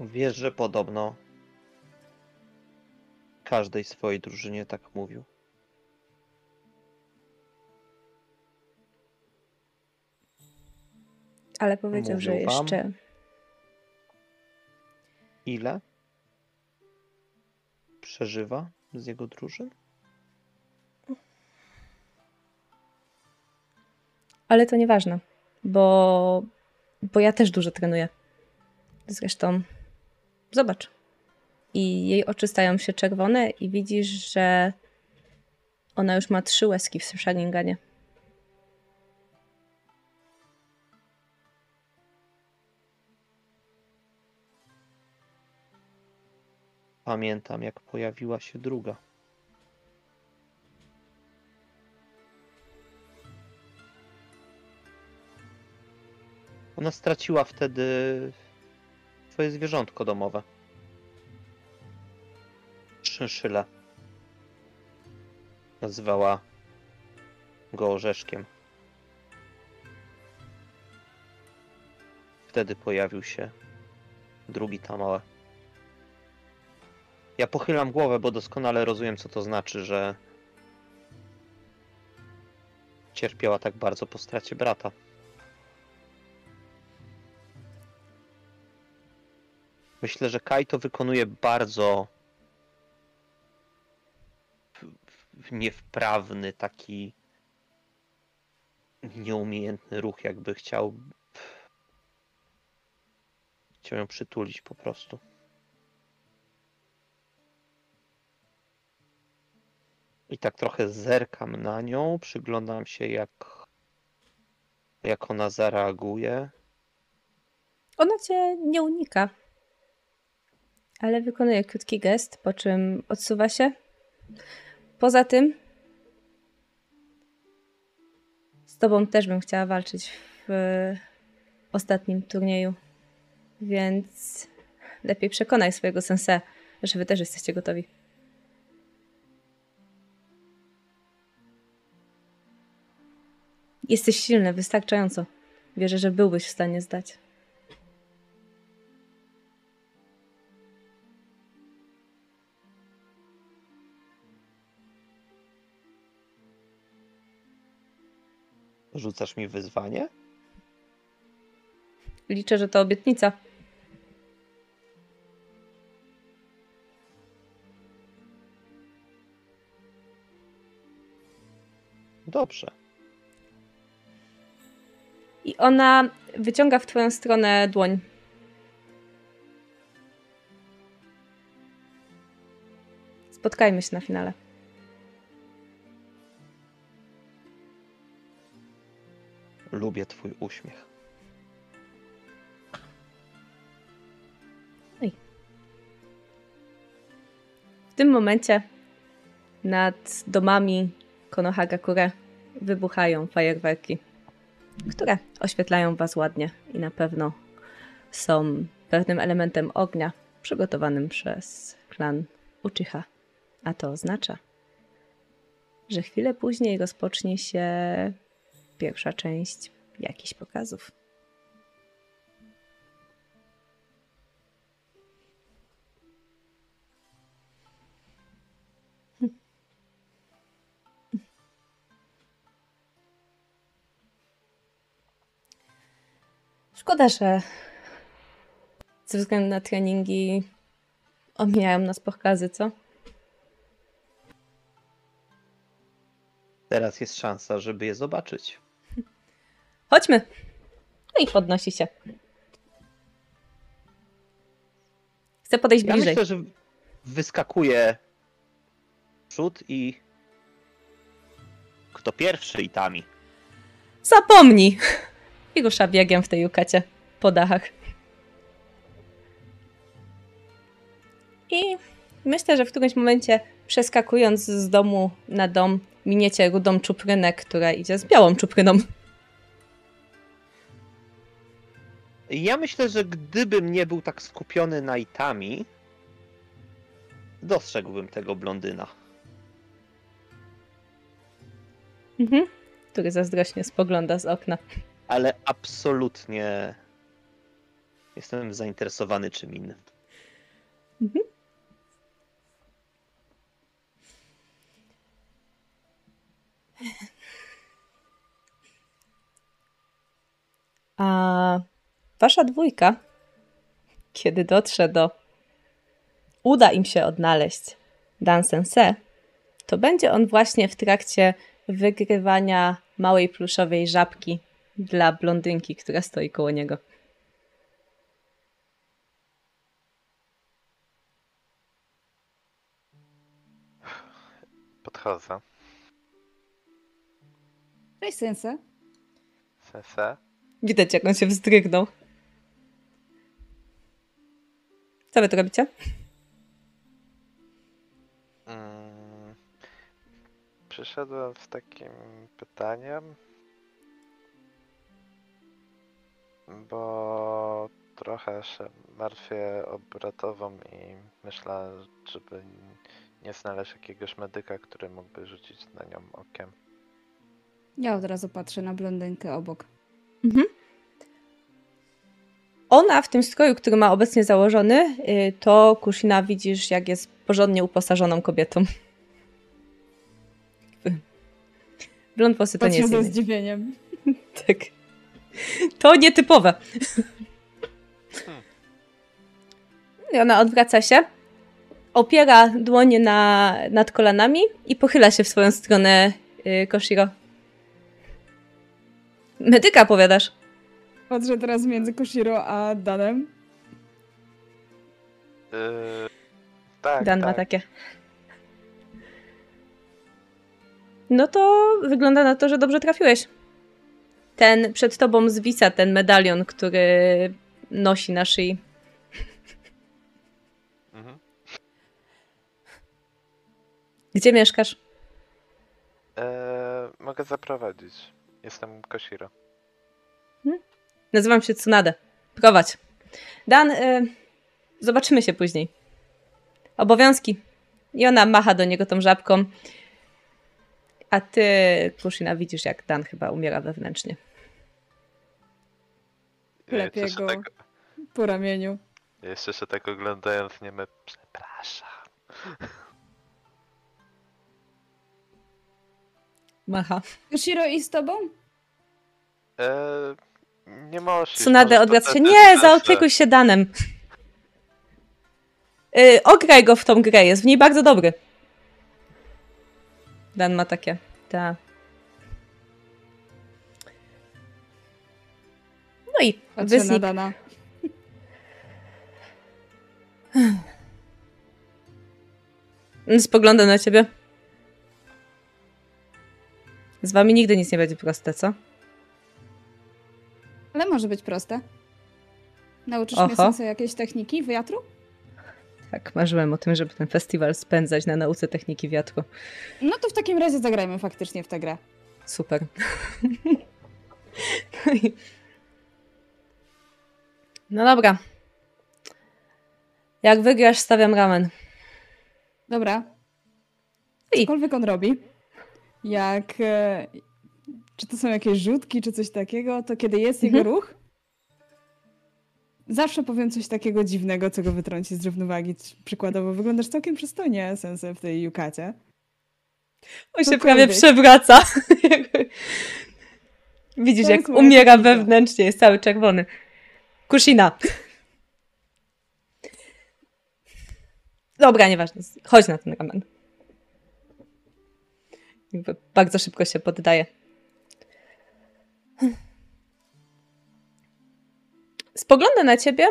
Wiesz, że podobno każdej swojej drużynie tak mówił. Ale powiedział, że Mówił wam? jeszcze Ile przeżywa z jego drużyn? Ale to nieważne, bo, bo ja też dużo trenuję. Zresztą, zobacz. i jej oczy stają się czerwone i widzisz, że ona już ma trzy łezki w Sharinganie. Pamiętam, jak pojawiła się druga. Ona straciła wtedy swoje zwierzątko domowe. Szynszyle. Nazywała go orzeszkiem. Wtedy pojawił się drugi Tamale. Ja pochylam głowę, bo doskonale rozumiem, co to znaczy, że cierpiała tak bardzo po stracie brata. Myślę, że Kaito wykonuje bardzo niewprawny, taki nieumiejętny ruch, jakby chciał chciał ją przytulić po prostu. I tak trochę zerkam na nią, przyglądam się jak jak ona zareaguje. Ona cię nie unika, ale wykonuje krótki gest, po czym odsuwa się. Poza tym, z tobą też bym chciała walczyć w ostatnim turnieju, więc lepiej przekonaj swojego sensei, że wy też jesteście gotowi. Jesteś silny, wystarczająco. Wierzę, że byłbyś w stanie zdać. Rzucasz mi wyzwanie? Liczę, że to obietnica. Dobrze. I ona wyciąga w twoją stronę dłoń. Spotkajmy się na finale. Lubię twój uśmiech. W tym momencie nad domami Konohagakure wybuchają fajerwerki, które oświetlają was ładnie i na pewno są pewnym elementem ognia przygotowanym przez klan Uchiha. A to oznacza, że chwilę później rozpocznie się pierwsza część jakichś pokazów. Szkoda, że ze względu na treningi omijają nas pokazy, co? Teraz jest szansa, żeby je zobaczyć. Chodźmy! No i podnosi się. Chcę podejść Ja bliżej. myślę, że wyskakuje przód i kto pierwszy i tami. Zapomnij! I rusza biegiem w tej ukacie po dachach. I myślę, że w którymś momencie przeskakując z domu na dom, miniecie rudą czuprynę, która idzie z białą czupryną. Ja myślę, że gdybym nie był tak skupiony na Itami, dostrzegłbym tego blondyna. Mhm. Który zazdrośnie spogląda z okna. Ale absolutnie jestem zainteresowany czym innym. A wasza dwójka, kiedy dotrze do. uda im się odnaleźć Dan Sensei, to będzie on właśnie w trakcie wygrywania małej pluszowej żabki dla blondynki, która stoi koło niego. Podchodzę. Cześć, Sense. Sense? Widać, jak on się wzdrygnął. Co wy tu robicie? Mm, przyszedłem z takim pytaniem. Bo trochę się martwię o bratową i myślę, żeby nie znaleźć jakiegoś medyka, który mógłby rzucić na nią okiem. Ja od razu patrzę na blondynkę obok. Ona w tym stroju, który ma obecnie założony, y, to Kushina widzisz, jak jest porządnie uposażoną kobietą. Blond włosy to nie jest inny. zdziwieniem. Tak. To nietypowe. I ona odwraca się, opiera dłonie na, nad kolanami i pochyla się w swoją stronę y, Koshiro. Medyka, powiadasz? Patrzę teraz między Koshiro a Danem. Yy, tak, Dan tak. ma takie. No to wygląda na to, że dobrze trafiłeś. Ten przed tobą zwisa ten medalion, który nosi na szyi. Mhm. Gdzie mieszkasz? Eee, mogę zaprowadzić. Jestem Koshiro. Nazywam się Tsunade. Prowadź. Dan, y, zobaczymy się później. Obowiązki. I ona macha do niego tą żabką. A ty, Kushina, widzisz, jak Dan chyba umiera wewnętrznie. Klepie go. tak, Po ramieniu. jeszcze się tak oglądając, nie my. Przepraszam. Macha. Koshiro i z tobą? Eee, nie możesz. Tsunade odwraca się. Nie, zaopiekuj się Danem. Yy, ograj go w tą grę, jest w niej bardzo dobry. Dan ma takie. Ta. No i Patrzę na. Dana. Spogląda na ciebie. Z wami nigdy nic nie będzie proste, co? Ale może być proste. Nauczysz Oho. mnie sensei jakiejś techniki wiatru? Tak, marzyłem o tym, żeby ten festiwal spędzać na nauce techniki wiatru. No to w takim razie zagrajmy faktycznie w tę grę. Super. No i- No dobra. Jak wygrasz, stawiam ramen. Dobra. I- Cokolwiek on robi, jak... E, czy to są jakieś rzutki, czy coś takiego, to kiedy jest Mhm. jego ruch, zawsze powiem coś takiego dziwnego, co go wytrąci z równowagi. Przykładowo, wyglądasz całkiem przystojnie, Sensei, w tej yukacie. On się prawie przewraca. Widzisz, jak umiera wewnętrznie, jest cały czerwony. Kushina. Dobra, nieważne. Chodź na ten ramen. Bardzo szybko się poddaje. Spogląda na ciebie.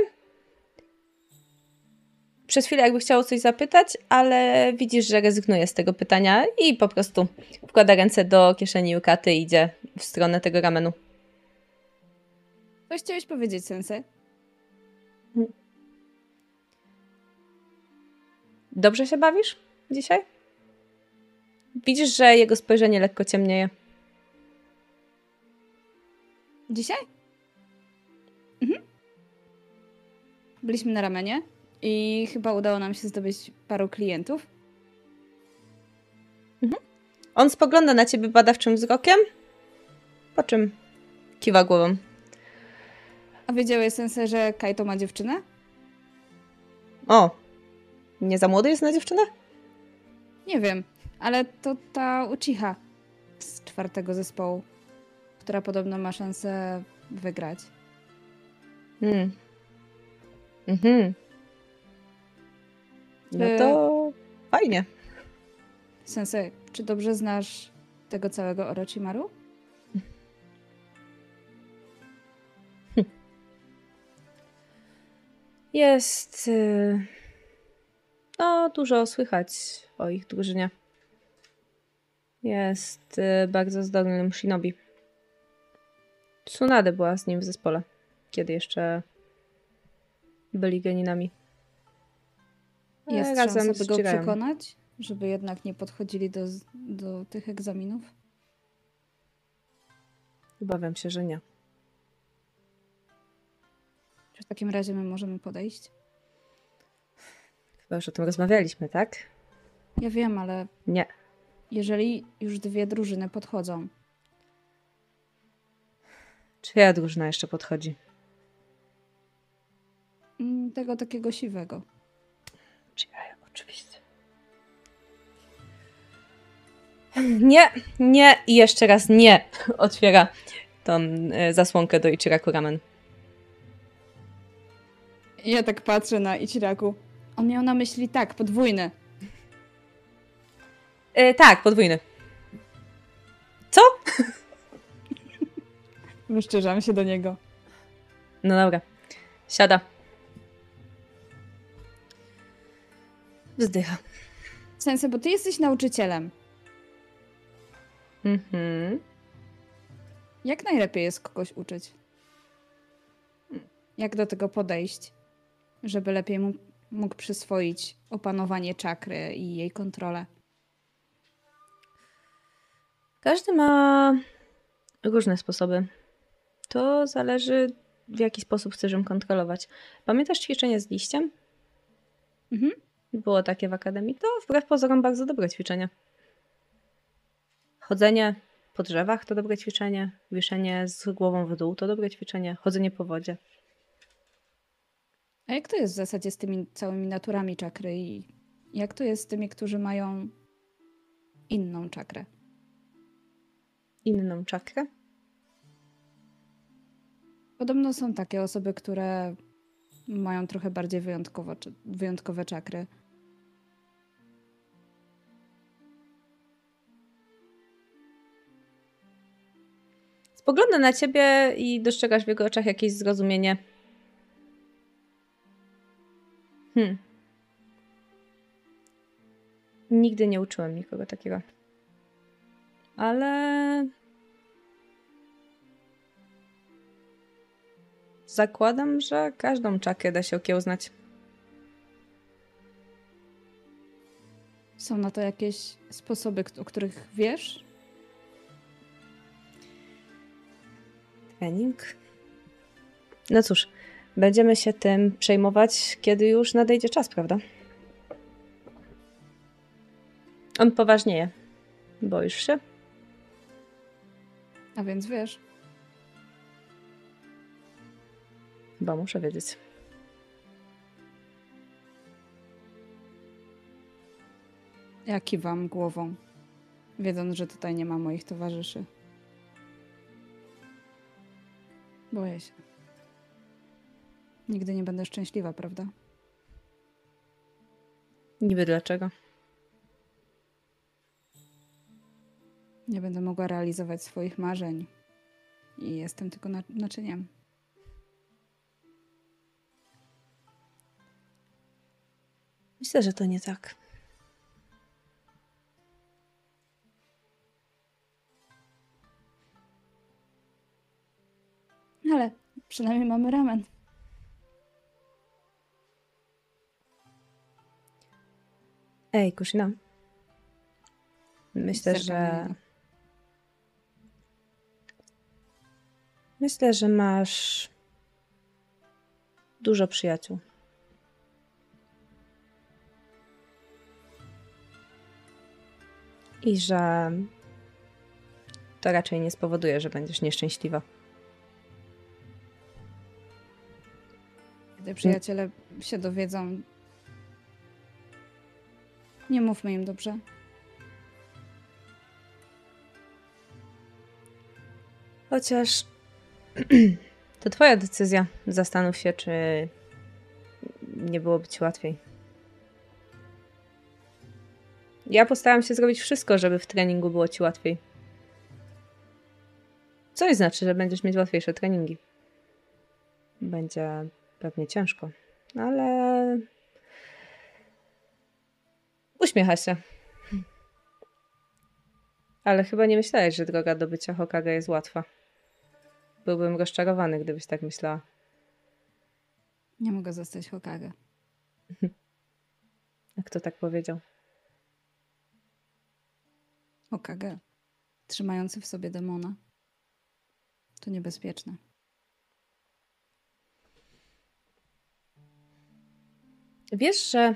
Przez chwilę jakby chciał coś zapytać, ale widzisz, że rezygnuje z tego pytania i po prostu wkłada ręce do kieszeni Yukaty i idzie w stronę tego ramenu. Co chciałeś powiedzieć, Sensei? Dobrze się bawisz dzisiaj? Widzisz, że jego spojrzenie lekko ciemnieje. Dzisiaj? Mhm. Byliśmy na ramenie i chyba udało nam się zdobyć paru klientów. On spogląda na ciebie badawczym wzrokiem, po czym kiwa głową. A wiedziałeś, Sensei, że Kaito ma dziewczynę? O, nie za młody jest na dziewczynę? Nie wiem, ale to ta Uchiha z czwartego zespołu, która podobno ma szansę wygrać. Hmm. Mhm. No to fajnie. Sensei, czy dobrze znasz tego całego Orochimaru? Jest. y, No, dużo słychać o ich drużynie. Jest y, bardzo zdolnym shinobi. Tsunade była z nim w zespole, kiedy jeszcze byli geninami. Jest razem szansa, by go przekonać, żeby jednak nie podchodzili do, do tych egzaminów? Obawiam się, że nie. Takim razie my możemy podejść? Chyba już o tym rozmawialiśmy, tak? Ja wiem, ale Nie. jeżeli już dwie drużyny podchodzą, Czyja drużyna jeszcze podchodzi? mm, tego takiego siwego. Czyja, oczywiście. Nie, nie i jeszcze raz nie. Otwiera tą y, zasłonkę do Ichiraku Ramen. Ja tak patrzę na Ichiraku. On miał na myśli tak, podwójny. Y, tak, podwójny. Co? Wyszczerzam się do niego. No dobra. Siada. Wzdycha. Sensei, bo ty jesteś nauczycielem. Mhm. Jak najlepiej jest kogoś uczyć? Jak do tego podejść, żeby lepiej mógł, mógł przyswoić opanowanie czakry i jej kontrolę? Każdy ma różne sposoby. To zależy, w jaki sposób chcesz ją kontrolować. Pamiętasz ćwiczenie z liściem? Mhm. Było takie w akademii. To wbrew pozorom bardzo dobre ćwiczenie. Chodzenie po drzewach to dobre ćwiczenie. Wieszenie z głową w dół to dobre ćwiczenie. Chodzenie po wodzie. A jak to jest w zasadzie z tymi całymi naturami czakry i jak to jest z tymi, którzy mają inną czakrę? Inną czakrę. Podobno są takie osoby, które mają trochę bardziej wyjątkowo, wyjątkowe czakry. Spogląda na ciebie i dostrzegasz w jego oczach jakieś zrozumienie. Hmm. Nigdy nie uczyłem nikogo takiego. Ale. Zakładam, że każdą czakę da się okiełznać. Są na to jakieś sposoby, o których wiesz? Trening. No cóż, będziemy się tym przejmować, kiedy już nadejdzie czas, prawda? On poważnieje. Boisz się? A więc wiesz. Chyba muszę wiedzieć. Ja kiwam głową, wiedząc, że tutaj nie ma moich towarzyszy. Boję się. Nigdy nie będę szczęśliwa, prawda? Niby dlaczego? Nie będę mogła realizować swoich marzeń. I jestem tylko na- naczyniem. Myślę, że to nie tak. Ale przynajmniej mamy ramen. Ej, Kushina. Myślę, że. Myślę, że masz dużo przyjaciół. I że to raczej nie spowoduje, że będziesz nieszczęśliwa. Gdy przyjaciele się dowiedzą, nie mówmy im dobrze. Chociaż to twoja decyzja. Zastanów się, czy nie byłoby ci łatwiej. Ja postaram się zrobić wszystko, żeby w treningu było ci łatwiej. Co nie znaczy, że będziesz mieć łatwiejsze treningi. Będzie pewnie ciężko, ale uśmiecha się. Ale chyba nie myślałeś, że droga do bycia Hokage jest łatwa. Byłbym rozczarowany, gdybyś tak myślała. Nie mogę zostać Hokage. A kto tak powiedział? Hokage. Trzymający w sobie demona. To niebezpieczne. Wiesz, że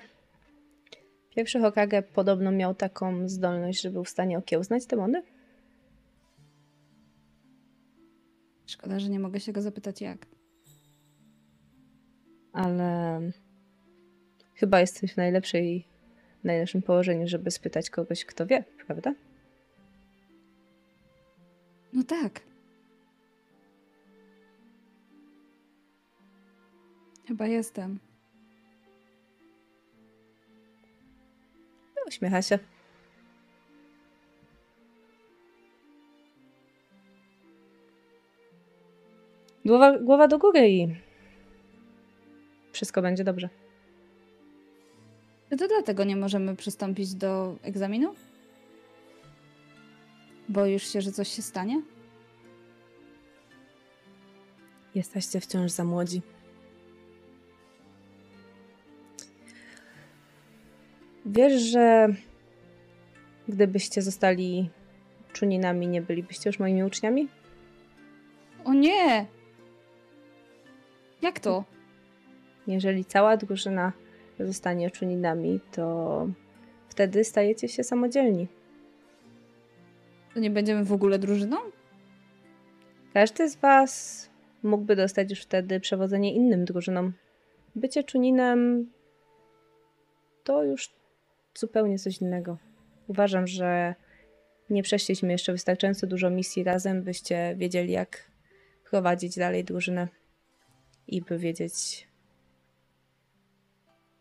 pierwszy Hokage podobno miał taką zdolność, że był w stanie okiełznać demony? Szkoda, że nie mogę się go zapytać jak. Ale chyba jesteś w najlepszej, najlepszym położeniu, żeby spytać kogoś, kto wie, prawda? No tak. Chyba jestem. Uśmiecha się. Głowa, głowa do góry i wszystko będzie dobrze. Czy to dlatego nie możemy przystąpić do egzaminu? Boisz się, że coś się stanie? Jesteście wciąż za młodzi. Wiesz, że gdybyście zostali czuninami, nie bylibyście już moimi uczniami? O nie! Jak to? Jeżeli cała drużyna zostanie czuninami, to wtedy stajecie się samodzielni. To nie będziemy w ogóle drużyną? Każdy z Was mógłby dostać już wtedy przewodzenie innym drużynom. Bycie czuninem to już zupełnie coś innego. Uważam, że nie przeszliśmy jeszcze wystarczająco dużo misji razem, byście wiedzieli, jak prowadzić dalej drużynę i by wiedzieć.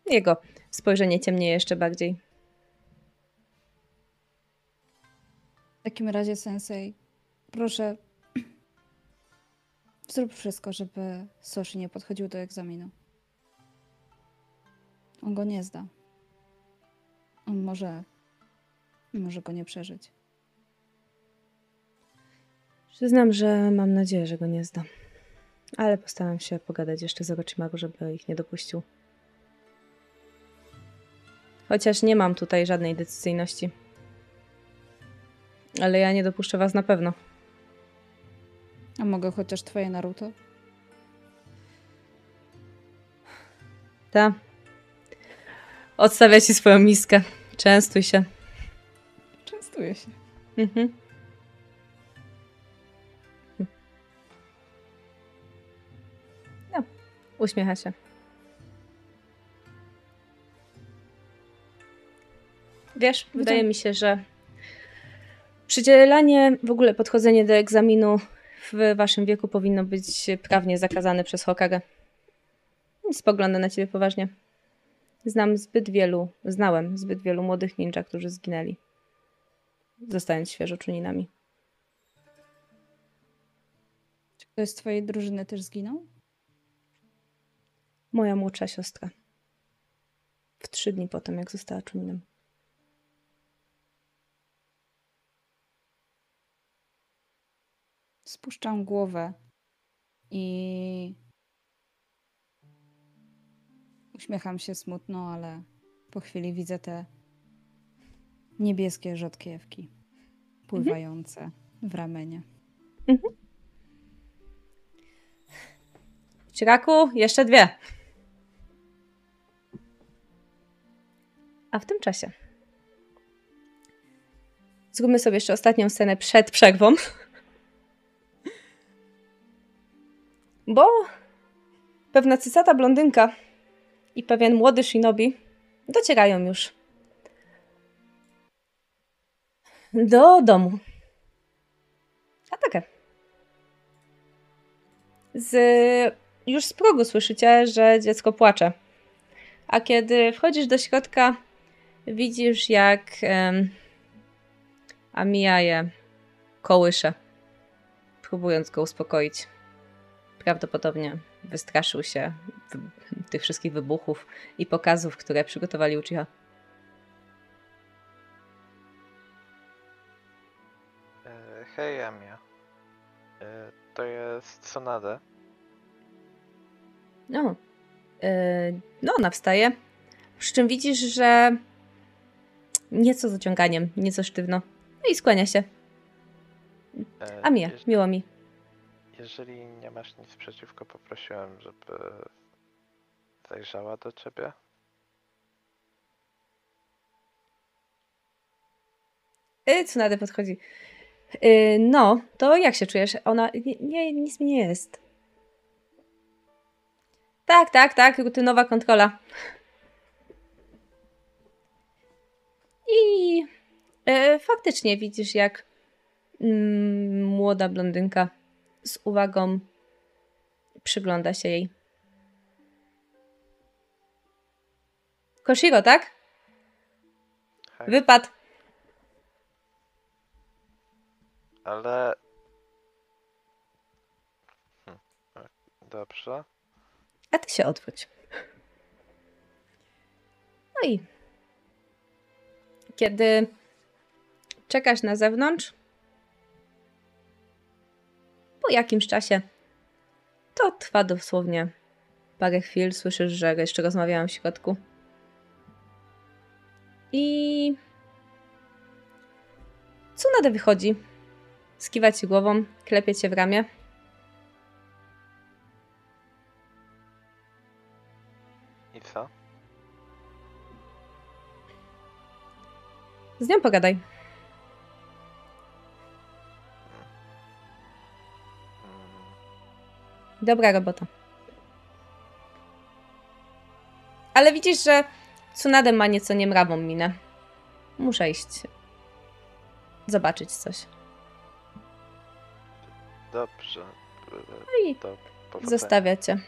Jego spojrzenie ciemnieje jeszcze bardziej. W takim razie, sensei, proszę, zrób wszystko, żeby Soshi nie podchodził do egzaminu. On go nie zda. On może. może go nie przeżyć. Przyznam, że mam nadzieję, że go nie zda. Ale postaram się pogadać jeszcze z Orochimaru, żeby ich nie dopuścił. Chociaż nie mam tutaj żadnej decyzyjności. Ale ja nie dopuszczę was na pewno. A mogę chociaż twoje Naruto? Ta. Odstawia ci swoją miskę. Częstuj się. Częstuję się. Mhm. No, uśmiecha się. Wiesz, wydaje mi się, że przydzielanie, w ogóle podchodzenie do egzaminu w waszym wieku powinno być prawnie zakazane przez Hokage. Spogląda na ciebie poważnie. Znam zbyt wielu, znałem zbyt wielu młodych ninja, którzy zginęli, zostając świeżo czuninami. Czy ktoś z twojej drużyny też zginął? Moja młodsza siostra. W trzy dni po tym, jak została czuninem. Spuszczam głowę i uśmiecham się smutno, ale po chwili widzę te niebieskie rzodkiewki pływające w ramieniu. Ciraku, jeszcze dwie. A w tym czasie zróbmy sobie jeszcze ostatnią scenę przed przerwą. Bo pewna cycata blondynka i pewien młody shinobi docierają już do domu. A takie. Z, już z progu słyszycie, że dziecko płacze. A kiedy wchodzisz do środka, widzisz jak um, Amija je kołysze, próbując go uspokoić. Prawdopodobnie wystraszył się tych wszystkich wybuchów i pokazów, które przygotowali Uchiha. E, hej, Amia. E, to jest Sonada. No. E, no, ona wstaje. Przy czym widzisz, że nieco zaciąganiem, nieco sztywno. No i skłania się. Amia, miło mi. Jeżeli nie masz nic przeciwko, poprosiłem, żeby zajrzała do ciebie. Yy, Tsunade podchodzi. Yy, no, to jak się czujesz? Ona. Nie, nie, nic mi nie jest. Tak, tak, tak, rutynowa kontrola. I yy, faktycznie widzisz, jak mm, młoda blondynka z uwagą przygląda się jej. Koshiro, tak? Hej. Wypad. Ale. Hm, e, Dobrze. A ty się odwróć. No i kiedy czekasz na zewnątrz, jakimś czasie, to trwa dosłownie parę chwil, słyszysz, że jeszcze rozmawiałam w środku. I Tsunade wychodzi, skiwa ci głową, klepie cię w ramię. I co? Z nią pogadaj. Dobra robota. Ale widzisz, że Tsunade ma nieco niemrawą minę. Muszę iść. Zobaczyć coś. Dobrze. No i To zostawia cię.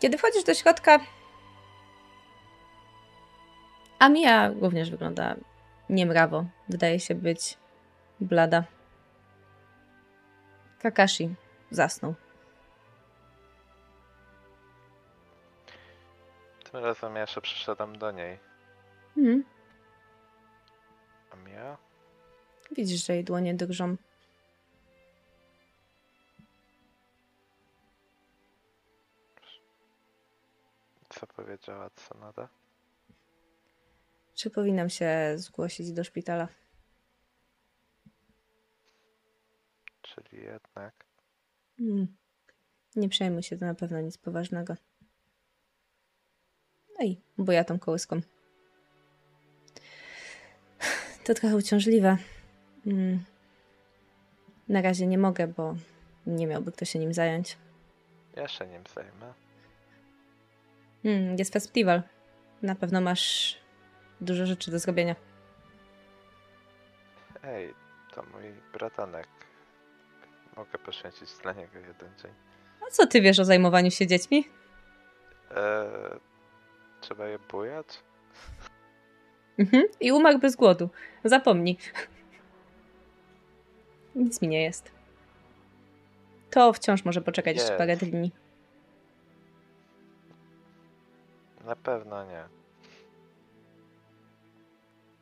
Kiedy wchodzisz do środka, Amia również wygląda niemrawo. Wydaje się być blada. Kakashi zasnął. Tym razem ja jeszcze przyszedłem do niej. Mhm. A Mia? Widzisz, że jej dłonie drżą. Co powiedziała Sonada? Czy powinnam się zgłosić do szpitala? Czyli jednak. Hmm. Nie przejmuj się, to na pewno nic poważnego. No i buja tą kołyską. To trochę uciążliwe. Hmm. Na razie nie mogę, bo nie miałby kto się nim zająć. Ja się nim zajmę. Hmm, jest festiwal. Na pewno masz dużo rzeczy do zrobienia. Ej, to mój bratanek. Mogę poświęcić dla niego jeden dzień. A co ty wiesz o zajmowaniu się dziećmi? Eee, trzeba je bujać? Mhm. I umarł bez głodu. Zapomnij. Nic mi nie jest. To wciąż może poczekać jeszcze Jest. parę dni. Na pewno nie.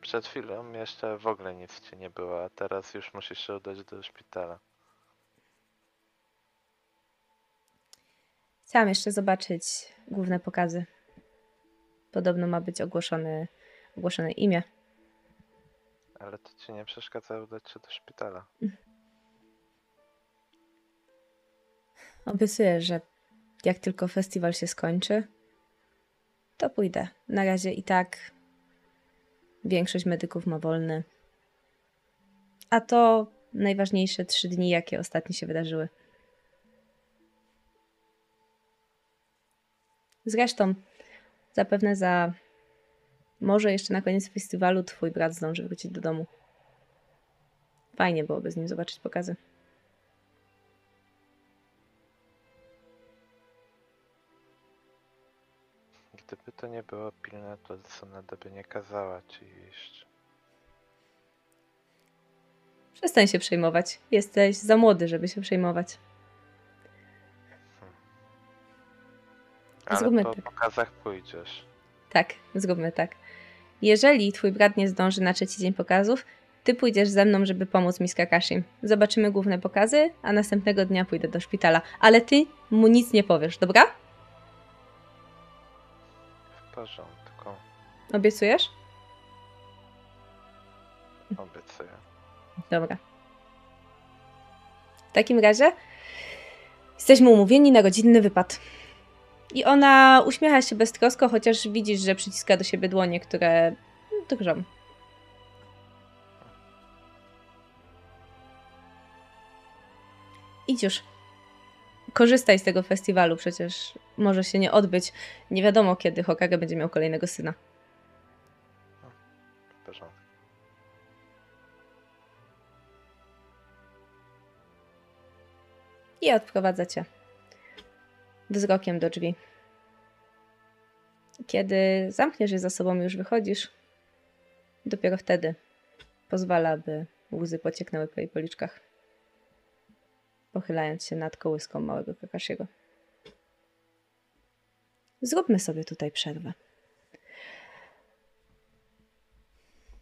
Przed chwilą jeszcze w ogóle nic ci nie było, a teraz już musisz się udać do szpitala. Chciałam jeszcze zobaczyć główne pokazy. Podobno ma być ogłoszony, ogłoszone imię. Ale to ci nie przeszkadza udać się do szpitala. Obiecuję, że jak tylko festiwal się skończy, to pójdę. Na razie i tak większość medyków ma wolny. A to najważniejsze trzy dni, jakie ostatnio się wydarzyły. Zresztą, zapewne za może jeszcze na koniec festiwalu twój brat zdąży wrócić do domu. Fajnie byłoby z nim zobaczyć pokazy. Gdyby to nie było pilne, to Sonada by nie kazała ci iść. Przestań się przejmować. Jesteś za młody, żeby się przejmować. Ale Zróbmy po tak. pokazach pójdziesz. Tak, zróbmy tak. Jeżeli twój brat nie zdąży na trzeci dzień pokazów, ty pójdziesz ze mną, żeby pomóc mi z Kakashim. Zobaczymy główne pokazy, a następnego dnia pójdę do szpitala. Ale ty mu nic nie powiesz, dobra? W porządku. Obiecujesz? Obiecuję. Dobra. W takim razie jesteśmy umówieni na godzinny wypad. I ona uśmiecha się beztrosko, chociaż widzisz, że przyciska do siebie dłonie, które drżą. Idź już. Korzystaj z tego festiwalu, przecież może się nie odbyć. Nie wiadomo, kiedy Hokage będzie miał kolejnego syna. I odprowadza cię wzrokiem do drzwi. Kiedy zamkniesz je za sobą i już wychodzisz, dopiero wtedy pozwala, by łzy pocieknęły po jej policzkach, pochylając się nad kołyską małego kakasziego. Zróbmy sobie tutaj przerwę.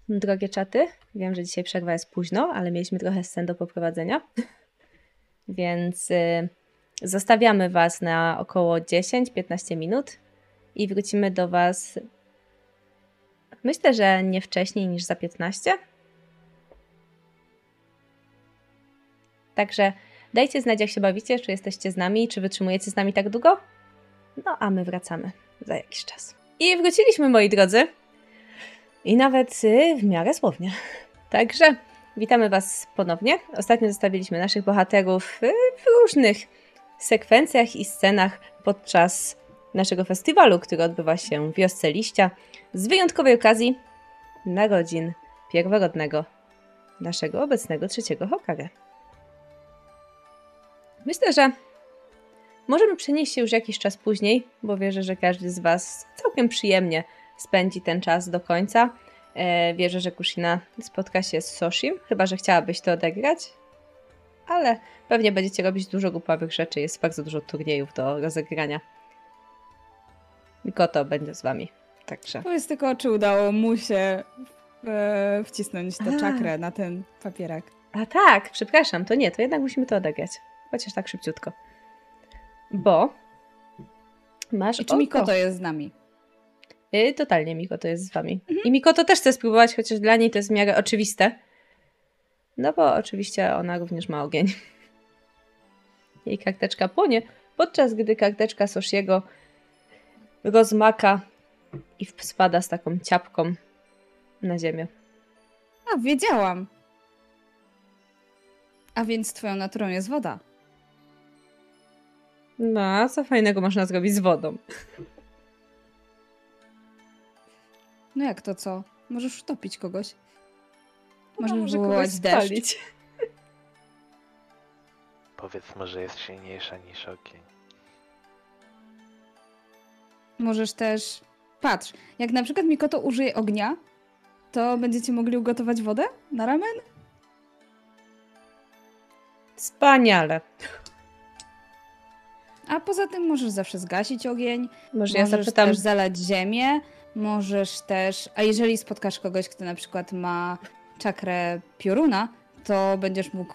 Drogie czaty, wiem, że dzisiaj przerwa jest późno, ale mieliśmy trochę scen do poprowadzenia. Więc y, zostawiamy Was na około 10-15 minut i wrócimy do Was. Myślę, że nie wcześniej niż za 15. Także dajcie znać, jak się bawicie, czy jesteście z nami, czy wytrzymujecie z nami tak długo. No a my wracamy za jakiś czas. I wróciliśmy, moi drodzy. I nawet y, w miarę słownie. Także Witamy Was ponownie. Ostatnio zostawiliśmy naszych bohaterów y, w różnych sekwencjach i scenach podczas naszego festiwalu, który odbywa się w wiosce Liścia z wyjątkowej okazji narodzin pierworodnego naszego obecnego trzeciego Hokage. Myślę, że możemy przenieść się już jakiś czas później, bo wierzę, że każdy z Was całkiem przyjemnie spędzi ten czas do końca. E, wierzę, że Kushina spotka się z Soshim, chyba że chciałabyś to odegrać. Ale pewnie będziecie robić dużo głupawych rzeczy, jest bardzo dużo turniejów do rozegrania. Mikoto będzie z wami. Także. Powiedz tylko, czy udało mu się e, wcisnąć tę czakrę na ten papierak. A tak, przepraszam, to nie, to jednak musimy to odegrać. Chociaż tak szybciutko. Bo masz I czy oko. Mikoto jest z nami? Y, totalnie Mikoto jest z wami. I Mikoto też chce spróbować, chociaż dla niej to jest w miarę oczywiste. No bo oczywiście ona również ma ogień. Jej karteczka płonie, podczas gdy karteczka Soshiego rozmaka i spada z taką ciapką na ziemię. A, wiedziałam. A więc twoją naturą jest woda. No, a co fajnego można zrobić z wodą? No jak to co? Możesz utopić kogoś. Możesz może wywołać deszcz. spalić. Powiedzmy, że jest silniejsza niż ogień. Możesz też... Patrz, jak na przykład Mikoto użyje ognia, to będziecie mogli ugotować wodę na ramen? Wspaniale. A poza tym możesz zawsze zgasić ogień, Może ja możesz zapytam, też zalać ziemię, możesz też... A jeżeli spotkasz kogoś, kto na przykład ma czakrę pioruna, to będziesz mógł...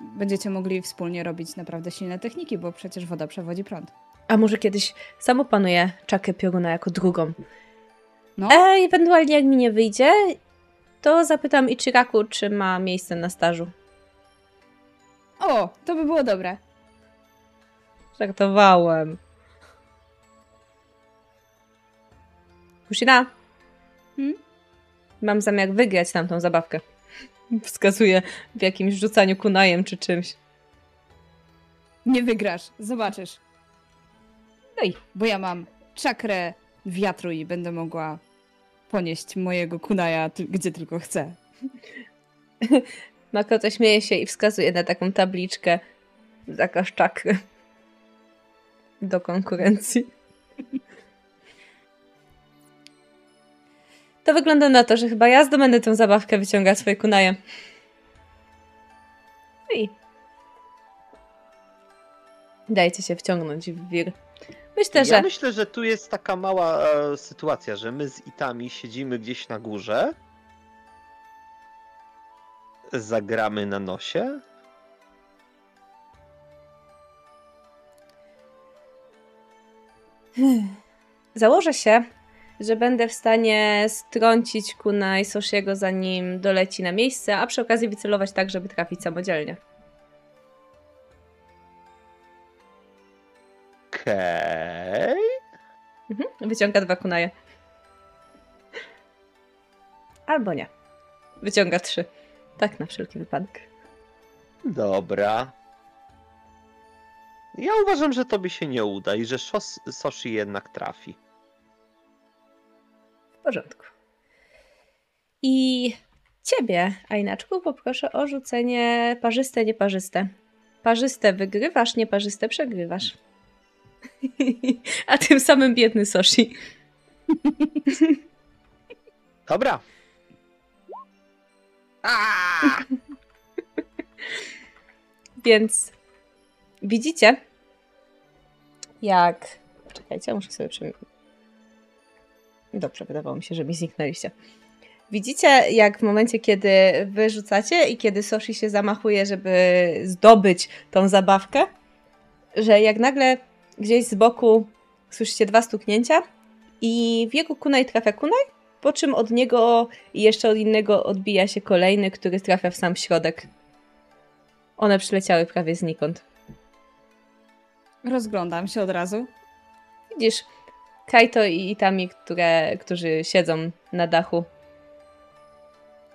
Będziecie mogli wspólnie robić naprawdę silne techniki, bo przecież woda przewodzi prąd. a może kiedyś samo panuje czakę pioruna jako drugą? No, E, ewentualnie jak mi nie wyjdzie, to zapytam Ichiraku, czy ma miejsce na stażu. o, to by było dobre. Żartowałem. Kushina? Hmm? Mam zamiar wygrać tamtą zabawkę. Wskazuje w jakimś rzucaniu kunajem czy czymś. Nie wygrasz, zobaczysz. No i Bo ja mam czakrę wiatru i będę mogła ponieść mojego kunaja, gdzie tylko chcę. Makoto śmieje się i wskazuje na taką tabliczkę zakaz czakry do konkurencji. To wygląda na to, że chyba ja zdobędę tę zabawkę wyciągać swoje kunaje. No I dajcie się wciągnąć w wir. Myślę, Ja że myślę, że tu jest taka mała e, sytuacja, że my z Itami siedzimy gdzieś na górze zagramy na nosie? Założę się, że będę w stanie strącić Kuna i Soshiego zanim doleci na miejsce, a przy okazji wycelować tak, żeby trafić samodzielnie. Okej. Mhm. Wyciąga dwa kunaje. Albo nie. Wyciąga trzy. Tak na wszelki wypadek. Dobra. Ja uważam, że tobie się nie uda i że Shos- Soshi jednak trafi. Porządku. I ciebie, Ajnaczku, poproszę o rzucenie parzyste, nieparzyste. Parzyste wygrywasz, nieparzyste przegrywasz. A tym samym biedny Soshi. Dobra. Więc widzicie, jak. Czekajcie, muszę sobie. Dobrze, wydawało mi się, że mi zniknęliście. Widzicie, jak w momencie, kiedy wy rzucacie i kiedy Soshi się zamachuje, żeby zdobyć tą zabawkę, że jak nagle gdzieś z boku słyszycie dwa stuknięcia i w jego kunaj trafia kunaj, po czym od niego i jeszcze od innego odbija się kolejny, który trafia w sam środek. One przyleciały prawie znikąd. Rozglądam się od razu. Widzisz, Kaito i Itami, które, którzy siedzą na dachu.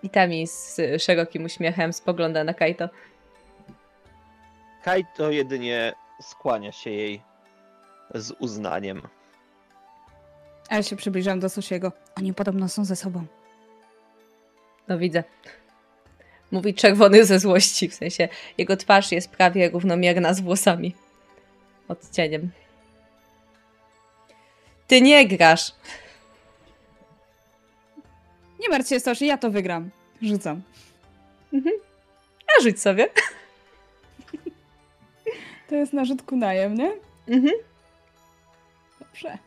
Itami z szerokim uśmiechem spogląda na Kaito. Kaito jedynie skłania się jej z uznaniem. A ja się przybliżam do Sosiego. Oni podobno są ze sobą. No widzę. Mówi czerwony ze złości, w sensie jego twarz jest prawie równomierna z włosami. Odcieniem. Ty nie grasz. Nie martw się, Sosi, ja to wygram. Rzucam. A rzuć sobie. To jest narzut kunajem, nie? Mhm. Dobrze.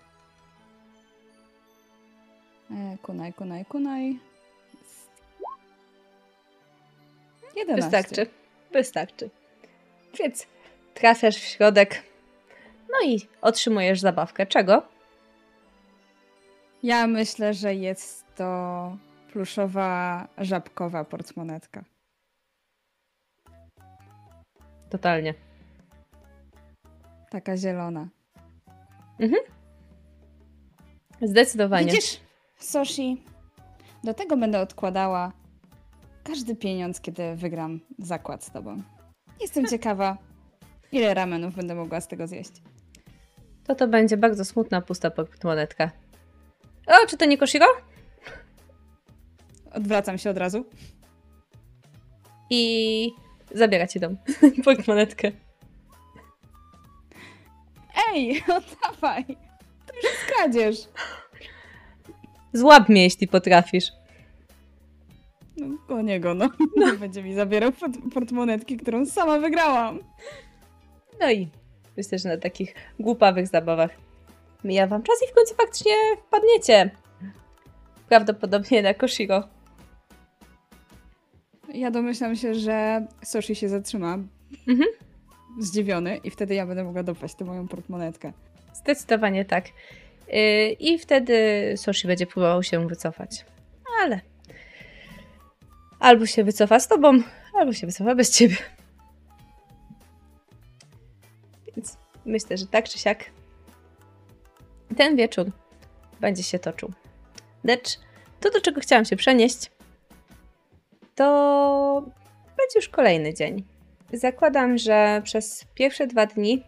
E, kunaj, kunaj, kunaj. Jest. 11. Wystarczy. Wystarczy. Więc trafiasz w środek. No i otrzymujesz zabawkę. Czego? Ja myślę, że jest to pluszowa, żabkowa portmonetka. Totalnie. Taka zielona. Zdecydowanie. Widzisz, Soshi, do tego będę odkładała każdy pieniądz, kiedy wygram zakład z tobą. Jestem ciekawa, ile ramenów będę mogła z tego zjeść. To to będzie bardzo smutna, pusta portmonetka. O, czy to nie Koshiro? Odwracam się od razu. I zabiera ci dom. portmonetkę. Ej, oddawaj! To już jest kradzież. Złap mnie, jeśli potrafisz. No, o niego, no. Nie będzie mi zabierał port- portmonetki, którą sama wygrałam. No i myślę, że na takich głupawych zabawach mija wam czas i w końcu faktycznie wpadniecie. Prawdopodobnie na Koshiro. Ja domyślam się, że Soshi się zatrzyma. Mhm. Zdziwiony i wtedy ja będę mogła dopaść tę moją portmonetkę. Zdecydowanie tak. Yy, I wtedy Soshi będzie próbował się wycofać. Ale albo się wycofa z tobą, albo się wycofa bez ciebie. Więc myślę, że tak czy siak ten wieczór będzie się toczył. Lecz to, do czego chciałam się przenieść, to będzie już kolejny dzień. Zakładam, że przez pierwsze dwa dni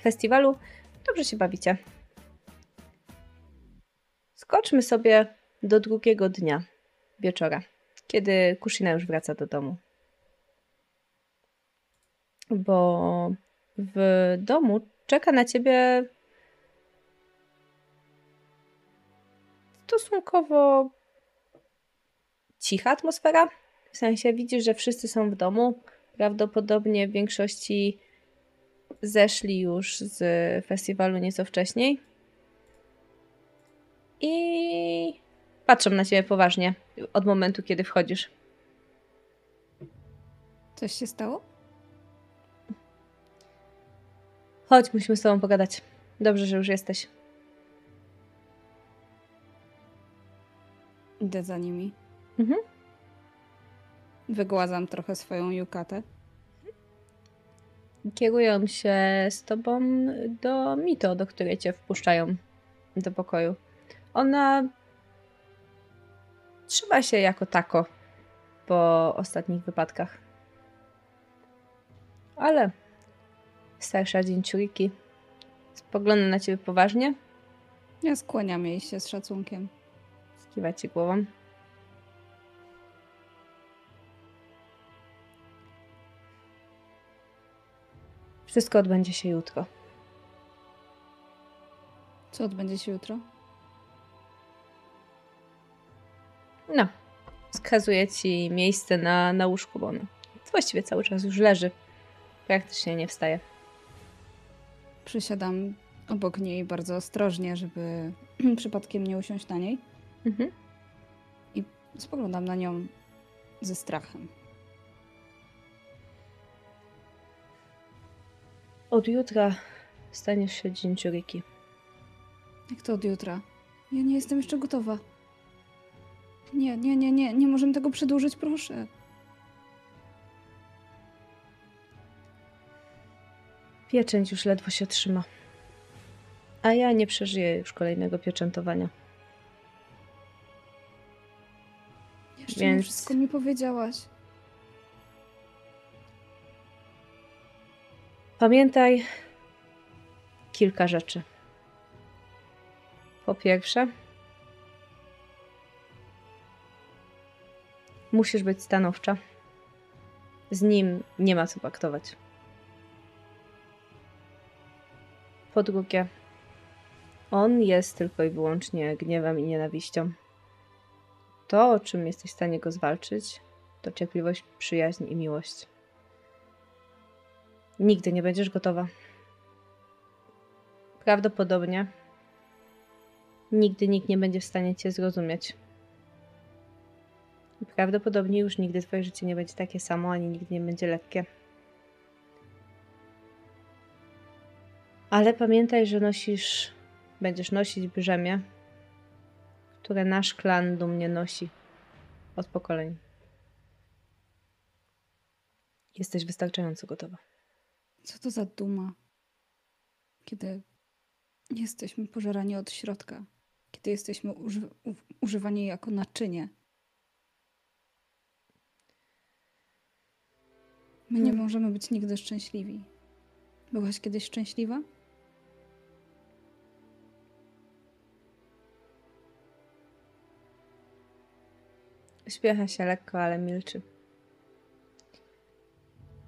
festiwalu dobrze się bawicie. Skoczmy sobie do drugiego dnia wieczora, kiedy Kushina już wraca do domu. Bo w domu czeka na ciebie stosunkowo cicha atmosfera. W sensie widzisz, że wszyscy są w domu. Prawdopodobnie w większości zeszli już z festiwalu nieco wcześniej. I patrzą na ciebie poważnie od momentu, kiedy wchodzisz. Coś się stało? Chodź, musimy z tobą pogadać. Dobrze, że już jesteś. Idę za nimi. Mhm. Wygładzam trochę swoją yukatę. Kierują się z tobą do Mito, do której cię wpuszczają do pokoju. Ona trzyma się jako tako po ostatnich wypadkach. Ale starsza dzięciuriki spogląda na ciebie poważnie, Ja skłaniam jej się z szacunkiem. Kiwa ci głową. Wszystko odbędzie się jutro. Co odbędzie się jutro? No, wskazuje ci miejsce na, na łóżku, bo ono właściwie cały czas już leży. Praktycznie nie wstaje. Przysiadam obok niej bardzo ostrożnie, żeby przypadkiem nie usiąść na niej. Mhm. Spoglądam na nią ze strachem. Od jutra staniesz się dzięciuriki. Jak to od jutra? Ja nie jestem jeszcze gotowa. Nie, nie, nie, nie, nie możemy tego przedłużyć, proszę. Pieczęć już ledwo się trzyma. A ja nie przeżyję już kolejnego pieczętowania. Jeszcze nie Więc- wszystko mi powiedziałaś. Pamiętaj kilka rzeczy. Po pierwsze, musisz być stanowcza. Z nim nie ma co paktować. Po drugie, on jest tylko i wyłącznie gniewem i nienawiścią. To, o czym jesteś w stanie go zwalczyć, to cierpliwość, przyjaźń i miłość. Nigdy nie będziesz gotowa. Prawdopodobnie nigdy nikt nie będzie w stanie cię zrozumieć. Prawdopodobnie już nigdy twoje życie nie będzie takie samo, ani nigdy nie będzie lekkie. Ale pamiętaj, że nosisz, będziesz nosić brzemię, które nasz klan dumnie nosi od pokoleń. Jesteś wystarczająco gotowa. Co to za duma? Kiedy jesteśmy pożerani od środka. Kiedy jesteśmy uży- używani jako naczynie. My nie Hmm. możemy być nigdy szczęśliwi. Byłaś kiedyś szczęśliwa? Uśmiecha się lekko, ale milczy.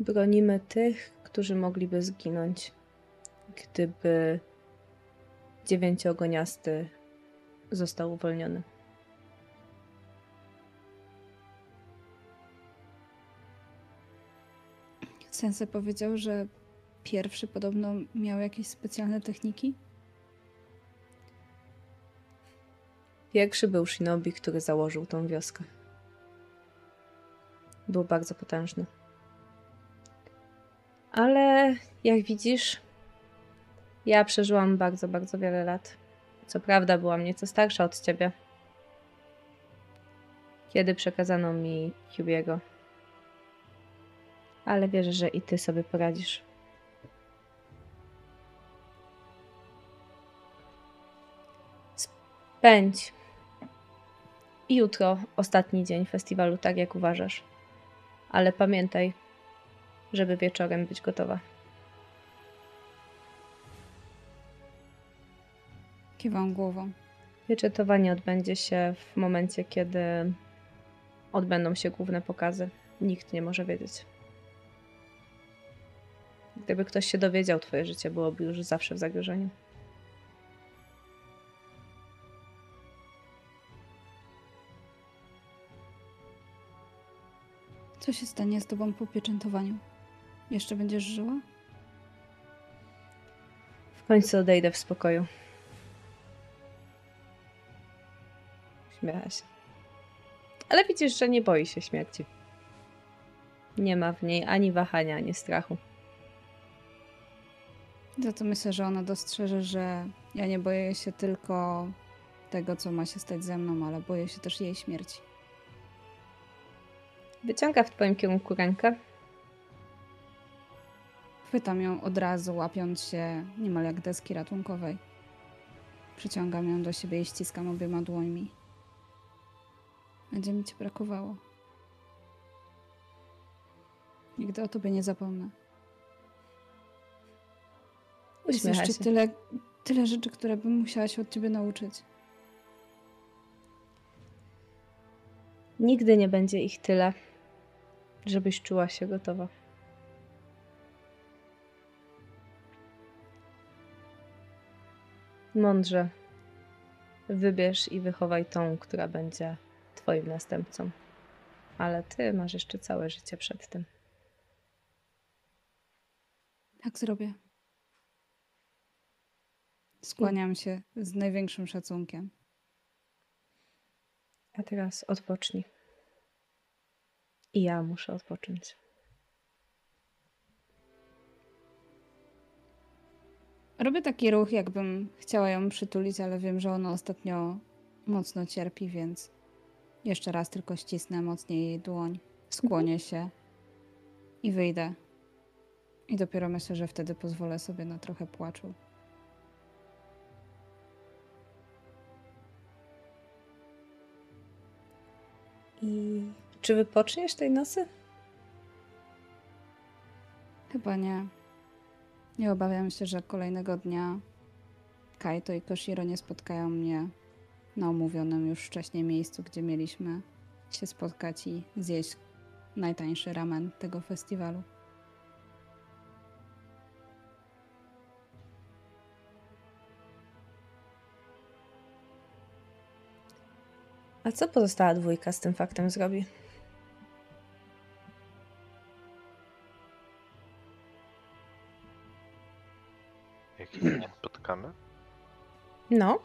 Bronimy tych, którzy mogliby zginąć, gdyby dziewięciogoniasty został uwolniony. Sensei powiedział, że pierwszy podobno miał jakieś specjalne techniki. Pierwszy był Shinobi, który założył tą wioskę. Był bardzo potężny. Ale jak widzisz, ja przeżyłam bardzo, bardzo wiele lat. Co prawda byłam nieco starsza od ciebie. Kiedy przekazano mi Cubiego. Ale wierzę, że i ty sobie poradzisz. Spędź jutro ostatni dzień festiwalu, tak jak uważasz. Ale pamiętaj, żeby wieczorem być gotowa. Kiwam głową. Pieczętowanie odbędzie się w momencie, kiedy odbędą się główne pokazy. Nikt nie może wiedzieć. Gdyby ktoś się dowiedział, twoje życie byłoby już zawsze w zagrożeniu. Co się stanie z tobą po pieczętowaniu? Jeszcze będziesz żyła? W końcu odejdę w spokoju. Śmiecha się. Ale widzisz, że nie boi się śmierci. Nie ma w niej ani wahania, ani strachu. Za to myślę, że ona dostrzeże, że ja nie boję się tylko tego, co ma się stać ze mną, ale boję się też jej śmierci. Wyciąga w twoim kierunku rękę. Chwytam ją od razu, łapiąc się niemal jak deski ratunkowej. Przyciągam ją do siebie i ściskam obiema dłońmi. Będzie mi cię brakowało. Nigdy o tobie nie zapomnę. Jest jeszcze tyle, tyle rzeczy, które bym musiała się od ciebie nauczyć. Nigdy nie będzie ich tyle, żebyś czuła się gotowa. Mądrze. Wybierz i wychowaj tą, która będzie twoim następcą. Ale ty masz jeszcze całe życie przed tym. Tak zrobię. Skłaniam się z największym szacunkiem. A teraz odpocznij. I ja muszę odpocząć. Robię taki ruch, jakbym chciała ją przytulić, ale wiem, że ona ostatnio mocno cierpi, więc jeszcze raz tylko ścisnę mocniej jej dłoń, skłonię się i wyjdę. I dopiero myślę, że wtedy pozwolę sobie na trochę płaczu. I czy wypoczniesz tej nocy? Chyba nie. Nie obawiam się, że kolejnego dnia Kaito i Koshiro nie spotkają mnie na umówionym już wcześniej miejscu, gdzie mieliśmy się spotkać i zjeść najtańszy ramen tego festiwalu. A co pozostała dwójka z tym faktem zrobi? No.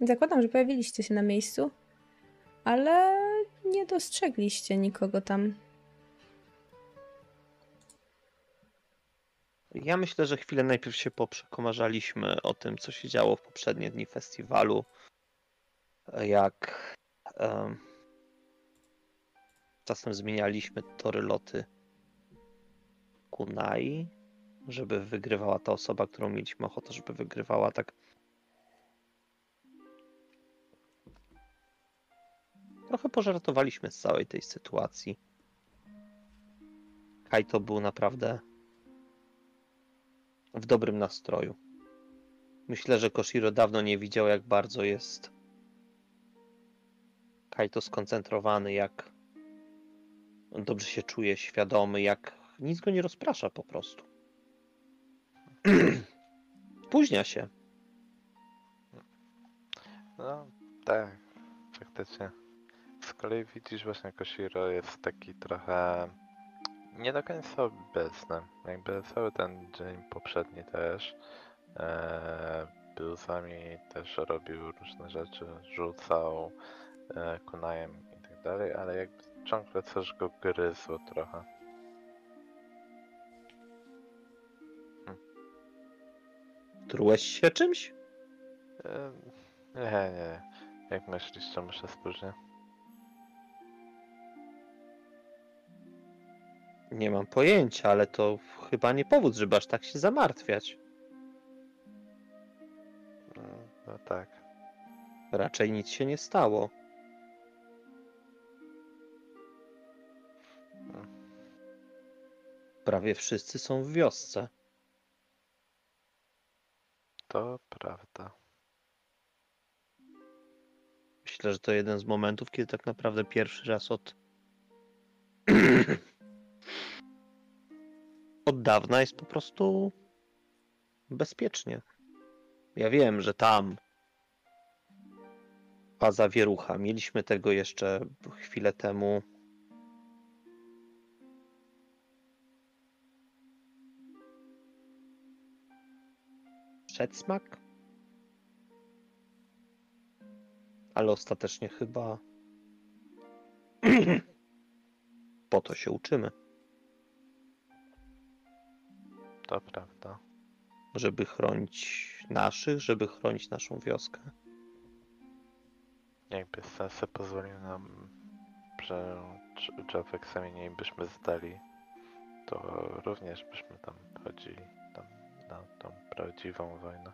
Zakładam, że pojawiliście się na miejscu, ale nie dostrzegliście nikogo tam. Ja myślę, że chwilę najpierw się poprzekomarzaliśmy o tym, co się działo w poprzednie dni festiwalu. Jak em, czasem zmienialiśmy tory loty Kunai, żeby wygrywała ta osoba, którą mieliśmy ochotę, żeby wygrywała. Tak trochę pożartowaliśmy z całej tej sytuacji. Kaito był naprawdę w dobrym nastroju. Myślę, że Koshiro dawno nie widział, jak bardzo jest Kaito skoncentrowany, jak dobrze się czuje, świadomy, jak nic go nie rozprasza po prostu. Spóźnia się. No, tak, faktycznie. Kolei widzisz właśnie Koshiro jest taki trochę nie do końca obecny. Jakby cały ten dzień poprzedni też e, był z nami, też robił różne rzeczy, rzucał e, kunajem i tak dalej, ale jakby ciągle coś go gryzło trochę. Trułeś się czymś? E, nie, nie. Jak myślisz, czemu się spóźnię? Nie mam pojęcia, ale to chyba nie powód, żeby aż tak się zamartwiać. Mm, No tak. Raczej nic się nie stało. Prawie wszyscy są w wiosce. To prawda. Myślę, że to jeden z momentów, kiedy tak naprawdę pierwszy raz od. od dawna jest po prostu bezpiecznie. Ja wiem, że tam faza wierucha. Mieliśmy tego jeszcze chwilę temu. Przedsmak? Ale ostatecznie chyba po to się uczymy. To prawda. Żeby chronić naszych, żeby chronić naszą wioskę. Jakby Sensei pozwolił nam, że w egzaminie byśmy zdali, to również byśmy tam chodzili tam na tą prawdziwą wojnę.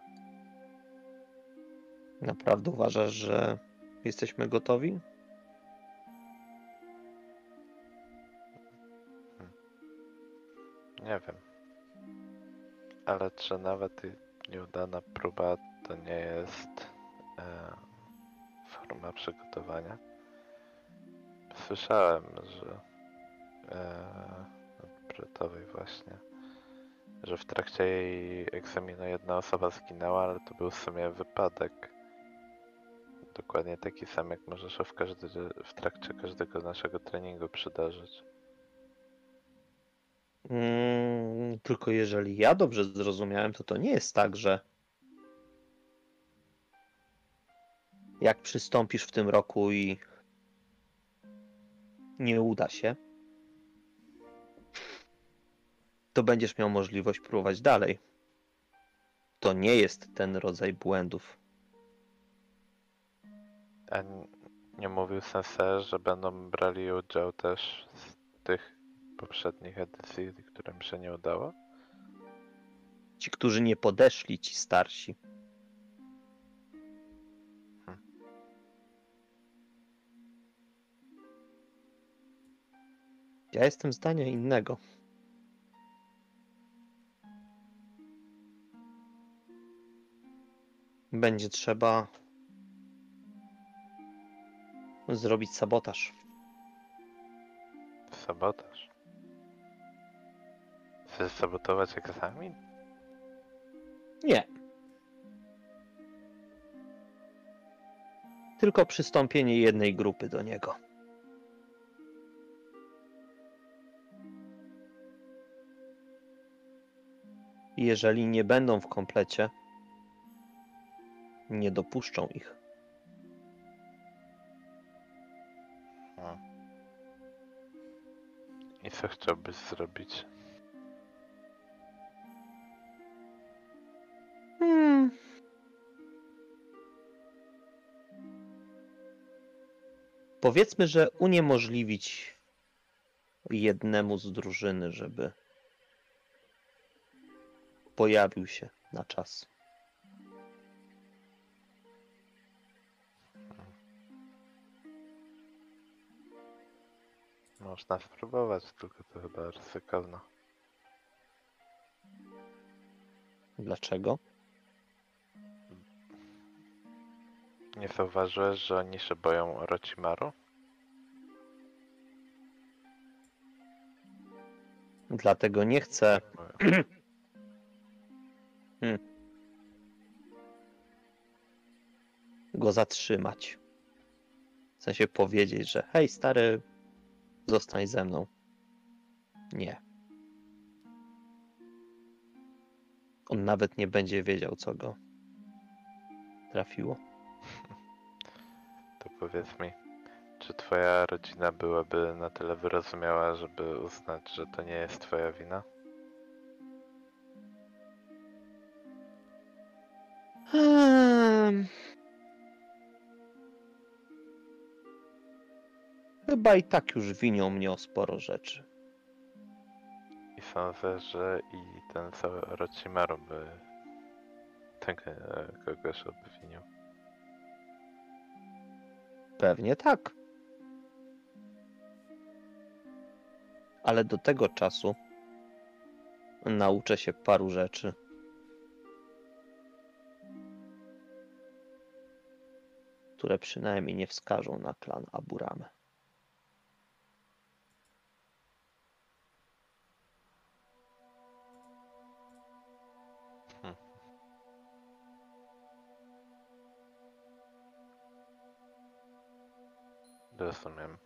Naprawdę uważasz, że jesteśmy gotowi? Nie wiem. Ale czy nawet nieudana próba to nie jest e, forma przygotowania? Słyszałem, że e, od Bretowej właśnie, że w trakcie jej egzaminu jedna osoba zginęła, ale to był w sumie wypadek. Dokładnie taki sam, jak może się w, każdy, w trakcie każdego naszego treningu przydarzyć. Mm, tylko jeżeli ja dobrze zrozumiałem, to to nie jest tak, że jak przystąpisz w tym roku i nie uda się, to będziesz miał możliwość próbować dalej. To nie jest ten rodzaj błędów. A nie mówił Sensei, że będą brali udział też z tych poprzednich edycji, którym się nie udało? Ci, którzy nie podeszli, ci starsi. Ja jestem zdania innego. Będzie trzeba zrobić sabotaż. Sabotaż. Chcesz sabotować egzamin? Nie. Tylko przystąpienie jednej grupy do niego. Jeżeli nie będą w komplecie, nie dopuszczą ich. No. I co chciałbyś zrobić? Hmm. Powiedzmy, że uniemożliwić jednemu z drużyny, żeby pojawił się na czas. Można spróbować, tylko to chyba ryzykowne. Dlaczego? Nie zauważyłeś, że oni się boją Orochimaru? Dlatego nie chcę Boją. go zatrzymać. W sensie powiedzieć, że hej stary, zostań ze mną. Nie. On nawet nie będzie wiedział, co go trafiło. Powiedz mi, czy twoja rodzina byłaby na tyle wyrozumiała, żeby uznać, że to nie jest twoja wina? Ehm. Chyba i tak już winią mnie o sporo rzeczy. I sądzę, że i ten cały Orochimaru by tego e, kogoś obwinił. Pewnie tak. Ale do tego czasu nauczę się paru rzeczy. Które przynajmniej nie wskażą na klan Aburame. Rozumiem.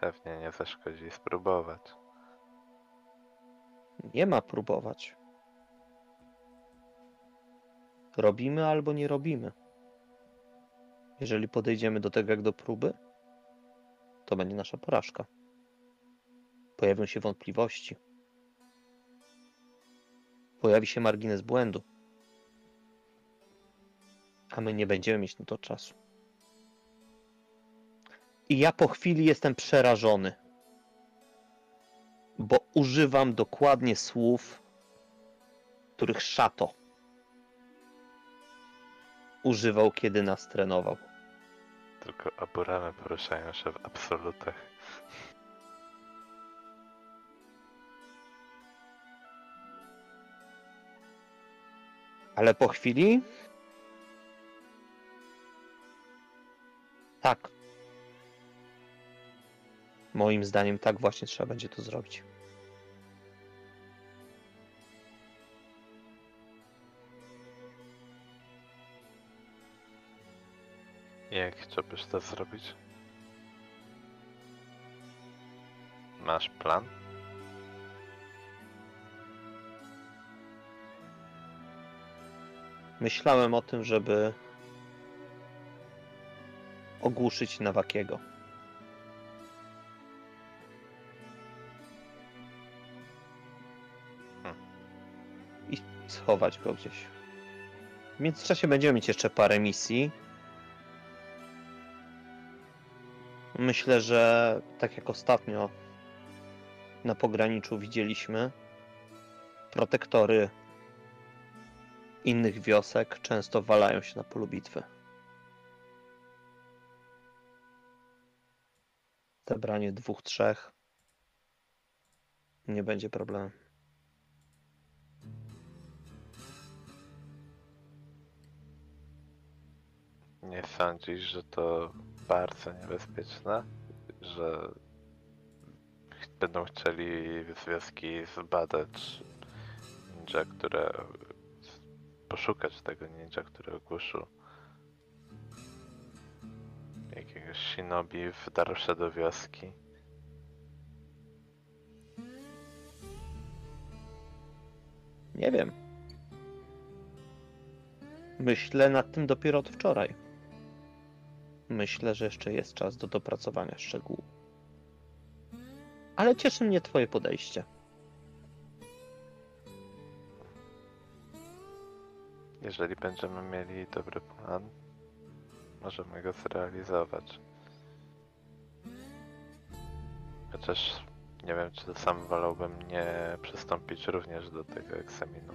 Pewnie nie zaszkodzi spróbować. Nie ma próbować. Robimy albo nie robimy. Jeżeli podejdziemy do tego jak do próby, to będzie nasza porażka. Pojawią się wątpliwości. Pojawi się margines błędu. A my nie będziemy mieć na to czasu. I ja po chwili jestem przerażony, bo używam dokładnie słów, których szato używał, kiedy nas trenował. Tylko aburamy poruszają się w absolutach. Ale po chwili. Tak. Moim zdaniem tak właśnie trzeba będzie to zrobić. Jak chciałbyś to zrobić? Masz plan? Myślałem o tym, żeby ogłuszyć Nawakiego. Hmm. I schować go gdzieś. W międzyczasie będziemy mieć jeszcze parę misji. Myślę, że tak jak ostatnio na pograniczu widzieliśmy, protektory innych wiosek często walają się na polu bitwy. Zebranie dwóch, trzech nie będzie problemu. Nie sądzisz, że to bardzo niebezpieczne? Że będą chcieli związki zbadać ninja, które... poszukać tego ninja, który ogłuszył shinobi wdarł się do wioski. Nie wiem. Myślę nad tym dopiero od wczoraj. Myślę, że jeszcze jest czas do dopracowania szczegółów. Ale cieszy mnie Twoje podejście. Jeżeli będziemy mieli dobry plan, możemy go zrealizować. Chociaż nie wiem, czy sam wolałbym nie przystąpić również do tego egzaminu.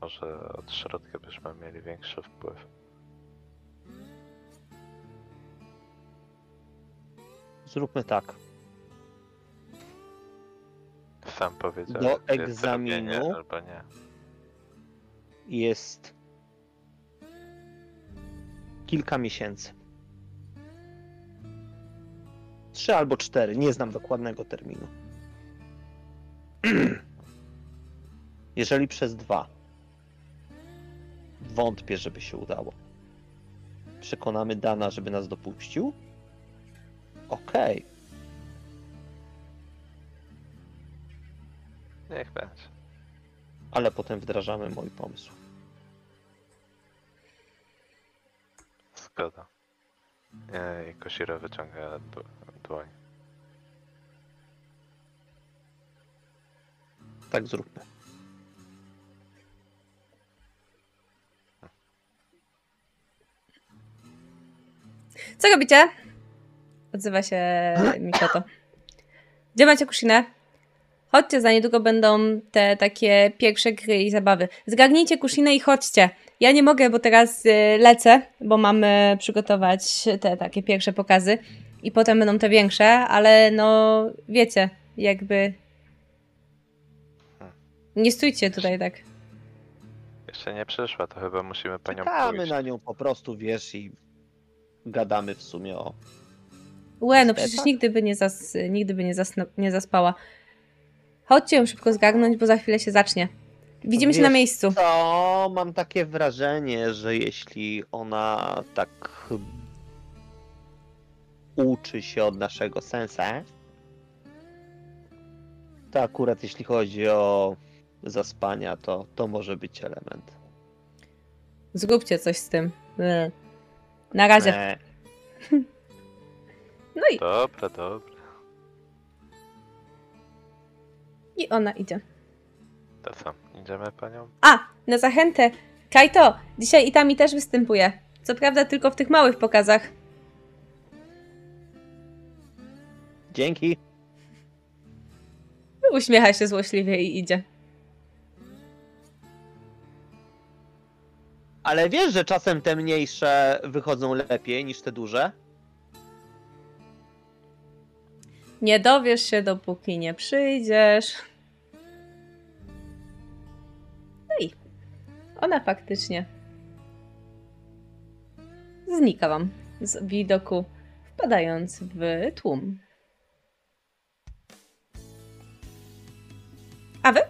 Może od środka byśmy mieli większy wpływ. Zróbmy tak. Sam powiedział, Do egzaminu? albo nie. Jest kilka miesięcy. Trzy albo cztery, nie znam dokładnego terminu. Jeżeli przez dwa, wątpię, żeby się udało. Przekonamy Dana, żeby nas dopuścił. Okej, Niech będzie. ale potem wdrażamy mój pomysł. Zgoda. Nie, I Koshiro wyciąga dł- dłoń. Tak zróbmy. Co robicie? Odzywa się Mikoto. Gdzie macie Kushinę? Chodźcie, za niedługo będą te takie pierwsze gry i zabawy. Zgarnijcie Kushinę i chodźcie. Ja nie mogę, bo teraz y, lecę, bo mamy przygotować te takie pierwsze pokazy i potem będą te większe, ale no wiecie, jakby nie stójcie tutaj tak. Jeszcze nie przyszła, to chyba musimy po nią Czekamy pójść. na nią po prostu, wiesz, i gadamy w sumie o Łe, no przecież nigdy by nie, zas, nigdy by nie, zasna, nie zaspała. Chodźcie ją szybko zgarnąć, bo za chwilę się zacznie. Widzimy się na Wiesz miejscu. To mam takie wrażenie, że jeśli ona tak uczy się od naszego sensa, to akurat jeśli chodzi o zaspania, to to może być element. Zróbcie coś z tym. Ble. Na razie. E, No i, Dobra, dobra. i ona idzie. To co, idziemy panią? A, na zachętę. Kajto, dzisiaj Itami też występuje. Co prawda tylko w tych małych pokazach. dzięki. Uśmiecha się złośliwie i idzie. Ale wiesz, że czasem te mniejsze wychodzą lepiej niż te duże? Nie dowiesz się, dopóki nie przyjdziesz. Ona faktycznie znika wam z widoku, wpadając w tłum. A wy?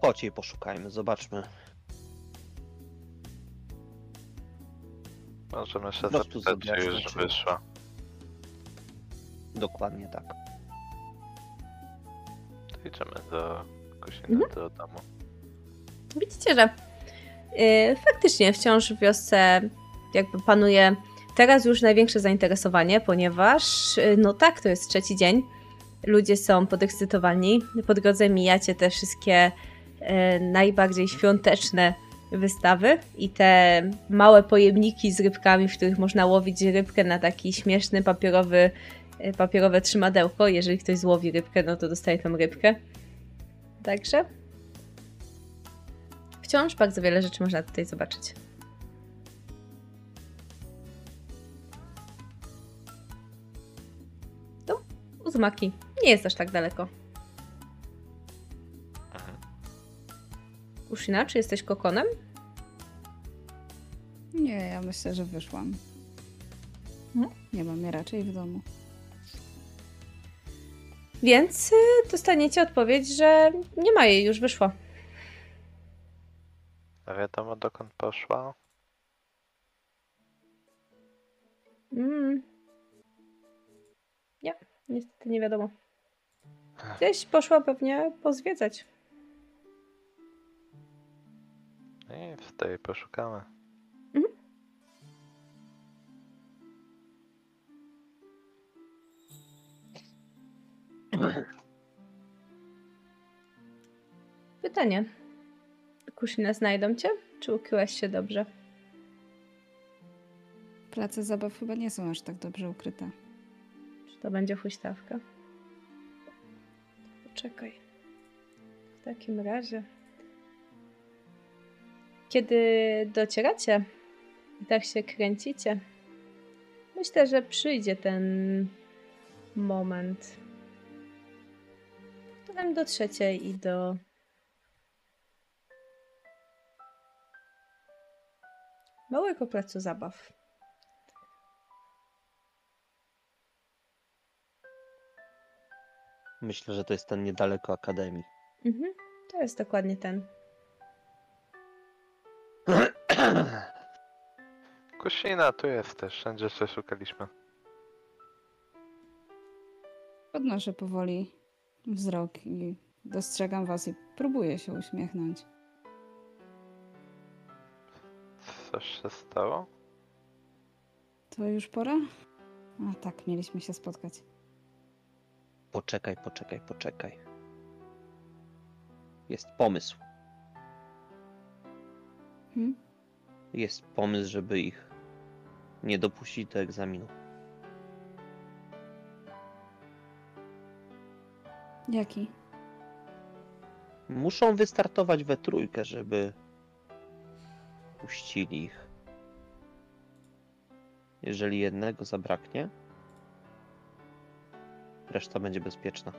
Chodź jej poszukajmy, zobaczmy. Możemy się Po prostu zapytać, czy już wyszła. Dokładnie tak. Idziemy do Kusiny, Mhm. do domu. Widzicie, że yy, faktycznie wciąż w wiosce jakby panuje teraz już największe zainteresowanie, ponieważ yy, no tak, to jest trzeci dzień. Ludzie są podekscytowani. Po drodze mijacie te wszystkie yy, najbardziej świąteczne wystawy i te małe pojemniki z rybkami, w których można łowić rybkę na taki śmieszny papierowy, papierowe trzymadełko. Jeżeli ktoś złowi rybkę, no to dostaje tą rybkę. Także Wciąż bardzo wiele rzeczy można tutaj zobaczyć. To Uzumaki. Nie jest aż tak daleko. Ushina, czy jesteś kokonem? Nie, ja myślę, że wyszłam. Mhm. Nie mam je raczej w domu. Więc y, dostaniecie odpowiedź, że nie ma jej, już wyszło. A wiadomo dokąd poszła? Mm. Nie, niestety nie wiadomo. Gdzieś poszła pewnie pozwiedzać. Nic, tutaj poszukamy. Pytanie. Kushina, znajdą cię? Czy ukryłaś się dobrze? Place zabaw chyba nie są aż tak dobrze ukryte. Czy to będzie huśtawka? Poczekaj. W takim razie. Kiedy docieracie i tak się kręcicie, myślę, że przyjdzie ten moment, w którym dotrzecie i do małego placu zabaw. Myślę, że to jest ten niedaleko Akademii. Mhm, to jest dokładnie ten. Kusina, tu jesteś, wszędzie się szukaliśmy. Podnoszę powoli wzrok i dostrzegam was i próbuję się uśmiechnąć. Coś się stało? To już pora? A tak, mieliśmy się spotkać. Poczekaj, poczekaj, poczekaj. Jest pomysł. Hmm? Jest pomysł, żeby ich nie dopuścić do egzaminu. Jaki? Muszą wystartować we trójkę, żeby puścili ich. Jeżeli jednego zabraknie, reszta będzie bezpieczna.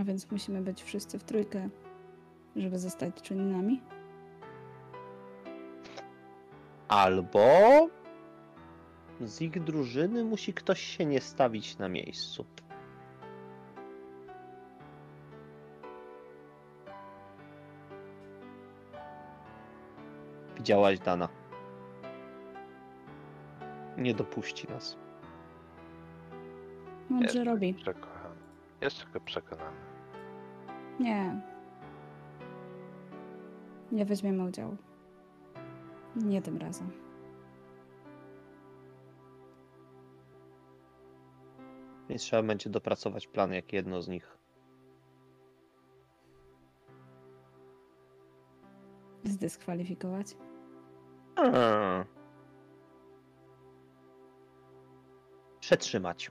A więc musimy być wszyscy w trójkę, żeby zostać czynnymi? Albo z ich drużyny musi ktoś się nie stawić na miejscu. Widziałaś Dana. Nie dopuści nas. Mądrze Jest robi. Przekochany. Jeszcze go przekonamy. Nie. Nie weźmiemy udziału. Nie tym razem. Więc trzeba będzie dopracować plan, jak jedno z nich. Zdyskwalifikować. A. Przetrzymać.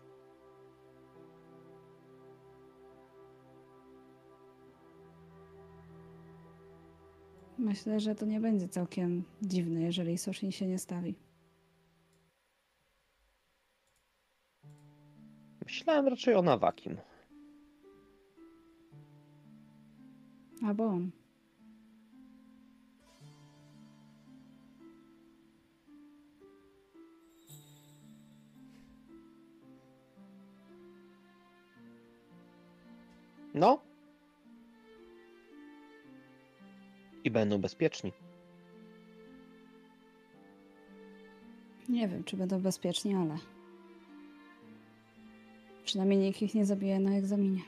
Myślę, że to nie będzie całkiem dziwne, jeżeli Soshin się nie stawi. Myślałem raczej o Nawakim. Albo on. No. I będą bezpieczni. Nie wiem, czy będą bezpieczni, ale. Przynajmniej nikt ich nie zabije na egzaminie.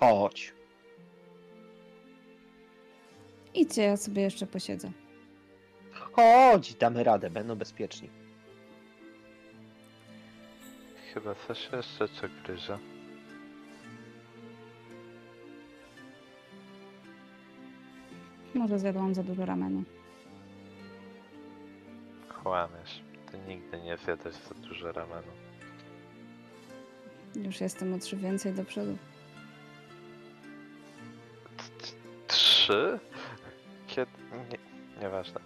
Chodź. Idźcie, ja sobie jeszcze posiedzę. Chodź, damy radę, będą bezpieczni. Chyba coś jeszcze cię gryzie. Może zjadłam za dużo ramenu. Kłamiesz. Ty nigdy nie zjadłeś za dużo ramenu. Już jestem o trzy więcej do przodu. Trzy? Kiedy? Nie, nieważne.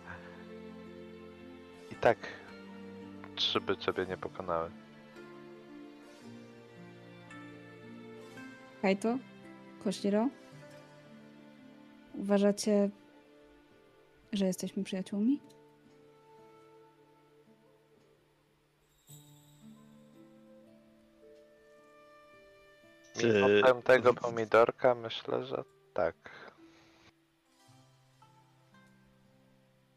I tak trzy by ciebie nie pokonały. Kajto? Koshiro? Uważacie, że jesteśmy przyjaciółmi? Czy- Mimo tamtego pomidorka myślę, że tak.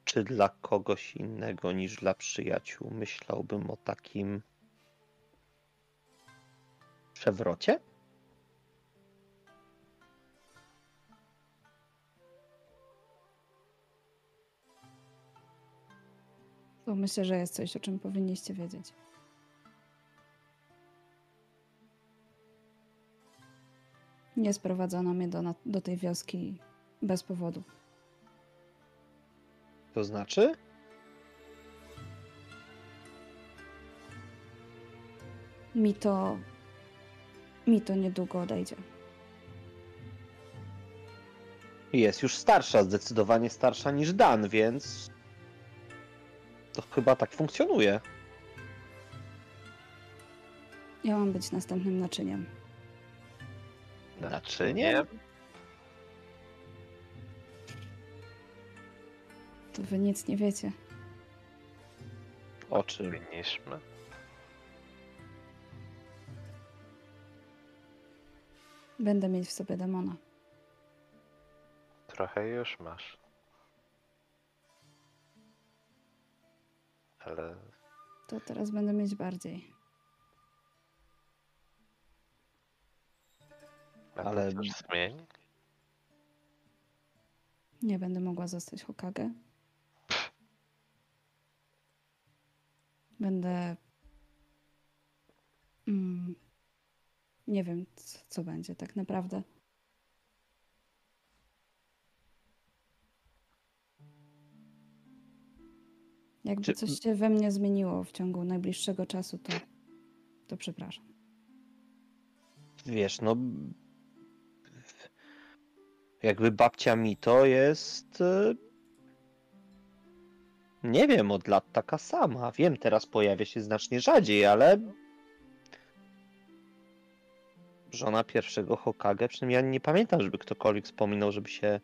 Czy dla kogoś innego niż dla przyjaciół myślałbym o takim przewrocie? To myślę, że jest coś, o czym powinniście wiedzieć. Nie sprowadzono mnie do, do tej wioski bez powodu. To znaczy? Mi to. Mi to niedługo odejdzie. Jest już starsza, zdecydowanie starsza niż Dan, więc to chyba tak funkcjonuje. Ja mam być następnym naczyniem. Naczyniem? To wy nic nie wiecie. O czym? Powinniśmy. Będę mieć w sobie demona. Trochę już masz. Ale To teraz będę mieć bardziej. Ale zmieni? Nie będę mogła zostać Hokage. Będę. Mm, nie wiem, co, co będzie tak naprawdę. Jakby Czy- coś się we mnie zmieniło w ciągu najbliższego czasu, to, to przepraszam. Wiesz, no. Jakby babcia mi to jest. e, Nie wiem, od lat taka sama. Wiem, teraz pojawia się znacznie rzadziej, ale. Żona pierwszego Hokage, przynajmniej ja nie pamiętam, żeby ktokolwiek wspominał, żeby się.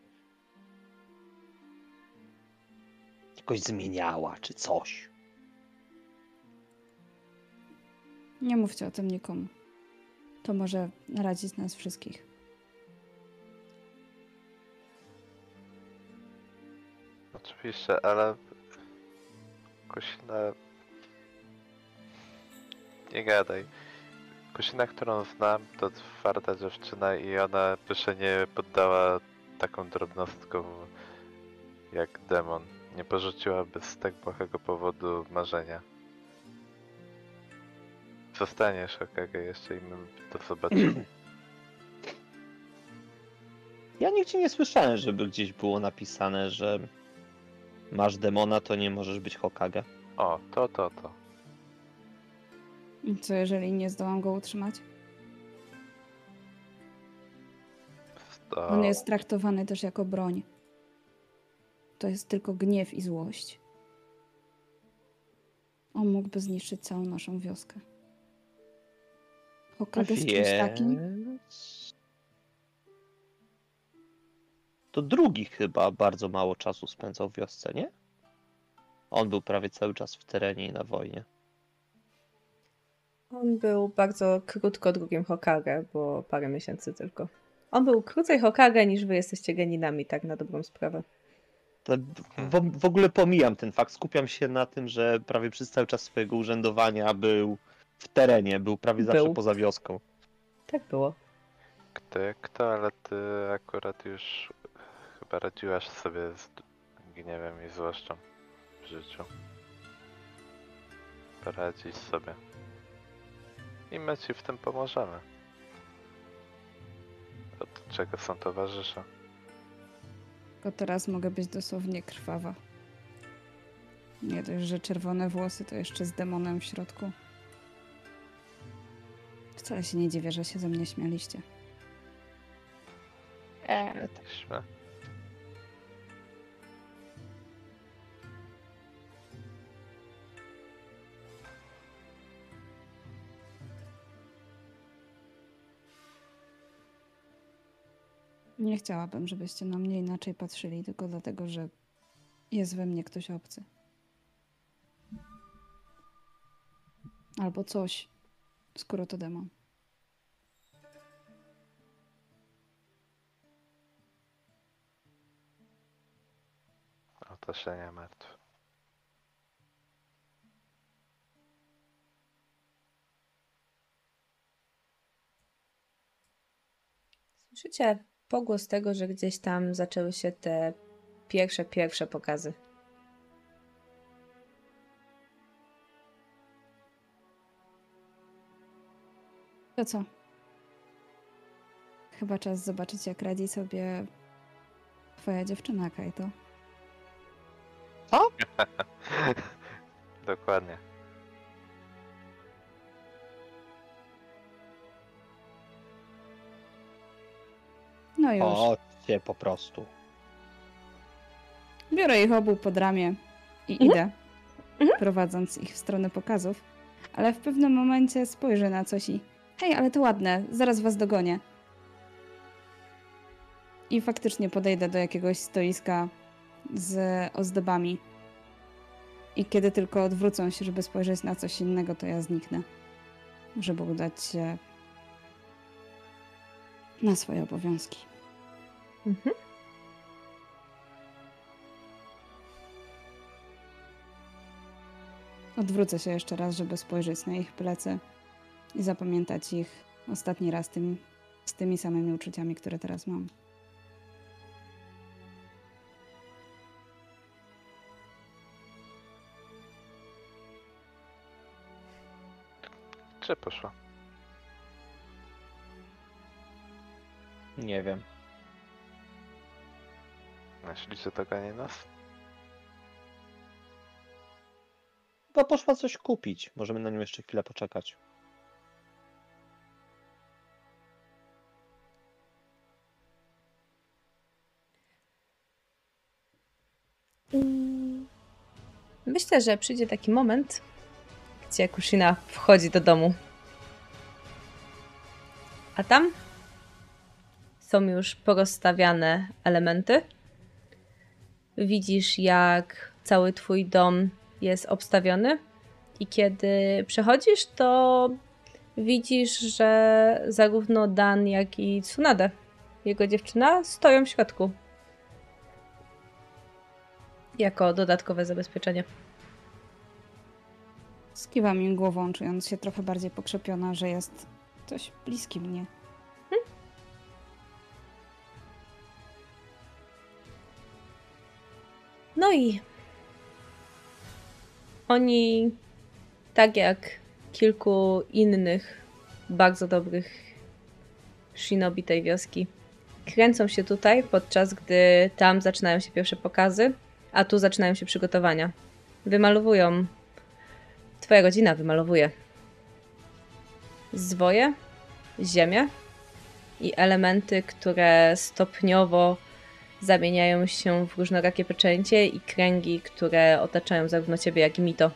jakoś zmieniała, czy coś. Nie mówcie o tym nikomu. To może narazić nas wszystkich. Oczywiście, ale Kosina nie gadaj. Kusina, którą znam, to twarda dziewczyna i ona by się nie poddała taką drobnostką jak demon. Nie porzuciłaby z tak błahego powodu marzenia. Zostaniesz Hokage jeszcze i my to zobaczymy. Ja nigdzie nie słyszałem, żeby gdzieś było napisane, że masz demona, to nie możesz być Hokage. O, to, to, to. I Co jeżeli nie zdołam go utrzymać? to... On jest traktowany też jako broń. To jest tylko gniew i złość. On mógłby zniszczyć całą naszą wioskę. Hokage z czymś takim? To drugi chyba bardzo mało czasu spędzał w wiosce, nie? On był prawie cały czas w terenie i na wojnie. On był bardzo krótko drugim Hokage, bo parę miesięcy tylko. On był krócej Hokage niż wy jesteście geninami, tak na dobrą sprawę. To w, w ogóle pomijam ten fakt. Skupiam się na tym, że prawie przez cały czas swojego urzędowania był w terenie, był prawie zawsze Był. poza wioską. Tak było. Kto jak kto, ale ty akurat już chyba radziłaś sobie z gniewem i złością w życiu. Poradzić sobie. I my ci w tym pomożemy. Od czego są towarzysze? Tylko teraz mogę być dosłownie krwawa. Nie dość, że czerwone włosy, to jeszcze z demonem w środku. Wcale się nie dziwię, że się ze mnie śmialiście. Śmie. Nie chciałabym, żebyście na mnie inaczej patrzyli, tylko dlatego, że jest we mnie ktoś obcy. Albo coś, skoro to demon. O to się nie martw. Słyszycie pogłos tego, że gdzieś tam zaczęły się te pierwsze, pierwsze pokazy. To co? Chyba czas zobaczyć, jak radzi sobie twoja dziewczyna, Kajto. Dokładnie. No już. Chodźcie po prostu. Biorę ich obu pod ramię i Mhm. idę, Mhm. prowadząc ich w stronę pokazów. Ale w pewnym momencie spojrzę na coś i hej, ale to ładne, zaraz was dogonię. I faktycznie podejdę do jakiegoś stoiska z ozdobami. I kiedy tylko odwrócą się, żeby spojrzeć na coś innego, to ja zniknę. Żeby udać się na swoje obowiązki. Mhm. Odwrócę się jeszcze raz, żeby spojrzeć na ich plecy i zapamiętać ich ostatni raz tym, z tymi samymi uczuciami, które teraz mam. Gdzie poszła? Nie wiem. Myślicie to ganie nas? Chyba poszła coś kupić. Możemy na nią jeszcze chwilę poczekać. Mm. Myślę, że przyjdzie taki moment, gdzie Kushina wchodzi do domu. A tam są już porozstawiane elementy. Widzisz, jak cały twój dom jest obstawiony. I kiedy przechodzisz, to widzisz, że zarówno Dan, jak i Tsunade, jego dziewczyna, stoją w środku jako dodatkowe zabezpieczenie. Skiwam im głową, czując się trochę bardziej pokrzepiona, że jest ktoś bliski mnie. No i oni, tak jak kilku innych bardzo dobrych shinobi tej wioski, kręcą się tutaj, podczas gdy tam zaczynają się pierwsze pokazy, a tu zaczynają się przygotowania. Wymalowują. Twoja rodzina wymalowuje zwoje, ziemię i elementy, które stopniowo zamieniają się w różnorakie pieczęcie i kręgi, które otaczają zarówno ciebie, jak i Mito.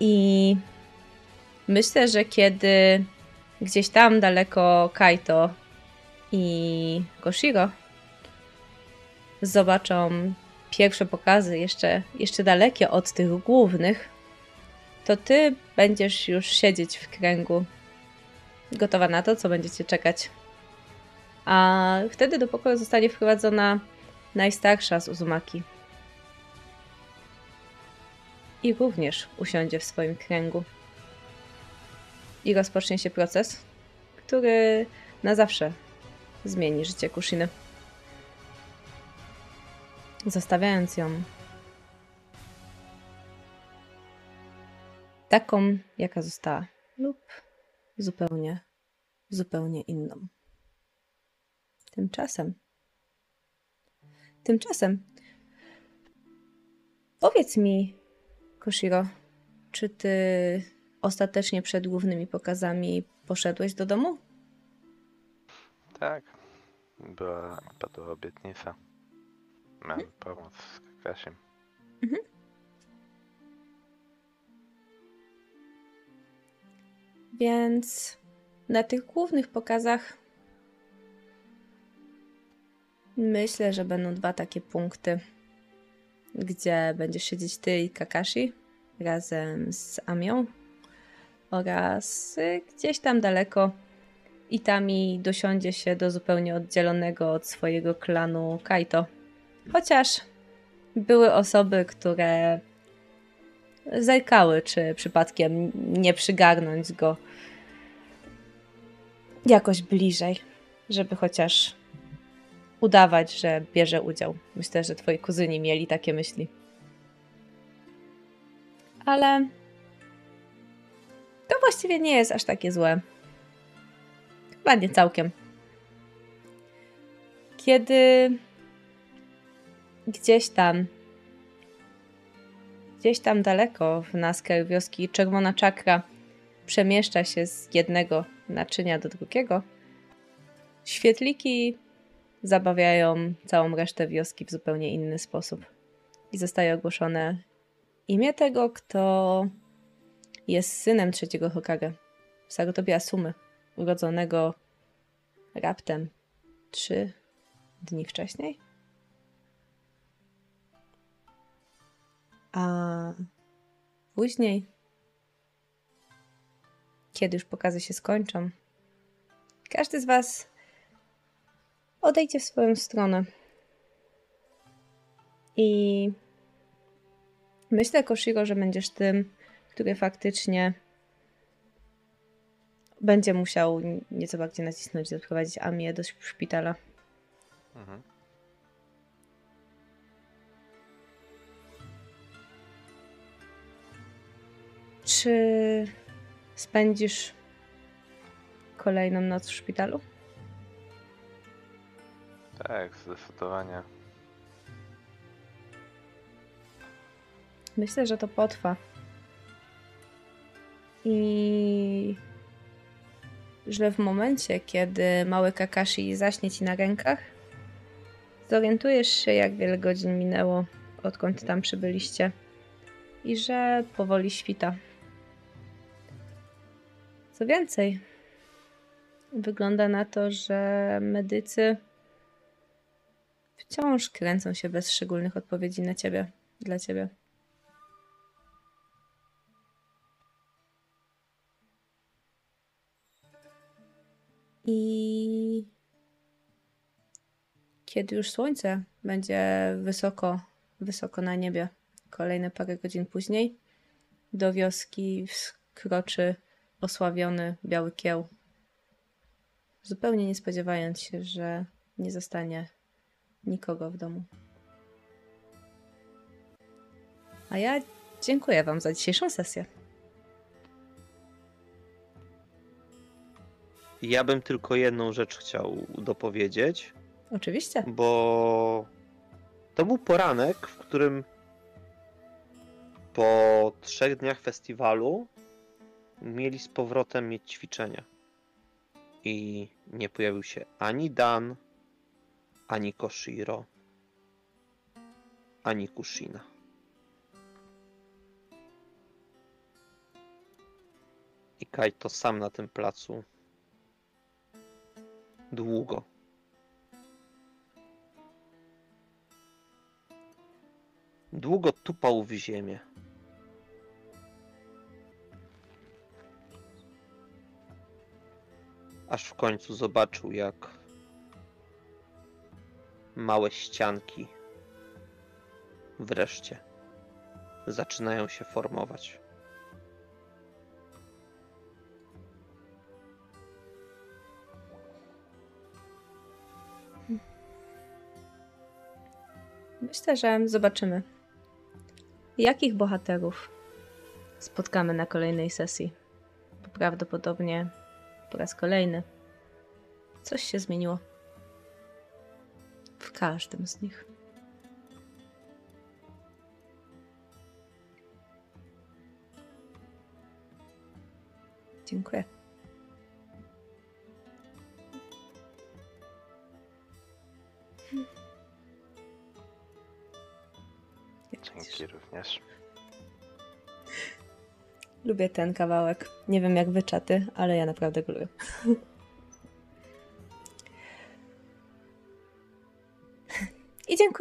I myślę, że kiedy gdzieś tam daleko Kaito i Koshiro zobaczą pierwsze pokazy, jeszcze, jeszcze dalekie od tych głównych, to ty będziesz już siedzieć w kręgu, gotowa na to, co będziecie czekać. A wtedy do pokoju zostanie wprowadzona najstarsza z Uzumaki. I również usiądzie w swoim kręgu. I rozpocznie się proces, który na zawsze zmieni życie Kushiny. Zostawiając ją taką, jaka została, lub zupełnie, zupełnie inną. Tymczasem. Tymczasem. Powiedz mi, Koshiro, czy ty ostatecznie przed głównymi pokazami poszedłeś do domu? Tak. Była, padła obietnica. Miałem pomóc z Kakasiem. Więc na tych głównych pokazach myślę, że będą dwa takie punkty, gdzie będziesz siedzieć ty i Kakashi razem z Amią oraz gdzieś tam daleko Itami dosiądzie się do zupełnie oddzielonego od swojego klanu Kaito. Chociaż były osoby, które zajkały, czy przypadkiem nie przygarnąć go jakoś bliżej, żeby chociaż udawać, że bierze udział. Myślę, że twoi kuzyni mieli takie myśli. Ale to właściwie nie jest aż takie złe. Chyba nie całkiem. Kiedy gdzieś tam gdzieś tam daleko w naskach wioski czerwona czakra przemieszcza się z jednego naczynia do drugiego, świetliki zabawiają całą resztę wioski w zupełnie inny sposób. I zostaje ogłoszone imię tego, kto jest synem trzeciego Hokage, Sarutobi Asumy, urodzonego raptem trzy dni wcześniej. A później, kiedy już pokazy się skończą, każdy z Was odejdzie w swoją stronę. I myślę, Koshiro, że będziesz tym, który faktycznie będzie musiał nieco bardziej nacisnąć, doprowadzić Amię do szpitala. Mhm. Czy spędzisz kolejną noc w szpitalu? Tak, zdecydowanie. Myślę, że to potrwa. I że w momencie, kiedy mały Kakashi zaśnie ci na rękach, zorientujesz się, jak wiele godzin minęło, odkąd tam przybyliście. I że powoli świta. Co więcej, wygląda na to, że medycy wciąż kręcą się bez szczególnych odpowiedzi na ciebie, dla ciebie. I kiedy już słońce będzie wysoko, wysoko na niebie, kolejne parę godzin później, do wioski wkroczy osławiony biały kieł. Zupełnie nie spodziewając się, że nie zostanie nikogo w domu. A ja dziękuję Wam za dzisiejszą sesję. Ja bym tylko jedną rzecz chciał dopowiedzieć, Oczywiście. bo to był poranek, w którym po trzech dniach festiwalu mieli z powrotem mieć ćwiczenia. I nie pojawił się ani Dan, ani Koshiro, ani Kushina. I Kaito sam na tym placu długo. Długo tupał w ziemię. Aż w końcu zobaczył, jak małe ścianki wreszcie zaczynają się formować. Myślę, że zobaczymy, jakich bohaterów spotkamy na kolejnej sesji. Prawdopodobnie po raz kolejny coś się zmieniło. Każdym z nich. Dziękuję. Dzięki również. Lubię ten kawałek. Nie wiem jak wy czaty, ale ja naprawdę go lubię.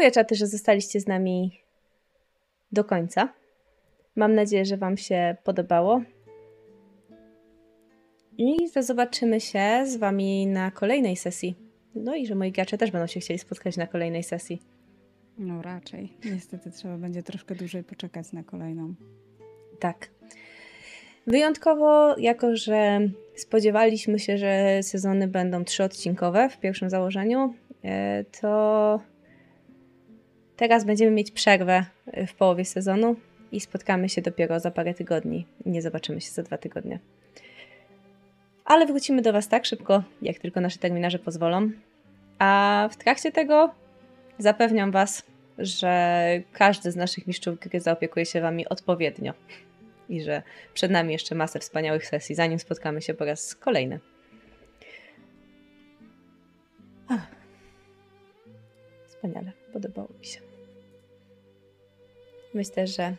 dziękuję czaty, że zostaliście z nami do końca. Mam nadzieję, że wam się podobało. I zobaczymy się z wami na kolejnej sesji. No i że moi gracze też będą się chcieli spotkać na kolejnej sesji. No raczej. Niestety trzeba będzie troszkę dłużej poczekać na kolejną. Tak. Wyjątkowo, jako że spodziewaliśmy się, że sezony będą trzyodcinkowe w pierwszym założeniu, e, to teraz będziemy mieć przerwę e, w połowie sezonu i spotkamy się dopiero za parę tygodni. Nie zobaczymy się za dwa tygodnie. Ale wrócimy do Was tak szybko, jak tylko nasze terminarze pozwolą. A w trakcie tego zapewniam Was, że każdy z naszych mistrzów gry zaopiekuje się Wami odpowiednio i że przed nami jeszcze masę wspaniałych sesji, zanim spotkamy się po raz kolejny. Wspaniale, podobało mi się. Myślę, że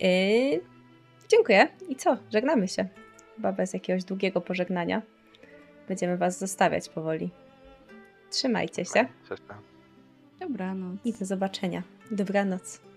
yy, dziękuję i co? Żegnamy się. Chyba bez jakiegoś długiego pożegnania. Będziemy Was zostawiać powoli. Trzymajcie się. Dobranoc. i do zobaczenia. Dobranoc.